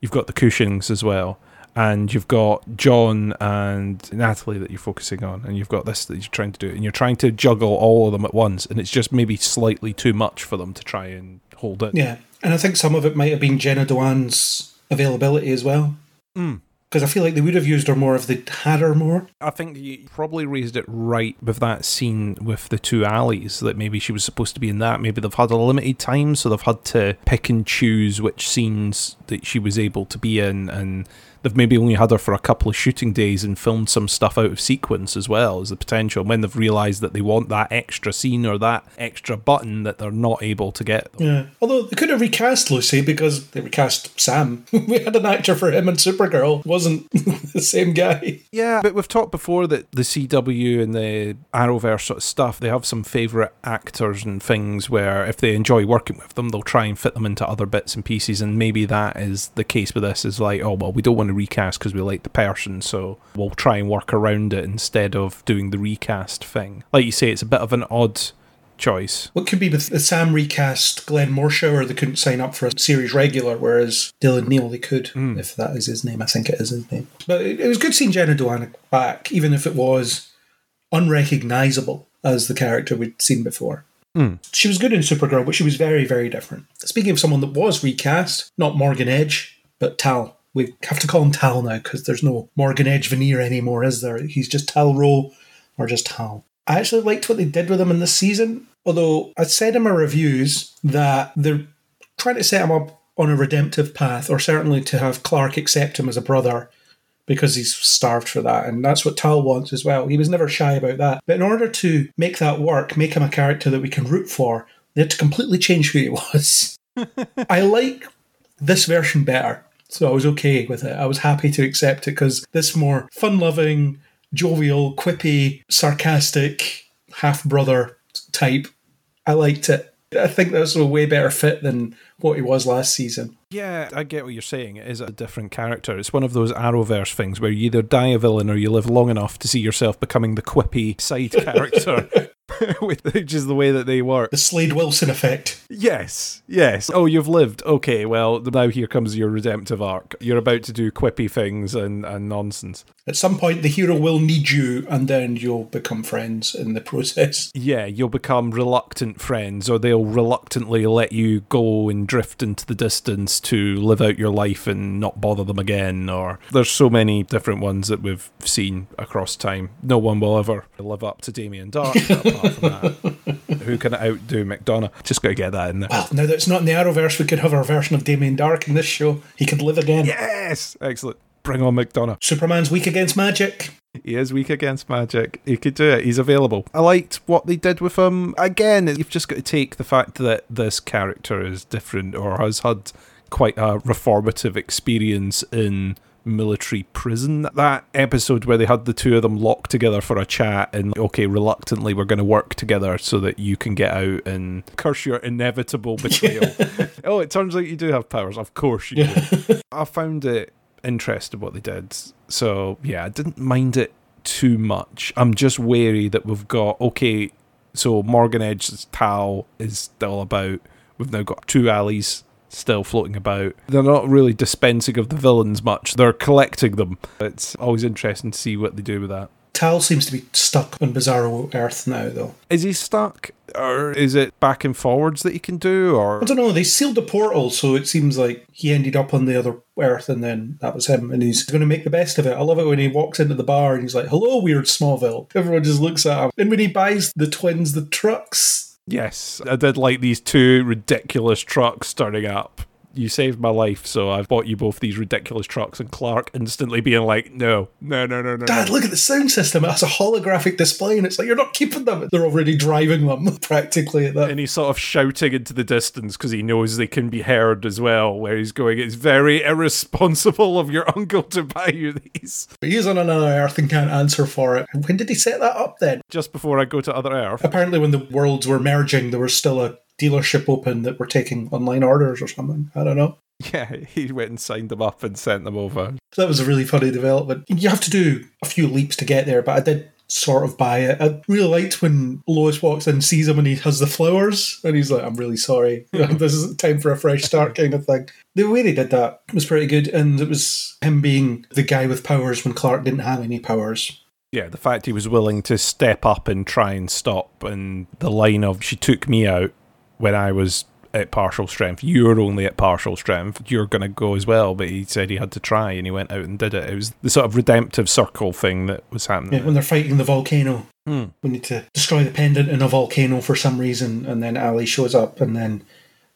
You've got the Cushings as well and you've got John and Natalie that you're focusing on, and you've got this that you're trying to do, and you're trying to juggle all of them at once, and it's just maybe slightly too much for them to try and hold it. Yeah, and I think some of it might have been Jenna Dewan's availability as well. Mm. Because I feel like they would have used her more if they'd had her more. I think you probably raised it right with that scene with the two Allys that maybe she was supposed to be in that. Maybe they've had a limited time, so they've had to pick and choose which scenes that she was able to be in, and they've maybe only had her for a couple of shooting days and filmed some stuff out of sequence as well as the potential. When they've realised that they want that extra scene or that extra button that they're not able to get. Yeah. Although they could have recast Lucy because they recast Sam. we had an actor for him and Supergirl. Wasn't the same guy. Yeah, but we've talked before that the CW and the Arrowverse sort of stuff, they have some favourite actors and things where if they enjoy working with them, they'll try and fit them into other bits and pieces. And maybe that is the case with this is like, oh, well, we don't want to recast because we like the person, so we'll try and work around it instead of doing the recast thing. Like you say, it's a bit of an odd choice. What could be with the Sam recast Glenn Morshower? They couldn't sign up for a series regular, whereas Dylan Neal they could, Hmm. if that is his name. I think it is his name. But it, it was good seeing Jenna Dewan back, even if it was unrecognizable as the character we'd seen before. Hmm. She was good in Supergirl, but she was very, very different. Speaking of someone that was recast, not Morgan Edge, but Tal. We have to call him Tal now because there's no Morgan Edge veneer anymore, is there? He's just Tal-Rho or just Tal. I actually liked what they did with him in this season, although I said in my reviews that they're trying to set him up on a redemptive path, or certainly to have Clark accept him as a brother because he's starved for that. And that's what Tal wants as well. He was never shy about that. But in order to make that work, make him a character that we can root for, they had to completely change who he was. I like this version better. So I was okay with it. I was happy to accept it because this more fun loving, jovial, quippy, sarcastic, half brother type, I liked it. I think that was a way better fit than what he was last season. Yeah, I get what you're saying. It is a different character. It's one of those Arrowverse things where you either die a villain or you live long enough to see yourself becoming the quippy side character, which is the way that they work. The Slade Wilson effect. Yes, yes. Oh, you've lived. Okay, well, now here comes your redemptive arc. You're about to do quippy things and, and nonsense. At some point, the hero will need you, and then you'll become friends in the process. Yeah, you'll become reluctant friends, or they'll reluctantly let you go and drift into the distance to live out your life and not bother them again. Or there's so many different ones that we've seen across time. No one will ever live up to Damien Darhk. apart from that. Who can outdo McDonough? Just got to get that in there. Well, now that it's not in the Arrowverse, we could have our version of Damien Darhk in this show. He could live again. Yes, excellent. Bring on McDonough. Superman's weak against magic. He is weak against magic. He could do it. He's available. I liked what they did with him. Again, you've just got to take the fact that this character is different or has had quite a reformative experience in military prison. That episode where they had the two of them locked together for a chat and okay, reluctantly we're going to work together so that you can get out and curse your inevitable betrayal. oh, it turns out you do have powers. Of course you do. I found it interested what they did. So yeah, I didn't mind it too much. I'm just wary that we've got okay. So Morgan Edge's Tal is still about. We've now got two Allys still floating about. They're not really dispensing of the villains much. They're collecting them. It's always interesting to see what they do with that. Tal seems to be stuck on Bizarro Earth now, though. Is he stuck, or is it back and forwards that he can do, or I don't know. They sealed the portal, so it seems like he ended up on the other Earth, and then that was him, and he's going to make the best of it. I love it when he walks into the bar and he's like, "Hello, weird Smallville." Everyone just looks at him, and when he buys the twins the trucks, Yes, I did like these two ridiculous trucks starting up. You saved my life, so I've bought you both these ridiculous trucks. And Clark instantly being like, no, no, no, no, no. Dad, no. look at the sound system. It has a holographic display, and it's like you're not keeping them. They're already driving them practically at that. And he's sort of shouting into the distance because he knows they can be heard as well. Where he's going, it's very irresponsible of your uncle to buy you these. But he's on another Earth and can't answer for it. When did he set that up then? Just before I go to Other Earth. Apparently, when the worlds were merging, there was still a dealership open that were taking online orders or something. I don't know. Yeah, he went and signed them up and sent them over. So that was a really funny development. You have to do a few leaps to get there, but I did sort of buy it. I really liked when Lois walks in, sees him, and he has the flowers, and he's like, "I'm really sorry. this is time for a fresh start," kind of thing. The way they did that was pretty good, and it was him being the guy with powers when Clark didn't have any powers. Yeah, the fact he was willing to step up and try and stop, and the line of "she took me out when I was at partial strength. You're only at partial strength. You're going to go as well. But he said he had to try and he went out and did it. It was the sort of redemptive circle thing that was happening. Yeah, when they're fighting the volcano, Hmm. we need to destroy the pendant in a volcano for some reason, and then Ally shows up, and then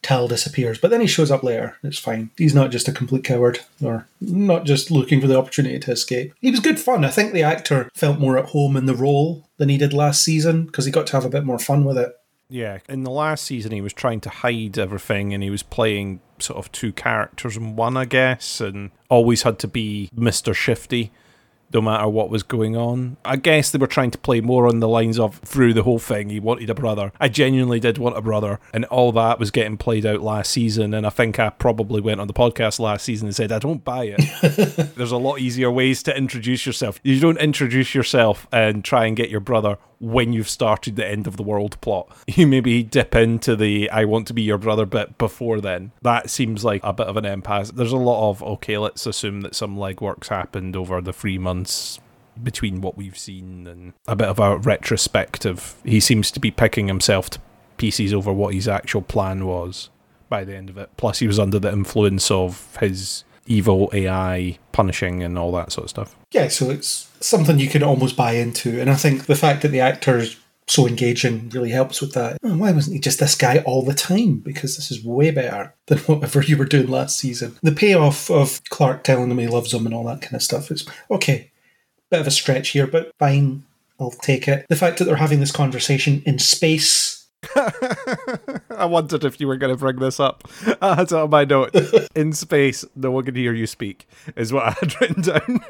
Tal disappears. But then he shows up later. It's fine. He's not just a complete coward, or not just looking for the opportunity to escape. He was good fun. I think the actor felt more at home in the role than he did last season because he got to have a bit more fun with it. Yeah, in the last season, he was trying to hide everything and he was playing sort of two characters in one, I guess, and always had to be Mr. Shifty no matter what was going on. I guess they were trying to play more on the lines of through the whole thing, he wanted a brother. I genuinely did want a brother, and all that was getting played out last season. And I think I probably went on the podcast last season and said, I don't buy it. There's a lot easier ways to introduce yourself. You don't introduce yourself and try and get your brother when you've started the end of the world plot. You maybe dip into the I want to be your brother bit before then. That seems like a bit of an impasse. There's a lot of, okay, let's assume that some legwork's happened over the three months between what we've seen and a bit of a retrospective. He seems to be picking himself to pieces over what his actual plan was by the end of it. Plus, he was under the influence of his evil AI punishing and all that sort of stuff. Yeah, so it's something you can almost buy into, and I think the fact that the actor's so engaging really helps with that. Oh, why wasn't he just this guy all the time? Because this is way better than whatever you were doing last season. The payoff of Clark telling him he loves him and all that kind of stuff is okay. Bit of a stretch here, but fine. I'll take it. The fact that they're having this conversation in space I wondered if you were going to bring this up. I had it on my note. In space, no one can hear you speak, is what I had written down.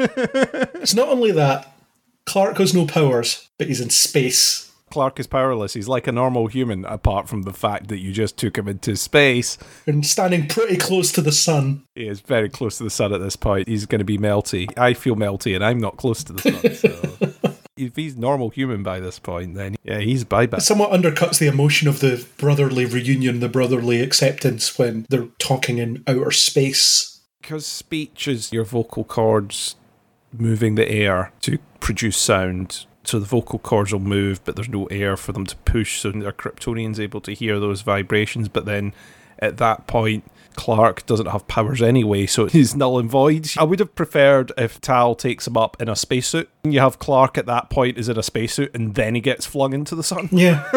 It's not only that Clark has no powers, but he's in space. Clark is powerless. He's like a normal human, apart from the fact that you just took him into space. And standing pretty close to the sun. He is very close to the sun at this point. He's going to be melty. I feel melty, and I'm not close to the sun. So. If he's normal human by this point, then yeah, he's bye bye. It somewhat undercuts the emotion of the brotherly reunion, the brotherly acceptance when they're talking in outer space. Because speech is your vocal cords moving the air to produce sound. So the vocal cords will move, but there's no air for them to push. So their Kryptonians able to hear those vibrations. But then at that point, Clark doesn't have powers anyway, so he's null and void. I would have preferred if Tal takes him up in a spacesuit. You have Clark at that point is in a spacesuit, and then he gets flung into the sun. Yeah.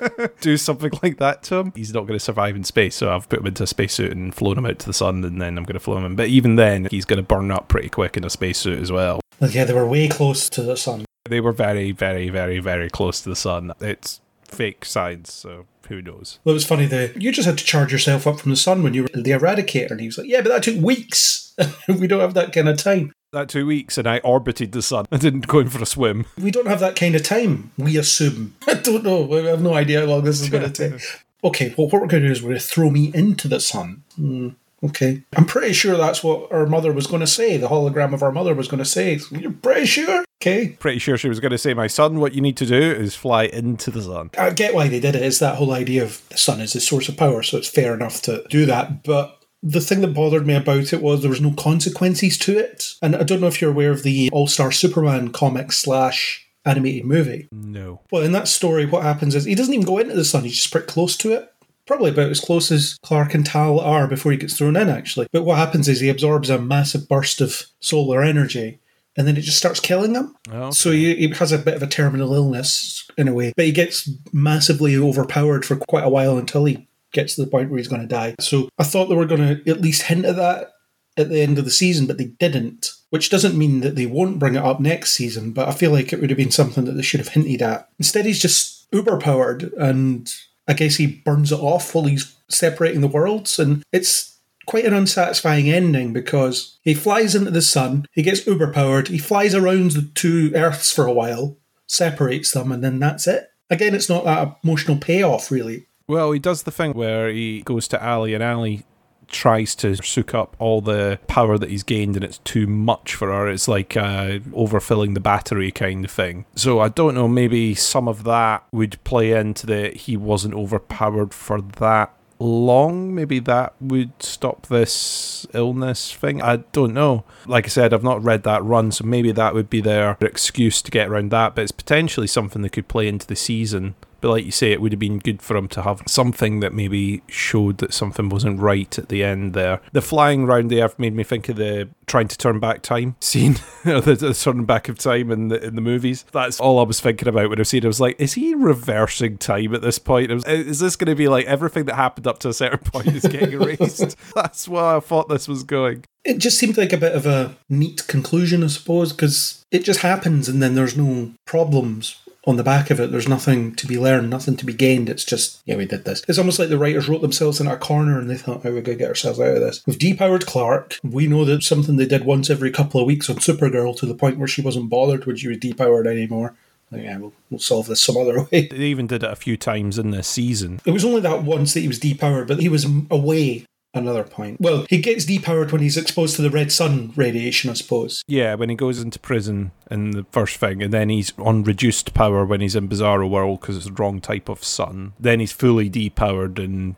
Do something like that to him. He's not going to survive in space, so I've put him into a spacesuit and flown him out to the sun, and then I'm going to flow him in. But even then, he's going to burn up pretty quick in a spacesuit as well. Yeah, they were way close to the sun. They were very, very, very, very close to the sun. It's fake science, so who knows? Well, it was funny, the you just had to charge yourself up from the sun when you were the Eradicator. And he was like, yeah, but that took weeks. we don't have that kind of time. That two weeks, and I orbited the sun. I didn't go in for a swim. We don't have that kind of time, we assume. I don't know. I have no idea how long this is going to take. Okay, well, what we're going to do is we're going to throw me into the sun. Hmm, okay. I'm pretty sure that's what our mother was going to say. The hologram of our mother was going to say. You're pretty sure? Okay. Pretty sure she was going to say, My son, what you need to do is fly into the sun. I get why they did it. It's that whole idea of the sun is the source of power, so it's fair enough to do that. But the thing that bothered me about it was there was no consequences to it. And I don't know if you're aware of the All Star Superman comic slash animated movie. No. Well, in that story, what happens is he doesn't even go into the sun, he's just pretty close to it. Probably about as close as Clark and Tal are before he gets thrown in, actually. But what happens is he absorbs a massive burst of solar energy and then it just starts killing him. Oh, okay. So he, he has a bit of a terminal illness in a way, but he gets massively overpowered for quite a while until he gets to the point where he's going to die. So I thought they were going to at least hint at that at the end of the season, but they didn't. Which doesn't mean that they won't bring it up next season, but I feel like it would have been something that they should have hinted at. Instead, he's just uber powered, and I guess he burns it off while he's separating the worlds, and it's quite an unsatisfying ending because he flies into the sun, he gets uber powered, he flies around the two Earths for a while, separates them, and then that's it. Again, it's not that emotional payoff, really. Well, he does the thing where he goes to Ally, and Ally tries to soak up all the power that he's gained, and it's too much for her. It's like uh, overfilling the battery kind of thing. So I don't know. Maybe some of that would play into the he wasn't overpowered for that long. Maybe that would stop this illness thing. I don't know. Like I said, I've not read that run, so maybe that would be their excuse to get around that. But it's potentially something that could play into the season But like you say, it would have been good for him to have something that maybe showed that something wasn't right at the end there. The flying round the earth made me think of the trying to turn back time scene, the, the turning back of time in the in the movies. That's all I was thinking about when I seen it. I was like, is he reversing time at this point? Was, is this going to be like everything that happened up to a certain point is getting erased? That's where I thought this was going. It just seemed like a bit of a neat conclusion, I suppose, because it just happens and then there's no problems on the back of it. There's nothing to be learned, nothing to be gained. It's just, yeah, we did this. It's almost like the writers wrote themselves in a corner and they thought, how are we going to get ourselves out of this? We've depowered Clark. We know that something they did once every couple of weeks on Supergirl to the point where she wasn't bothered when she was depowered anymore. Like, yeah, we'll, we'll solve this some other way. They even did it a few times in this season. It was only that once that he was depowered, but he was away another point. Well, he gets depowered when he's exposed to the red sun radiation, I suppose. Yeah, when he goes into prison in the first thing, and then he's on reduced power when he's in Bizarro World because it's the wrong type of sun. Then he's fully depowered and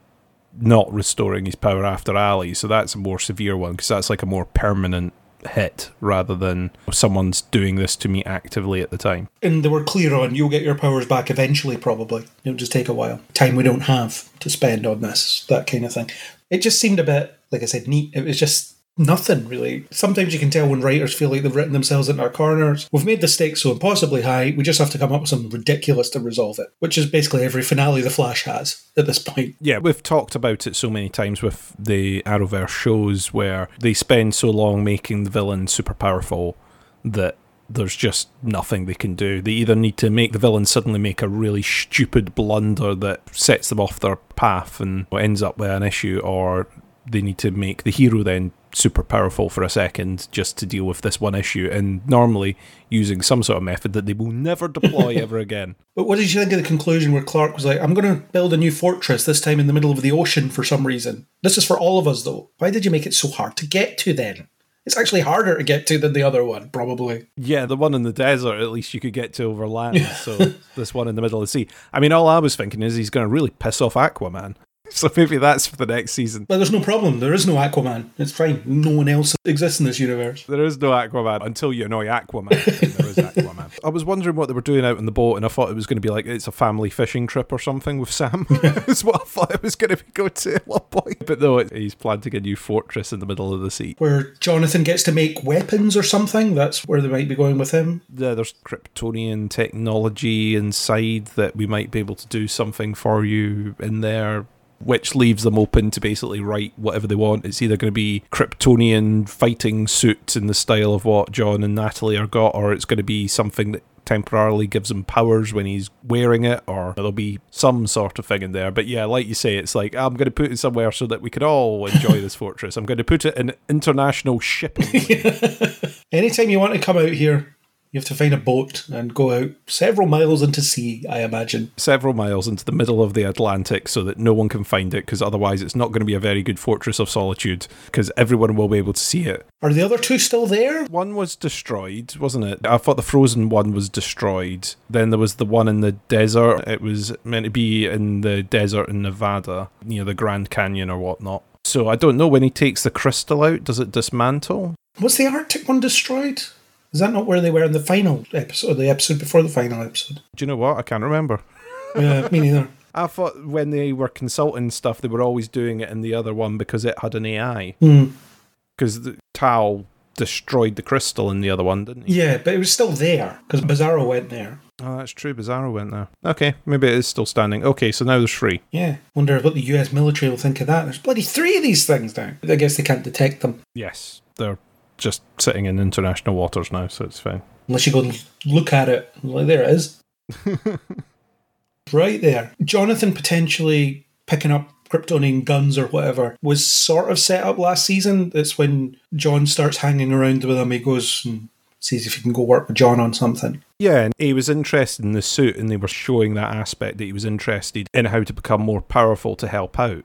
not restoring his power after Ally. So that's a more severe one because that's like a more permanent hit rather than someone's doing this to me actively at the time. And they were clear on you'll get your powers back eventually, probably. It'll just take a while. Time we don't have to spend on this, that kind of thing. It just seemed a bit, like I said, neat. It was just nothing really. Sometimes you can tell when writers feel like they've written themselves into our corners. We've made the stakes so impossibly high, we just have to come up with something ridiculous to resolve it, which is basically every finale The Flash has at this point. Yeah, we've talked about it so many times with the Arrowverse shows where they spend so long making the villain super powerful that there's just nothing they can do. They either need to make the villain suddenly make a really stupid blunder that sets them off their path and ends up with an issue, or they need to make the hero then super powerful for a second just to deal with this one issue, and normally using some sort of method that they will never deploy ever again. But what did you think of the conclusion where Clark was like, I'm going to build a new fortress, this time in the middle of the ocean for some reason? This is for all of us, though. Why did you make it so hard to get to then? It's actually harder to get to than the other one, probably. Yeah, the one in the desert, at least you could get to over land. so this one in the middle of the sea. I mean, all I was thinking is he's going to really piss off Aquaman. So maybe that's for the next season. But there's no problem. There is no Aquaman. It's fine. No one else exists in this universe. There is no Aquaman until you annoy Aquaman. there is Aquaman. I was wondering what they were doing out in the boat, and I thought it was going to be like it's a family fishing trip or something with Sam. That's what I thought it was going to go to at one point. But no, he's planting a new fortress in the middle of the sea. Where Jonathan gets to make weapons or something. That's where they might be going with him. Yeah, there's Kryptonian technology inside that we might be able to do something for you in there which leaves them open to basically write whatever they want. It's either going to be Kryptonian fighting suits in the style of what John and Natalie are got, or it's going to be something that temporarily gives him powers when he's wearing it, or there'll be some sort of thing in there. But yeah, like you say, it's like I'm going to put it somewhere so that we can all enjoy this fortress. I'm going to put it in international shipping. Anytime you want to come out here, you have to find a boat and go out several miles into sea, I imagine. Several miles into the middle of the Atlantic so that no one can find it, because otherwise it's not going to be a very good fortress of solitude, because everyone will be able to see it. Are the other two still there? One was destroyed, wasn't it? I thought the frozen one was destroyed. Then there was the one in the desert. It was meant to be in the desert in Nevada, near the Grand Canyon or whatnot. So I don't know when he takes the crystal out, does it dismantle? Was the Arctic one destroyed? Is that not where they were in the final episode, the episode before the final episode? Do you know what? I can't remember. Yeah, me neither. I thought when they were consulting stuff, they were always doing it in the other one because it had an AI. Mm. Because Tal destroyed the crystal in the other one, didn't he? Yeah, but it was still there because Bizarro went there. Oh, that's true. Bizarro went there. Okay, maybe it is still standing. Okay, so now there's three. Yeah, wonder what the US military will think of that. There's bloody three of these things now. I guess they can't detect them. Yes, they're just sitting in international waters now, so it's fine. Unless you go and look at it. Like, there it is. right there. Jonathan potentially picking up Kryptonian guns or whatever was sort of set up last season. It's when John starts hanging around with him. He goes and sees if he can go work with John on something. Yeah, and he was interested in the suit, and they were showing that aspect that he was interested in how to become more powerful to help out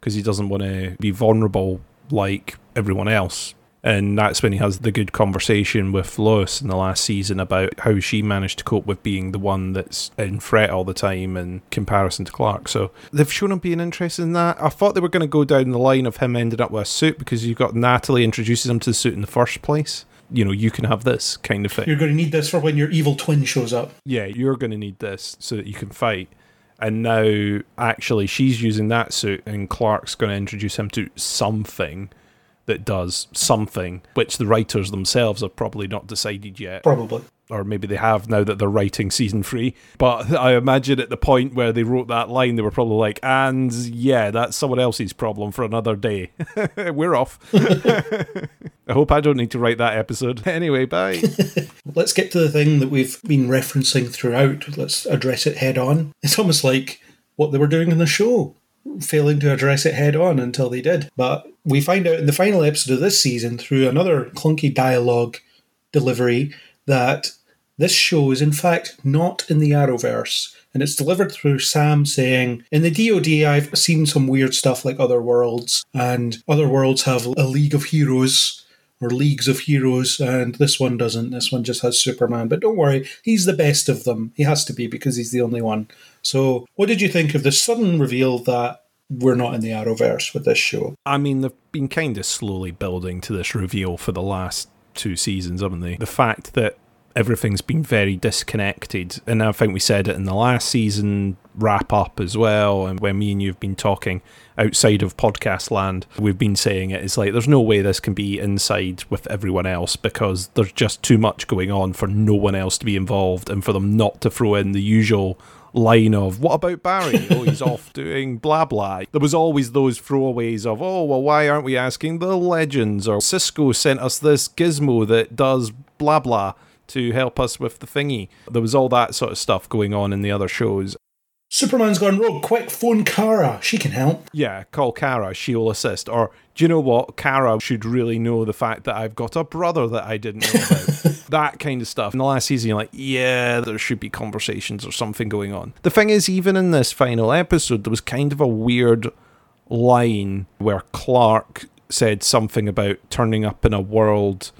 because he doesn't want to be vulnerable like everyone else. And that's when he has the good conversation with Lois in the last season about how she managed to cope with being the one that's in fret all the time in comparison to Clark. So they've shown him being interested in that. I thought they were going to go down the line of him ending up with a suit because you've got Natalie introduces him to the suit in the first place. You know, you can have this kind of thing. You're going to need this for when your evil twin shows up. Yeah, you're going to need this so that you can fight. And now, actually, she's using that suit, and Clark's going to introduce him to something that does something, which the writers themselves have probably not decided yet. Probably. Or maybe they have now that they're writing season three. But I imagine at the point where they wrote that line, they were probably like, and yeah, that's someone else's problem for another day. we're off. I hope I don't need to write that episode. Anyway, bye. Let's get to the thing that we've been referencing throughout. Let's address it head on. It's almost like what they were doing in the show, failing to address it head on until they did. But we find out in the final episode of this season through another clunky dialogue delivery that this show is in fact not in the Arrowverse. And it's delivered through Sam saying, In the DoD, I've seen some weird stuff like Other Worlds, and Other Worlds have a League of Heroes or Leagues of Heroes, and this one doesn't. This one just has Superman. But don't worry, he's the best of them. He has to be because he's the only one. So, what did you think of the sudden reveal that we're not in the Arrowverse with this show? I mean, they've been kind of slowly building to this reveal for the last two seasons, haven't they? The fact that everything's been very disconnected. And I think we said it in the last season wrap up as well. And when me and you have been talking outside of podcast land, we've been saying it. It's like there's no way this can be inside with everyone else because there's just too much going on for no one else to be involved and for them not to throw in the usual line of what about Barry? Oh, he's off doing blah blah. There was always those throwaways of oh well, why aren't we asking the legends? Or Cisco sent us this gizmo that does blah blah to help us with the thingy. There was all that sort of stuff going on in the other shows. Superman's gone rogue. Quick, phone Kara. She can help. Yeah, call Kara. She'll assist. Or do you know what? Kara should really know the fact that I've got a brother that I didn't know about. that kind of stuff. In the last season, you're like, yeah, there should be conversations or something going on. The thing is, even in this final episode, there was kind of a weird line where Clark said something about turning up in a world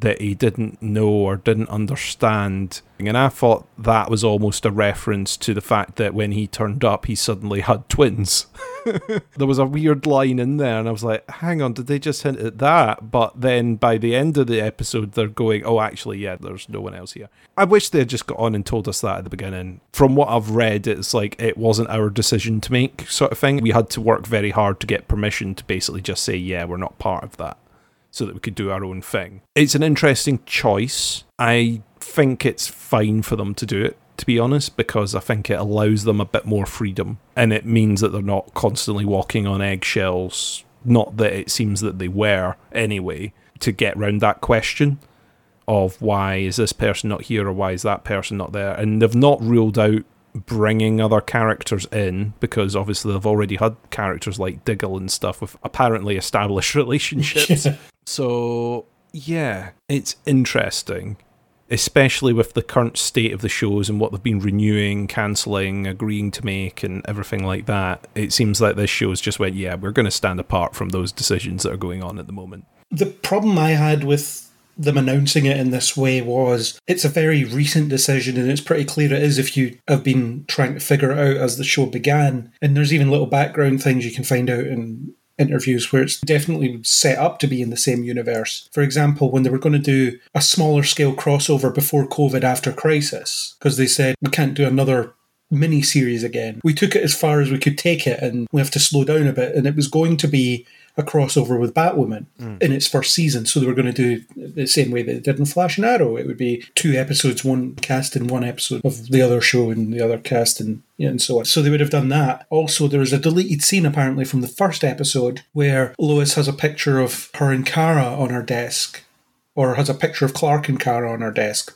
that he didn't know or didn't understand. And I thought that was almost a reference to the fact that when he turned up, he suddenly had twins. there was a weird line in there, and I was like, hang on, did they just hint at that? But then by the end of the episode, they're going, oh, actually, yeah, there's no one else here. I wish they had just got on and told us that at the beginning. From what I've read, it's like it wasn't our decision to make, sort of thing. We had to work very hard to get permission to basically just say, yeah, we're not part of that so that we could do our own thing. It's an interesting choice. I think it's fine for them to do it, to be honest, because I think it allows them a bit more freedom and it means that they're not constantly walking on eggshells. Not that it seems that they were anyway, to get round that question of why is this person not here or why is that person not there. And they've not ruled out bringing other characters in because obviously they've already had characters like Diggle and stuff with apparently established relationships. So, yeah, it's interesting, especially with the current state of the shows and what they've been renewing, cancelling, agreeing to make, and everything like that. It seems like this show's just went, yeah, we're going to stand apart from those decisions that are going on at the moment. The problem I had with them announcing it in this way was it's a very recent decision and it's pretty clear it is if you have been trying to figure it out as the show began and there's even little background things you can find out in interviews where it's definitely set up to be in the same universe. For example, when they were going to do a smaller scale crossover before COVID after Crisis, because they said we can't do another mini series again. We took it as far as we could take it and we have to slow down a bit. And it was going to be a crossover with Batwoman mm. in its first season. So they were going to do the same way that they did in Flash and Arrow. It would be two episodes, one cast in one episode of the other show and the other cast and, and so on. So they would have done that. Also, there is a deleted scene apparently from the first episode where Lois has a picture of her and Kara on her desk or has a picture of Clark and Kara on her desk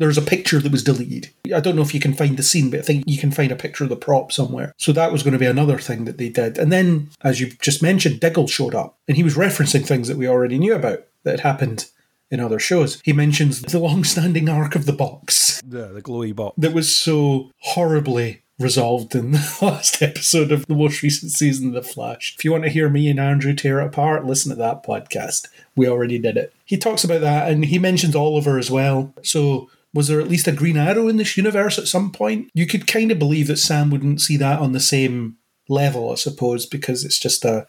there's a picture that was deleted. I don't know if you can find the scene, but I think you can find a picture of the prop somewhere. So that was going to be another thing that they did. And then, as you've just mentioned, Diggle showed up and he was referencing things that we already knew about that had happened in other shows. He mentions the long standing arc of the box. Yeah, the glowy box. That was so horribly resolved in the last episode of the most recent season of The Flash. If you want to hear me and Andrew tear it apart, listen to that podcast. We already did it. He talks about that and he mentions Oliver as well. So was there at least a Green Arrow in this universe at some point? You could kind of believe that Sam wouldn't see that on the same level, I suppose, because it's just a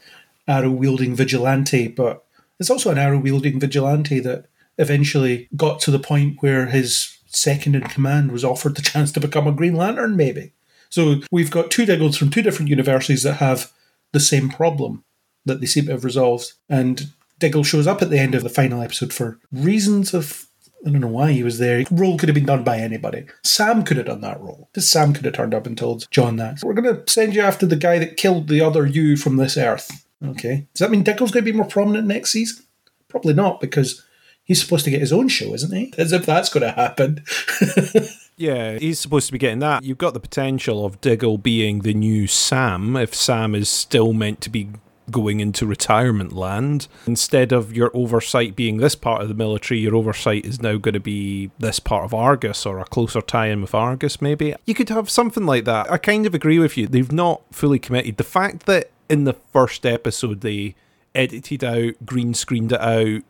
arrow wielding vigilante, but it's also an arrow wielding vigilante that eventually got to the point where his second in command was offered the chance to become a Green Lantern, maybe. So we've got two Diggles from two different universities that have the same problem that they seem to have resolved. And Diggle shows up at the end of the final episode for reasons of I don't know why he was there. Role could have been done by anybody. Sam could have done that role. Sam could have turned up and told John that. We're going to send you after the guy that killed the other you from this earth. Okay. Does that mean Diggle's going to be more prominent next season? Probably not, because he's supposed to get his own show, isn't he? As if that's going to happen. Yeah, he's supposed to be getting that. You've got the potential of Diggle being the new Sam if Sam is still meant to be going into retirement land. Instead of your oversight being this part of the military, your oversight is now going to be this part of Argus or a closer tie in with Argus, maybe. You could have something like that. I kind of agree with you. They've not fully committed. The fact that in the first episode they edited out, green screened it out,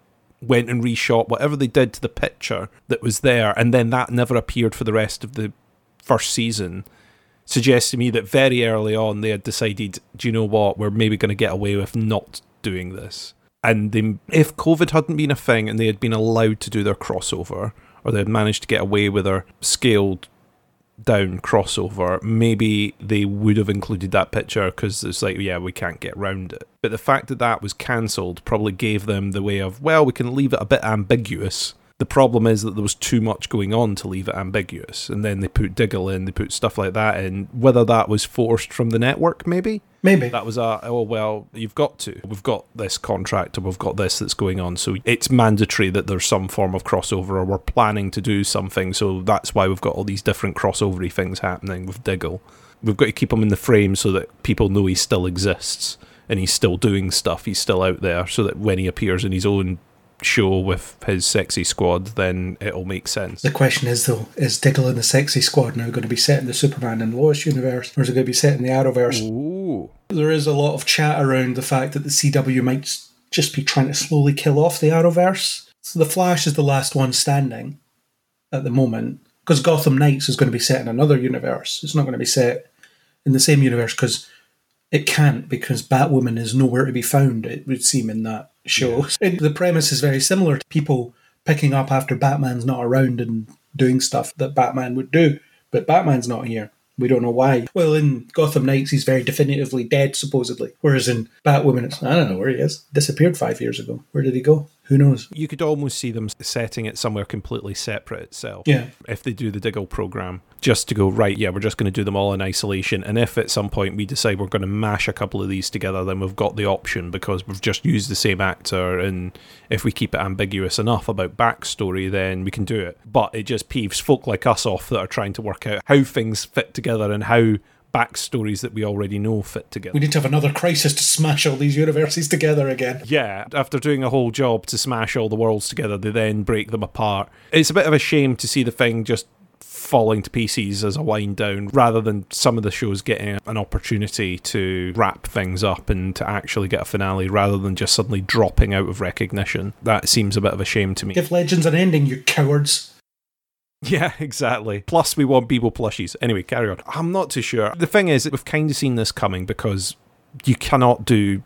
went and reshot whatever they did to the picture that was there, and then that never appeared for the rest of the first season suggests to me that very early on they had decided, do you know what, we're maybe going to get away with not doing this. And they, if COVID hadn't been a thing and they had been allowed to do their crossover, or they had managed to get away with their scaled down crossover, maybe they would have included that picture because it's like, yeah, we can't get around it. But the fact that that was cancelled probably gave them the way of, well, we can leave it a bit ambiguous. The problem is that there was too much going on to leave it ambiguous. And then they put Diggle in, they put stuff like that in. Whether that was forced from the network, maybe? Maybe. That was a, oh, well, you've got to. We've got this contract and we've got this that's going on. So it's mandatory that there's some form of crossover or we're planning to do something. So that's why we've got all these different crossovery things happening with Diggle. We've got to keep him in the frame so that people know he still exists and he's still doing stuff. He's still out there so that when he appears in his own show with his sexy squad, then it'll make sense. The question is, though, is Diggle and the sexy squad now going to be set in the Superman and Lois universe, or is it going to be set in the Arrowverse? Ooh. There is a lot of chat around the fact that the CW might just be trying to slowly kill off the Arrowverse. So the Flash is the last one standing at the moment, because Gotham Knights is going to be set in another universe. It's not going to be set in the same universe because it can't because Batwoman is nowhere to be found, it would seem, in that show. And the premise is very similar to people picking up after Batman's not around and doing stuff that Batman would do. But Batman's not here. We don't know why. Well, in Gotham Knights, he's very definitively dead, supposedly. Whereas in Batwoman, it's, I don't know where he is. Disappeared five years ago. Where did he go? Who knows? You could almost see them setting it somewhere completely separate itself. Yeah. If they do the Diggle program, just to go, right, yeah, we're just going to do them all in isolation. And if at some point we decide we're going to mash a couple of these together, then we've got the option because we've just used the same actor. And if we keep it ambiguous enough about backstory, then we can do it. But it just peeves folk like us off that are trying to work out how things fit together and how backstories that we already know fit together. We need to have another crisis to smash all these universes together again. Yeah, after doing a whole job to smash all the worlds together, they then break them apart. It's a bit of a shame to see the thing just falling to pieces as a wind down rather than some of the shows getting an opportunity to wrap things up and to actually get a finale rather than just suddenly dropping out of recognition. That seems a bit of a shame to me. Give Legends an ending, you cowards. Yeah, exactly. Plus, we want Beeble plushies. Anyway, carry on. I'm not too sure. The thing is, we've kind of seen this coming because you cannot do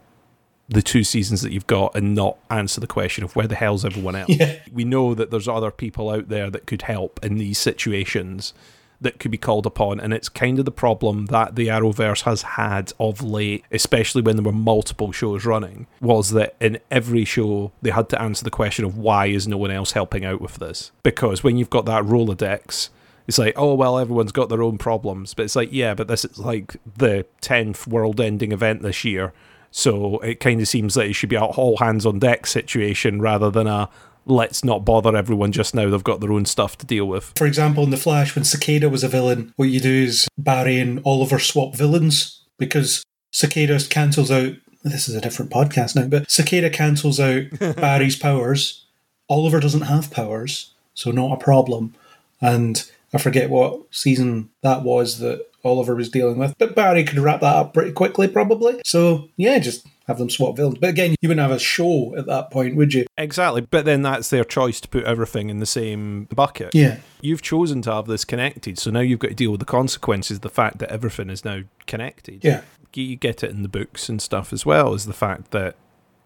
the two seasons that you've got and not answer the question of where the hell's everyone else. Yeah. We know that there's other people out there that could help in these situations that could be called upon, and it's kind of the problem that the Arrowverse has had of late, especially when there were multiple shows running, was that in every show they had to answer the question of why is no one else helping out with this? Because when you've got that Rolodex, it's like, oh well, everyone's got their own problems, but it's like, yeah, but this is like the tenth world-ending event this year, so it kind of seems like it should be a all hands on deck situation rather than a let's not bother everyone just now. They've got their own stuff to deal with. For example, in The Flash, when Cicada was a villain, what you do is Barry and Oliver swap villains because Cicada cancels out. This is a different podcast now, but Cicada cancels out Barry's powers. Oliver doesn't have powers, so not a problem. And I forget what season that was that Oliver was dealing with, but Barry could wrap that up pretty quickly, probably. So yeah, just have them swap villains. But again, you wouldn't have a show at that point, would you? Exactly, but then that's their choice to put everything in the same bucket. Yeah. You've chosen to have this connected, so now you've got to deal with the consequences, the fact that everything is now connected. Yeah. You get it in the books and stuff as well as the fact that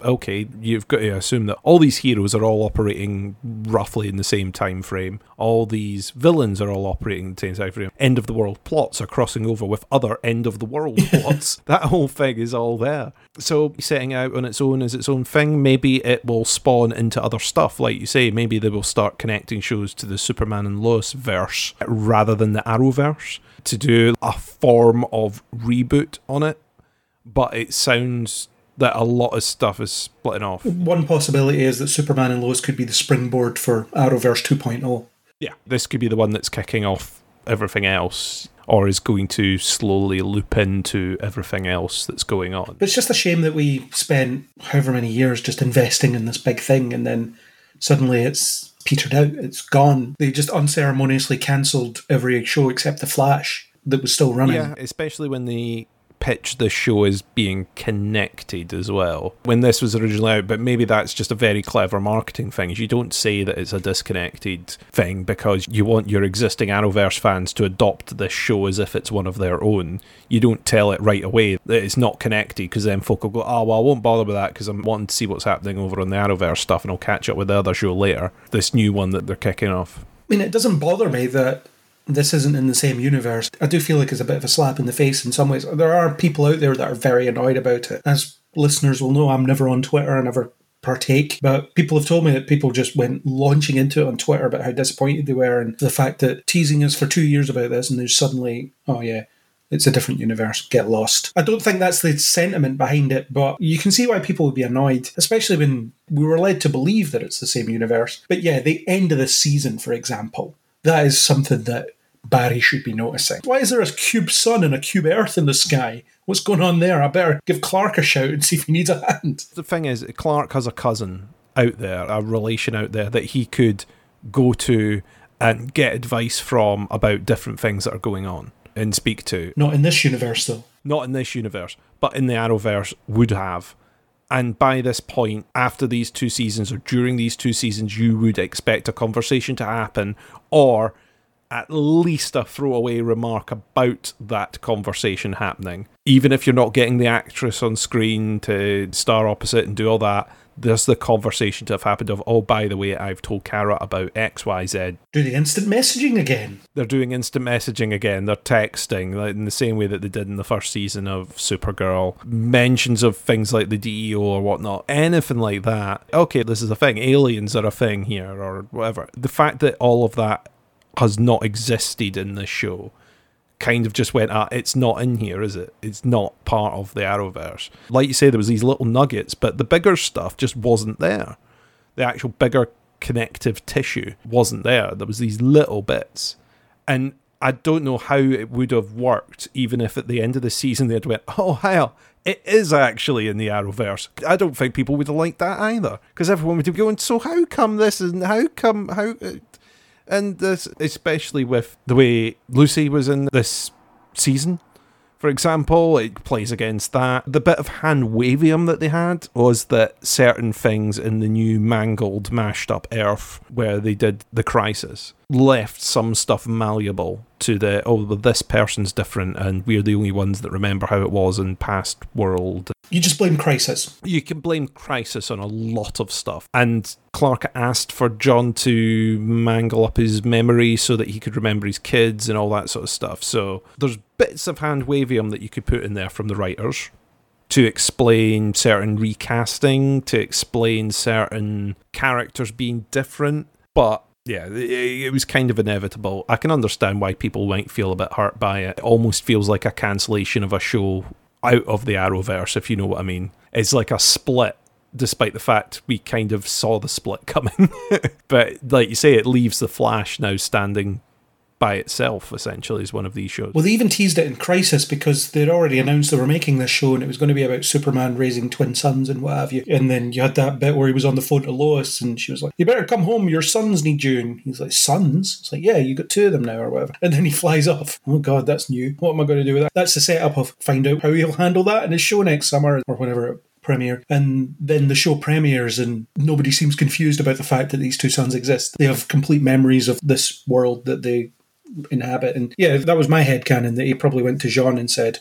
okay, you've got to assume that all these heroes are all operating roughly in the same time frame. All these villains are all operating in the same time frame. End of the world plots are crossing over with other end of the world plots. That whole thing is all there. So setting out on its own as its own thing, maybe it will spawn into other stuff. Like you say, maybe they will start connecting shows to the Superman and Lois verse rather than the Arrowverse to do a form of reboot on it. But it sounds that a lot of stuff is splitting off. One possibility is that Superman and Lois could be the springboard for Arrowverse 2.0. Yeah, this could be the one that's kicking off everything else or is going to slowly loop into everything else that's going on. But it's just a shame that we spent however many years just investing in this big thing and then suddenly it's petered out, it's gone. They just unceremoniously cancelled every show except The Flash that was still running. Yeah, especially when they pitch the show as being connected as well. When this was originally out but maybe that's just a very clever marketing thing you don't say that it's a disconnected thing because you want your existing arrowverse fans to adopt this show as if it's one of their own. You don't tell it right away that it's not connected because then folk will go oh well i won't bother with that because i'm wanting to see what's happening over on the arrowverse stuff and i'll catch up with the other show later. This new one that they're kicking off. I mean, it doesn't bother me that this isn't in the same universe. I do feel like it's a bit of a slap in the face in some ways. There are people out there that are very annoyed about it. As listeners will know, I'm never on Twitter, I never partake, but people have told me that people just went launching into it on Twitter about how disappointed they were and the fact that teasing us for two years about this and there's suddenly, oh yeah, it's a different universe, get lost. I don't think that's the sentiment behind it, but you can see why people would be annoyed, especially when we were led to believe that it's the same universe. But yeah, the end of the season, for example, that is something that Barry should be noticing. Why is there a cube sun and a cube earth in the sky? What's going on there? I better give Clark a shout and see if he needs a hand. The thing is, Clark has a cousin out there, a relation out there that he could go to and get advice from about different things that are going on and speak to. Not in this universe, though. Not in this universe, but in the Arrowverse would have. And by this point, after these two seasons or during these two seasons, you would expect a conversation to happen or at least a throwaway remark about that conversation happening. Even if you're not getting the actress on screen to star opposite and do all that, there's the conversation to have happened of, oh, by the way, I've told Kara about XYZ. Do the instant messaging again. They're doing instant messaging again. They're texting like, in the same way that they did in the first season of Supergirl. Mentions of things like the DEO or whatnot. Anything like that. Okay, this is a thing. Aliens are a thing here or whatever. The fact that all of that has not existed in this show kind of just went, ah, it's not in here, is it? It's not part of the Arrowverse. Like you say, there was these little nuggets, but the bigger stuff just wasn't there. The actual bigger connective tissue wasn't there. There was these little bits. And I don't know how it would have worked, even if at the end of the season they'd went, oh, hell, it is actually in the Arrowverse. I don't think people would have liked that either, because everyone would be going, so how come this and how come, how, and this, especially with the way Lucy was in this season, for example, it plays against that. The bit of hand wavium that they had was that certain things in the new mangled, mashed up Earth where they did the crisis left some stuff malleable to the oh well, this person's different and we're the only ones that remember how it was in past world You just blame Crisis. you can blame Crisis on a lot of stuff. And Clark asked for J'onn to mangle up his memory so that he could remember his kids and all that sort of stuff. So there's bits of hand wavium that you could put in there from the writers to explain certain recasting, to explain certain characters being different. But yeah, it, was kind of inevitable. I can understand why people might feel a bit hurt by it. It almost feels like a cancellation of a show out of the Arrowverse, if you know what I mean. It's like a split, despite the fact we kind of saw the split coming. but like you say, it leaves the Flash now standing by itself, essentially, is one of these shows. Well, they even teased it in Crisis because they'd already announced they were making this show and it was going to be about Superman raising twin sons and what have you. And then you had that bit where he was on the phone to Lois and she was like, You better come home, your sons need you. And he's like, Sons? It's like, Yeah, you got two of them now or whatever. And then he flies off. Oh, God, that's new. What am I going to do with that? That's the setup of find out how he'll handle that in his show next summer or whenever premiere and then the show premieres and nobody seems confused about the fact that these two sons exist they have complete memories of this world that they inhabit and yeah that was my head canon that he probably went to J'onn and said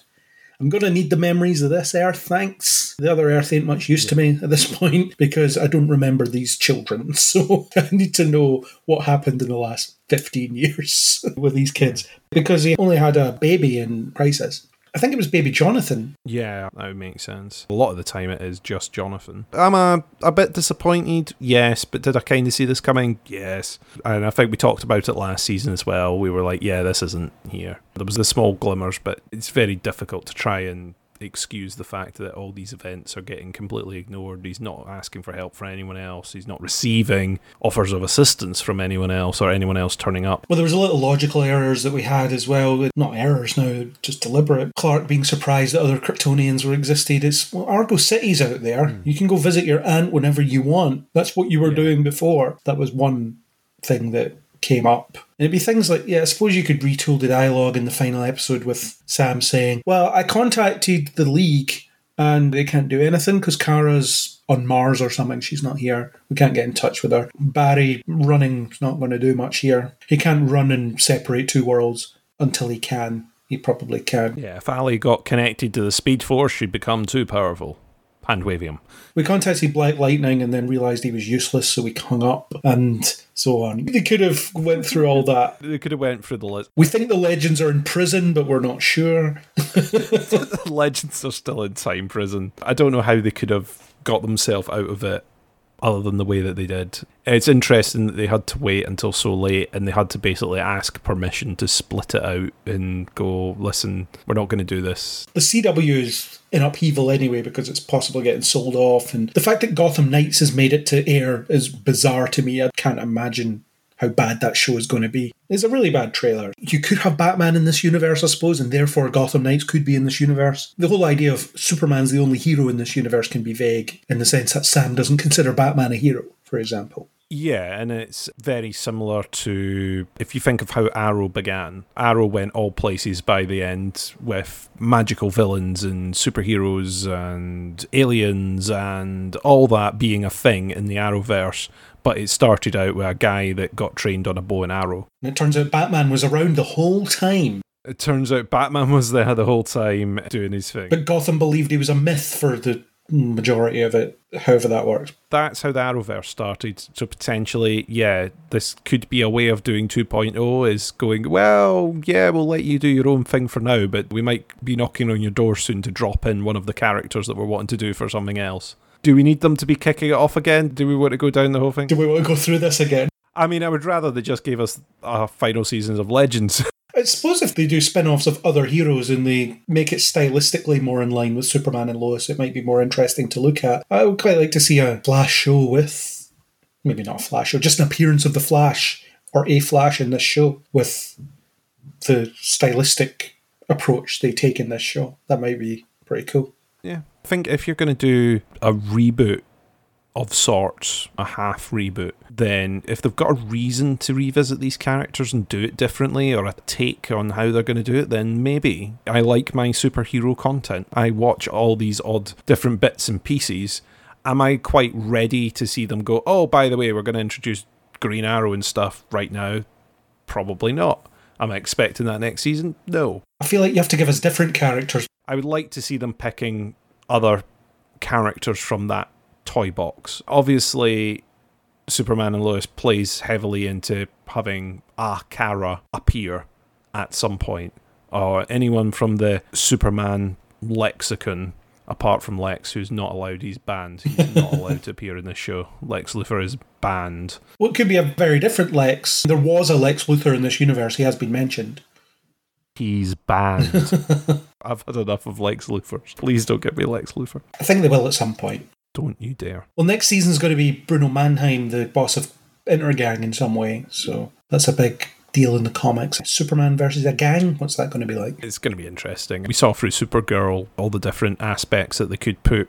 I'm going to need the memories of this Earth, thanks. The other Earth ain't much use to me at this point because I don't remember these children. So I need to know what happened in the last 15 years with these kids because he only had a baby in Crisis. I think it was baby Jonathan. Yeah, that would make sense. A lot of the time it is just Jonathan. I'm a, a bit disappointed, yes, but did I kind of see this coming? Yes. And I think we talked about it last season as well. We were like, yeah, this isn't here. There was the small glimmers, but it's very difficult to try and excuse the fact that all these events are getting completely ignored. He's not asking for help from anyone else. He's not receiving offers of assistance from anyone else or anyone else turning up. Well, there was a little logical errors that we had as well. Not errors now, just deliberate. Clark being surprised that other Kryptonians were existed. It's well, Argo City's out there. Mm. You can go visit your aunt whenever you want. That's what you were yeah. doing before. That was one thing that came up. And it'd be things like, yeah, I suppose you could retool the dialogue in the final episode with Sam saying, Well, I contacted the League and they can't do anything because Kara's on Mars or something. She's not here. We can't get in touch with her. Barry running's not going to do much here. He can't run and separate two worlds until he can. He probably can. Yeah, if Ally got connected to the Speed Force, she'd become too powerful hand waving. We contacted Black Lightning and then realised he was useless, so we hung up and so on. They could have went through all that. They could have went through the list. We think the legends are in prison, but we're not sure. the legends are still in time prison. I don't know how they could have got themselves out of it other than the way that they did. It's interesting that they had to wait until so late and they had to basically ask permission to split it out and go, listen, we're not going to do this. The CW is in upheaval anyway because it's possibly getting sold off. And the fact that Gotham Knights has made it to air is bizarre to me. I can't imagine how bad that show is going to be. It's a really bad trailer. You could have Batman in this universe, I suppose, and therefore Gotham Knights could be in this universe. The whole idea of Superman's the only hero in this universe can be vague in the sense that Sam doesn't consider Batman a hero, for example. Yeah, and it's very similar to if you think of how Arrow began. Arrow went all places by the end with magical villains and superheroes and aliens and all that being a thing in the Arrowverse but it started out with a guy that got trained on a bow and arrow. And it turns out Batman was around the whole time. It turns out Batman was there the whole time doing his thing. But Gotham believed he was a myth for the majority of it, however that works. That's how the Arrowverse started. So potentially, yeah, this could be a way of doing 2.0 is going, well, yeah, we'll let you do your own thing for now, but we might be knocking on your door soon to drop in one of the characters that we're wanting to do for something else. Do we need them to be kicking it off again? Do we want to go down the whole thing? Do we want to go through this again? I mean, I would rather they just gave us a final seasons of Legends. I suppose if they do spin offs of other heroes and they make it stylistically more in line with Superman and Lois, it might be more interesting to look at. I would quite like to see a Flash show with, maybe not a Flash show, just an appearance of the Flash or a Flash in this show with the stylistic approach they take in this show. That might be pretty cool. Yeah. I think if you're going to do a reboot of sorts, a half reboot, then if they've got a reason to revisit these characters and do it differently or a take on how they're going to do it, then maybe. I like my superhero content. I watch all these odd different bits and pieces. Am I quite ready to see them go, oh, by the way, we're going to introduce Green Arrow and stuff right now? Probably not. Am I expecting that next season? No. I feel like you have to give us different characters. I would like to see them picking other characters from that toy box. Obviously, Superman and Lois plays heavily into having a Kara appear at some point, or anyone from the Superman lexicon, apart from Lex, who's not allowed, he's banned. He's not allowed to appear in this show. Lex Luthor is banned. Well, it could be a very different Lex. There was a Lex Luthor in this universe, he has been mentioned. He's banned. I've had enough of Lex Luthor. Please don't get me Lex Luthor. I think they will at some point. Don't you dare. Well, next season's going to be Bruno Mannheim, the boss of Intergang in some way. So that's a big deal in the comics. Superman versus a gang. What's that going to be like? It's going to be interesting. We saw through Supergirl all the different aspects that they could put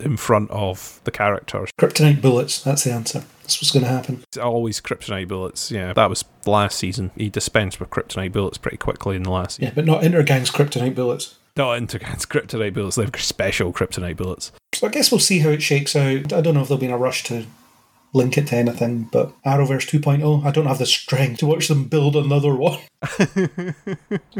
in front of the characters. Kryptonite bullets. That's the answer. That's what's going to happen. It's always kryptonite bullets. Yeah, that was last season. He dispensed with kryptonite bullets pretty quickly in the last. Season. Yeah, but not Intergang's kryptonite bullets. Not Intergang's kryptonite bullets. They've special kryptonite bullets. So I guess we'll see how it shakes out. I don't know if there'll be a rush to link it to anything. But Arrowverse 2.0, I don't have the strength to watch them build another one.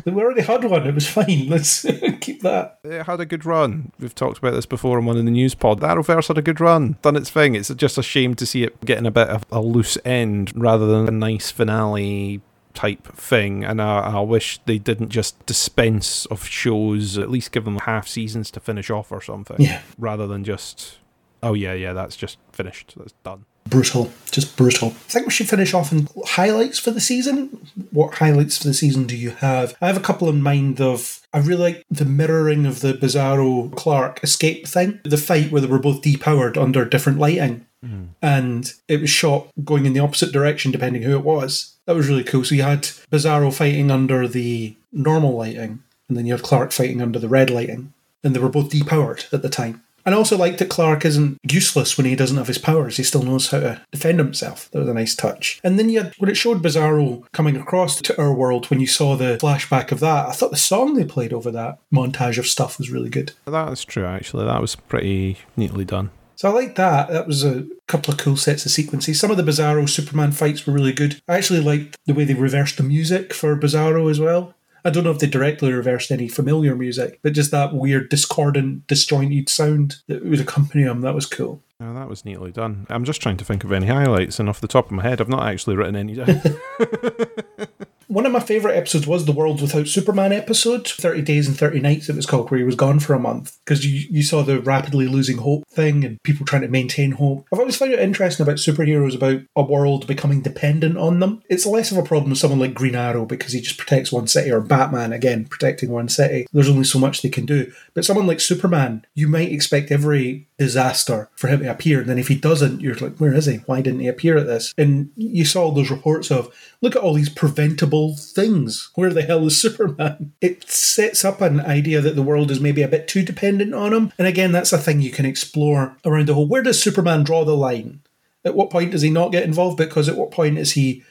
we already had one. It was fine. Let's keep that. It had a good run. We've talked about this before on one of the news pod. The Arrowverse had a good run, done its thing. It's just a shame to see it getting a bit of a loose end rather than a nice finale type thing. And I, I wish they didn't just dispense of shows, at least give them half seasons to finish off or something. Yeah. Rather than just, oh, yeah, yeah, that's just finished. That's done. Brutal. Just brutal. I think we should finish off in highlights for the season. What highlights for the season do you have? I have a couple in mind of. I really like the mirroring of the Bizarro Clark escape thing. The fight where they were both depowered under different lighting. Hmm. And it was shot going in the opposite direction depending who it was. That was really cool. So you had Bizarro fighting under the normal lighting, and then you had Clark fighting under the red lighting. And they were both depowered at the time. And I also liked that Clark isn't useless when he doesn't have his powers. He still knows how to defend himself. That was a nice touch. And then you had, when it showed Bizarro coming across to our world, when you saw the flashback of that, I thought the song they played over that montage of stuff was really good. That is true, actually. That was pretty neatly done. So I liked that. That was a couple of cool sets of sequences. Some of the Bizarro Superman fights were really good. I actually liked the way they reversed the music for Bizarro as well. I don't know if they directly reversed any familiar music, but just that weird, discordant, disjointed sound that would accompany him. That was cool. Oh, that was neatly done. I'm just trying to think of any highlights, and off the top of my head, I've not actually written any down. One of my favourite episodes was the World Without Superman episode, 30 Days and 30 Nights, it was called, where he was gone for a month. Because you, you saw the rapidly losing hope thing and people trying to maintain hope. I've always found it interesting about superheroes, about a world becoming dependent on them. It's less of a problem with someone like Green Arrow because he just protects one city, or Batman, again, protecting one city. There's only so much they can do. But someone like Superman, you might expect every disaster for him to appear. And then if he doesn't, you're like, where is he? Why didn't he appear at this? And you saw all those reports of, look at all these preventable things. Where the hell is Superman? It sets up an idea that the world is maybe a bit too dependent on him. And again, that's a thing you can explore around the whole. Where does Superman draw the line? At what point does he not get involved? Because at what point is he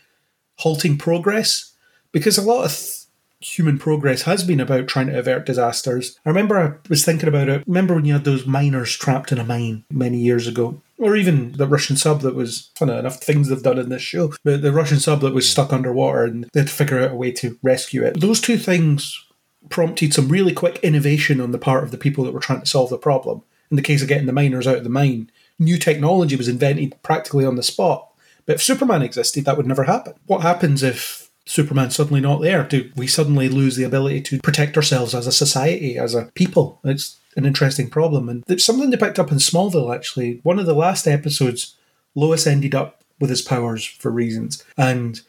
halting progress? Because a lot of th- human progress has been about trying to avert disasters. I remember I was thinking about it. Remember when you had those miners trapped in a mine many years ago? Or even the Russian sub that was, funny enough, things they've done in this show, but the Russian sub that was stuck underwater and they had to figure out a way to rescue it. Those two things prompted some really quick innovation on the part of the people that were trying to solve the problem. In the case of getting the miners out of the mine, new technology was invented practically on the spot. But if Superman existed, that would never happen. What happens if Superman's suddenly not there? Do we suddenly lose the ability to protect ourselves as a society, as a people? It's an interesting problem. And there's something they picked up in Smallville, actually. One of the last episodes, Lois ended up with his powers for reasons. And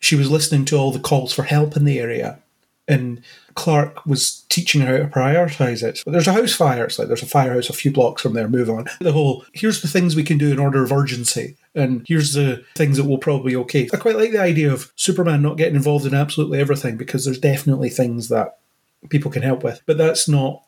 she was listening to all the calls for help in the area. And Clark was teaching her how to prioritize it. But there's a house fire. It's like there's a firehouse a few blocks from there. Move on. The whole here's the things we can do in order of urgency, and here's the things that will probably okay. I quite like the idea of Superman not getting involved in absolutely everything because there's definitely things that people can help with, but that's not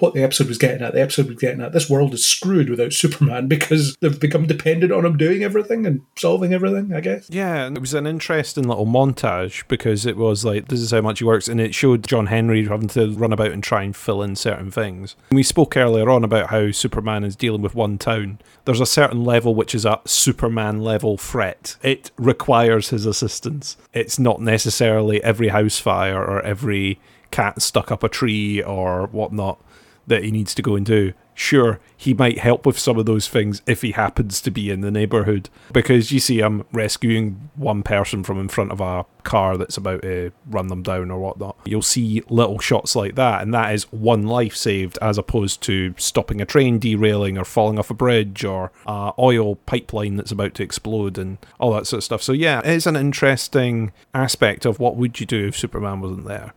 what the episode was getting at. The episode was getting at this world is screwed without Superman because they've become dependent on him doing everything and solving everything, I guess. Yeah, and it was an interesting little montage because it was like, this is how much he works, and it showed John Henry having to run about and try and fill in certain things. We spoke earlier on about how Superman is dealing with one town. There's a certain level which is a Superman level threat. It requires his assistance. It's not necessarily every house fire or every cat stuck up a tree or whatnot that he needs to go and do. Sure, he might help with some of those things if he happens to be in the neighborhood. Because you see him rescuing one person from in front of a car that's about to run them down or whatnot. You'll see little shots like that, and that is one life saved as opposed to stopping a train derailing or falling off a bridge or a oil pipeline that's about to explode and all that sort of stuff. So yeah, it's an interesting aspect of what would you do if Superman wasn't there.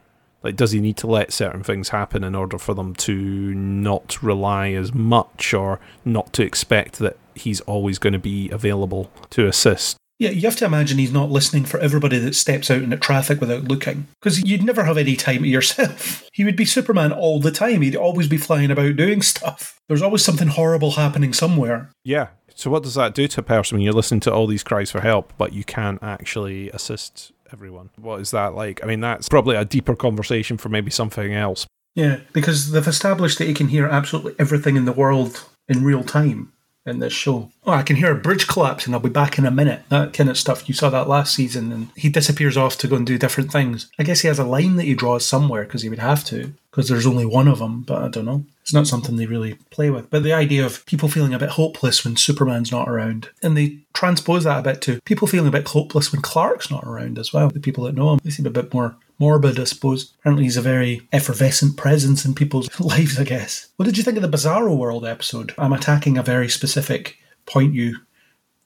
Like, does he need to let certain things happen in order for them to not rely as much or not to expect that he's always going to be available to assist? Yeah, you have to imagine he's not listening for everybody that steps out into traffic without looking. Because you'd never have any time to yourself. He would be Superman all the time. He'd always be flying about doing stuff. There's always something horrible happening somewhere. Yeah. So, what does that do to a person when you're listening to all these cries for help, but you can't actually assist everyone? What is that like? I mean, that's probably a deeper conversation for maybe something else. Yeah, because they've established that he can hear absolutely everything in the world in real time. In this show. Oh, I can hear a bridge collapsing. I'll be back in a minute. That kind of stuff. You saw that last season, and he disappears off to go and do different things. I guess he has a line that he draws somewhere because he would have to, because there's only one of them. But I don't know. It's not something they really play with. But the idea of people feeling a bit hopeless when Superman's not around, and they transpose that a bit to people feeling a bit hopeless when Clark's not around as well. The people that know him, they seem a bit more morbid, I suppose. Apparently, he's a very effervescent presence in people's lives, I guess. What did you think of the Bizarro World episode? I'm attacking a very specific point you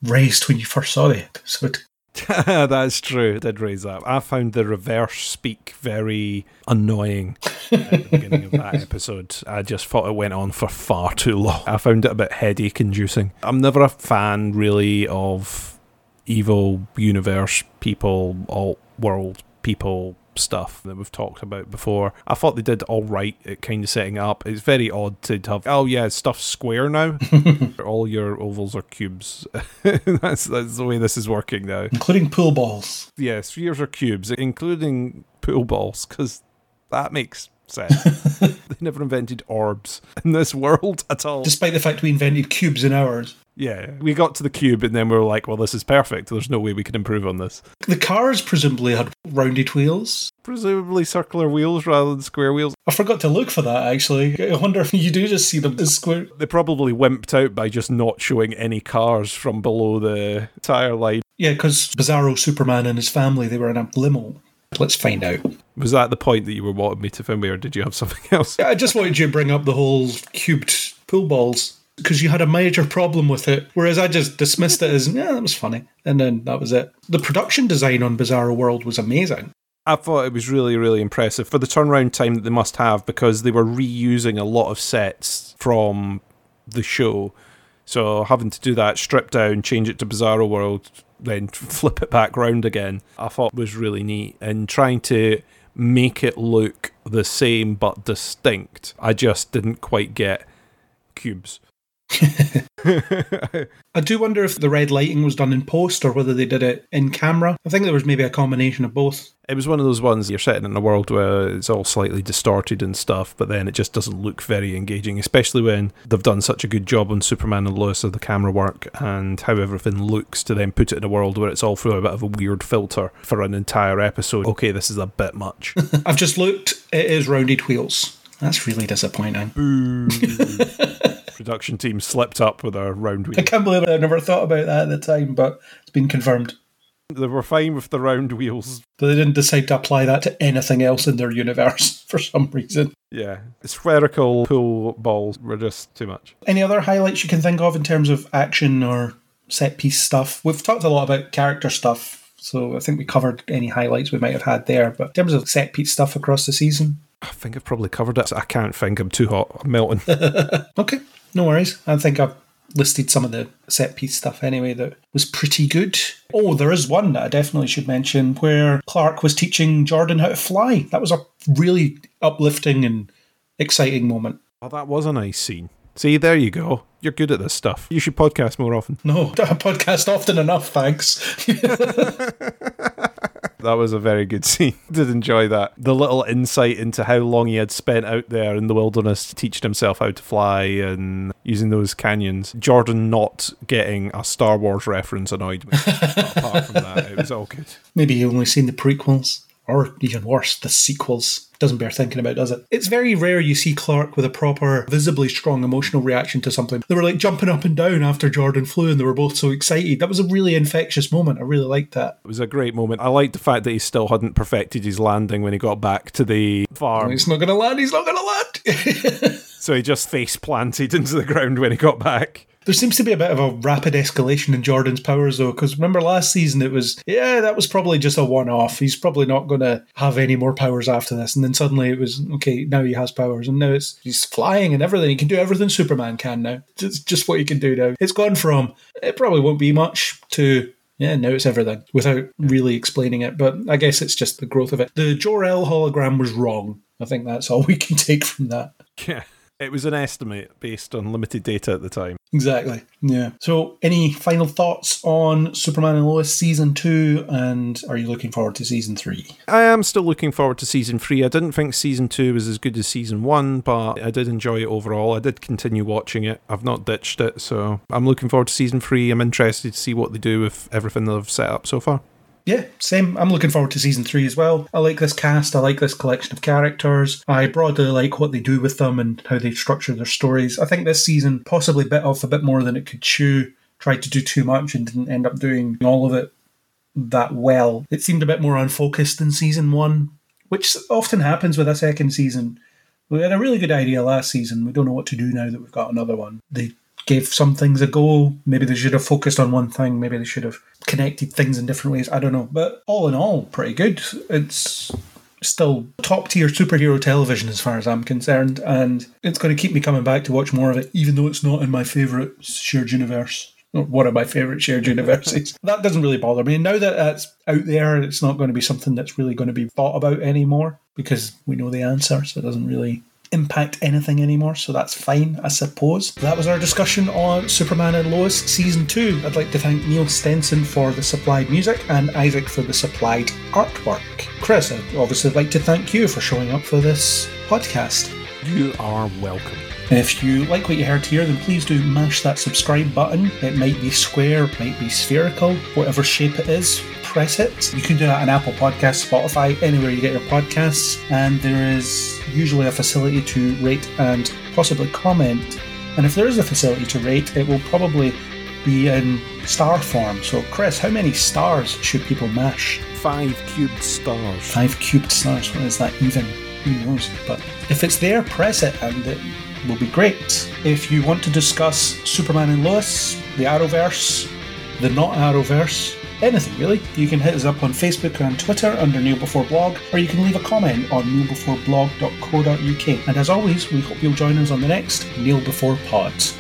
raised when you first saw the episode. That's true. I did raise that. I found the reverse speak very annoying at the beginning of that episode. I just thought it went on for far too long. I found it a bit headache inducing. I'm never a fan, really, of evil universe people, alt world people stuff that we've talked about before. I thought they did all right at kind of setting up. It's very odd to have, oh yeah, stuff's square now. all your ovals are cubes. that's, that's the way this is working now. Including pool balls. Yeah, spheres are cubes, including pool balls, because that makes sense. they never invented orbs in this world at all. Despite the fact we invented cubes in ours. Yeah, we got to the cube and then we were like, well, this is perfect. There's no way we can improve on this. The cars presumably had rounded wheels. Presumably circular wheels rather than square wheels. I forgot to look for that actually. I wonder if you do just see them as square. They probably wimped out by just not showing any cars from below the tire line. Yeah, because Bizarro Superman and his family, they were in a limo. Let's find out. Was that the point that you were wanting me to film me, or did you have something else? I just wanted you to bring up the whole cubed pool balls because you had a major problem with it, whereas I just dismissed it as, yeah, that was funny. And then that was it. The production design on Bizarro World was amazing. I thought it was really, really impressive for the turnaround time that they must have because they were reusing a lot of sets from the show. So having to do that, strip down, change it to Bizarro World, then flip it back round again, I thought was really neat. And trying to make it look the same but distinct, I just didn't quite get cubes. I do wonder if the red lighting was done in post or whether they did it in camera. I think there was maybe a combination of both. It was one of those ones you're sitting in a world where it's all slightly distorted and stuff, but then it just doesn't look very engaging, especially when they've done such a good job on Superman and Lois of the camera work and how everything looks to then put it in a world where it's all through a bit of a weird filter for an entire episode. Okay, this is a bit much. I've just looked, it is rounded wheels. That's really disappointing. Production team slipped up with a round wheel. I can't believe I never thought about that at the time, but it's been confirmed. They were fine with the round wheels. But they didn't decide to apply that to anything else in their universe for some reason. Yeah. Spherical pool balls were just too much. Any other highlights you can think of in terms of action or set piece stuff? We've talked a lot about character stuff, so I think we covered any highlights we might have had there. But in terms of set piece stuff across the season, I think I've probably covered it. I can't think. I'm too hot. I'm melting. okay, no worries. I think I've listed some of the set piece stuff anyway that was pretty good. Oh, there is one that I definitely should mention where Clark was teaching Jordan how to fly. That was a really uplifting and exciting moment. Oh, that was a nice scene. See, there you go. You're good at this stuff. You should podcast more often. No, I podcast often enough, thanks. That was a very good scene. Did enjoy that. The little insight into how long he had spent out there in the wilderness teaching himself how to fly and using those canyons. Jordan not getting a Star Wars reference annoyed me. apart from that, it was all good. Maybe you only seen the prequels. Or even worse, the sequels. Doesn't bear thinking about, does it? It's very rare you see Clark with a proper, visibly strong emotional reaction to something. They were like jumping up and down after Jordan flew and they were both so excited. That was a really infectious moment. I really liked that. It was a great moment. I liked the fact that he still hadn't perfected his landing when he got back to the farm. He's not going to land, he's not going to land. so he just face planted into the ground when he got back. There seems to be a bit of a rapid escalation in Jordan's powers, though, because remember last season it was, yeah, that was probably just a one off. He's probably not going to have any more powers after this. And then suddenly it was, okay, now he has powers. And now it's he's flying and everything. He can do everything Superman can now. Just, just what he can do now. It's gone from, it probably won't be much, to yeah, now it's everything without really explaining it. But I guess it's just the growth of it. The Jor-El hologram was wrong. I think that's all we can take from that. Yeah. It was an estimate based on limited data at the time. Exactly. Yeah. So, any final thoughts on Superman and Lois season two? And are you looking forward to season three? I am still looking forward to season three. I didn't think season two was as good as season one, but I did enjoy it overall. I did continue watching it. I've not ditched it, so I'm looking forward to season three. I'm interested to see what they do with everything they've set up so far. Yeah, same. I'm looking forward to season three as well. I like this cast. I like this collection of characters. I broadly like what they do with them and how they structure their stories. I think this season possibly bit off a bit more than it could chew. Tried to do too much and didn't end up doing all of it that well. It seemed a bit more unfocused than season one, which often happens with a second season. We had a really good idea last season. We don't know what to do now that we've got another one. They gave some things a go. Maybe they should have focused on one thing. Maybe they should have connected things in different ways. I don't know. But all in all, pretty good. It's still top tier superhero television as far as I'm concerned, and it's going to keep me coming back to watch more of it, even though it's not in my favourite shared universe. One of my favourite shared universes. that doesn't really bother me. Now that that's out there, it's not going to be something that's really going to be thought about anymore because we know the answer, so it doesn't really impact anything anymore, so that's fine, I suppose. That was our discussion on Superman and Lois Season 2. I'd like to thank Neil Stenson for the supplied music and Isaac for the supplied artwork. Chris, I'd obviously like to thank you for showing up for this podcast. You are welcome. If you like what you heard here, then please do mash that subscribe button. It might be square, might be spherical, whatever shape it is, press it. You can do that on Apple Podcasts, Spotify, anywhere you get your podcasts. And there is usually a facility to rate and possibly comment. And if there is a facility to rate, it will probably be in star form. So, Chris, how many stars should people mash? Five cubed stars. Five cubed stars. What is that even? Who knows? But if it's there, press it and it will be great. If you want to discuss Superman and Lois, the Arrowverse, the not Arrowverse, anything really, you can hit us up on Facebook and Twitter under Kneel Before Blog, or you can leave a comment on kneelbeforeblog.co.uk. And as always, we hope you'll join us on the next Kneel Before Pods.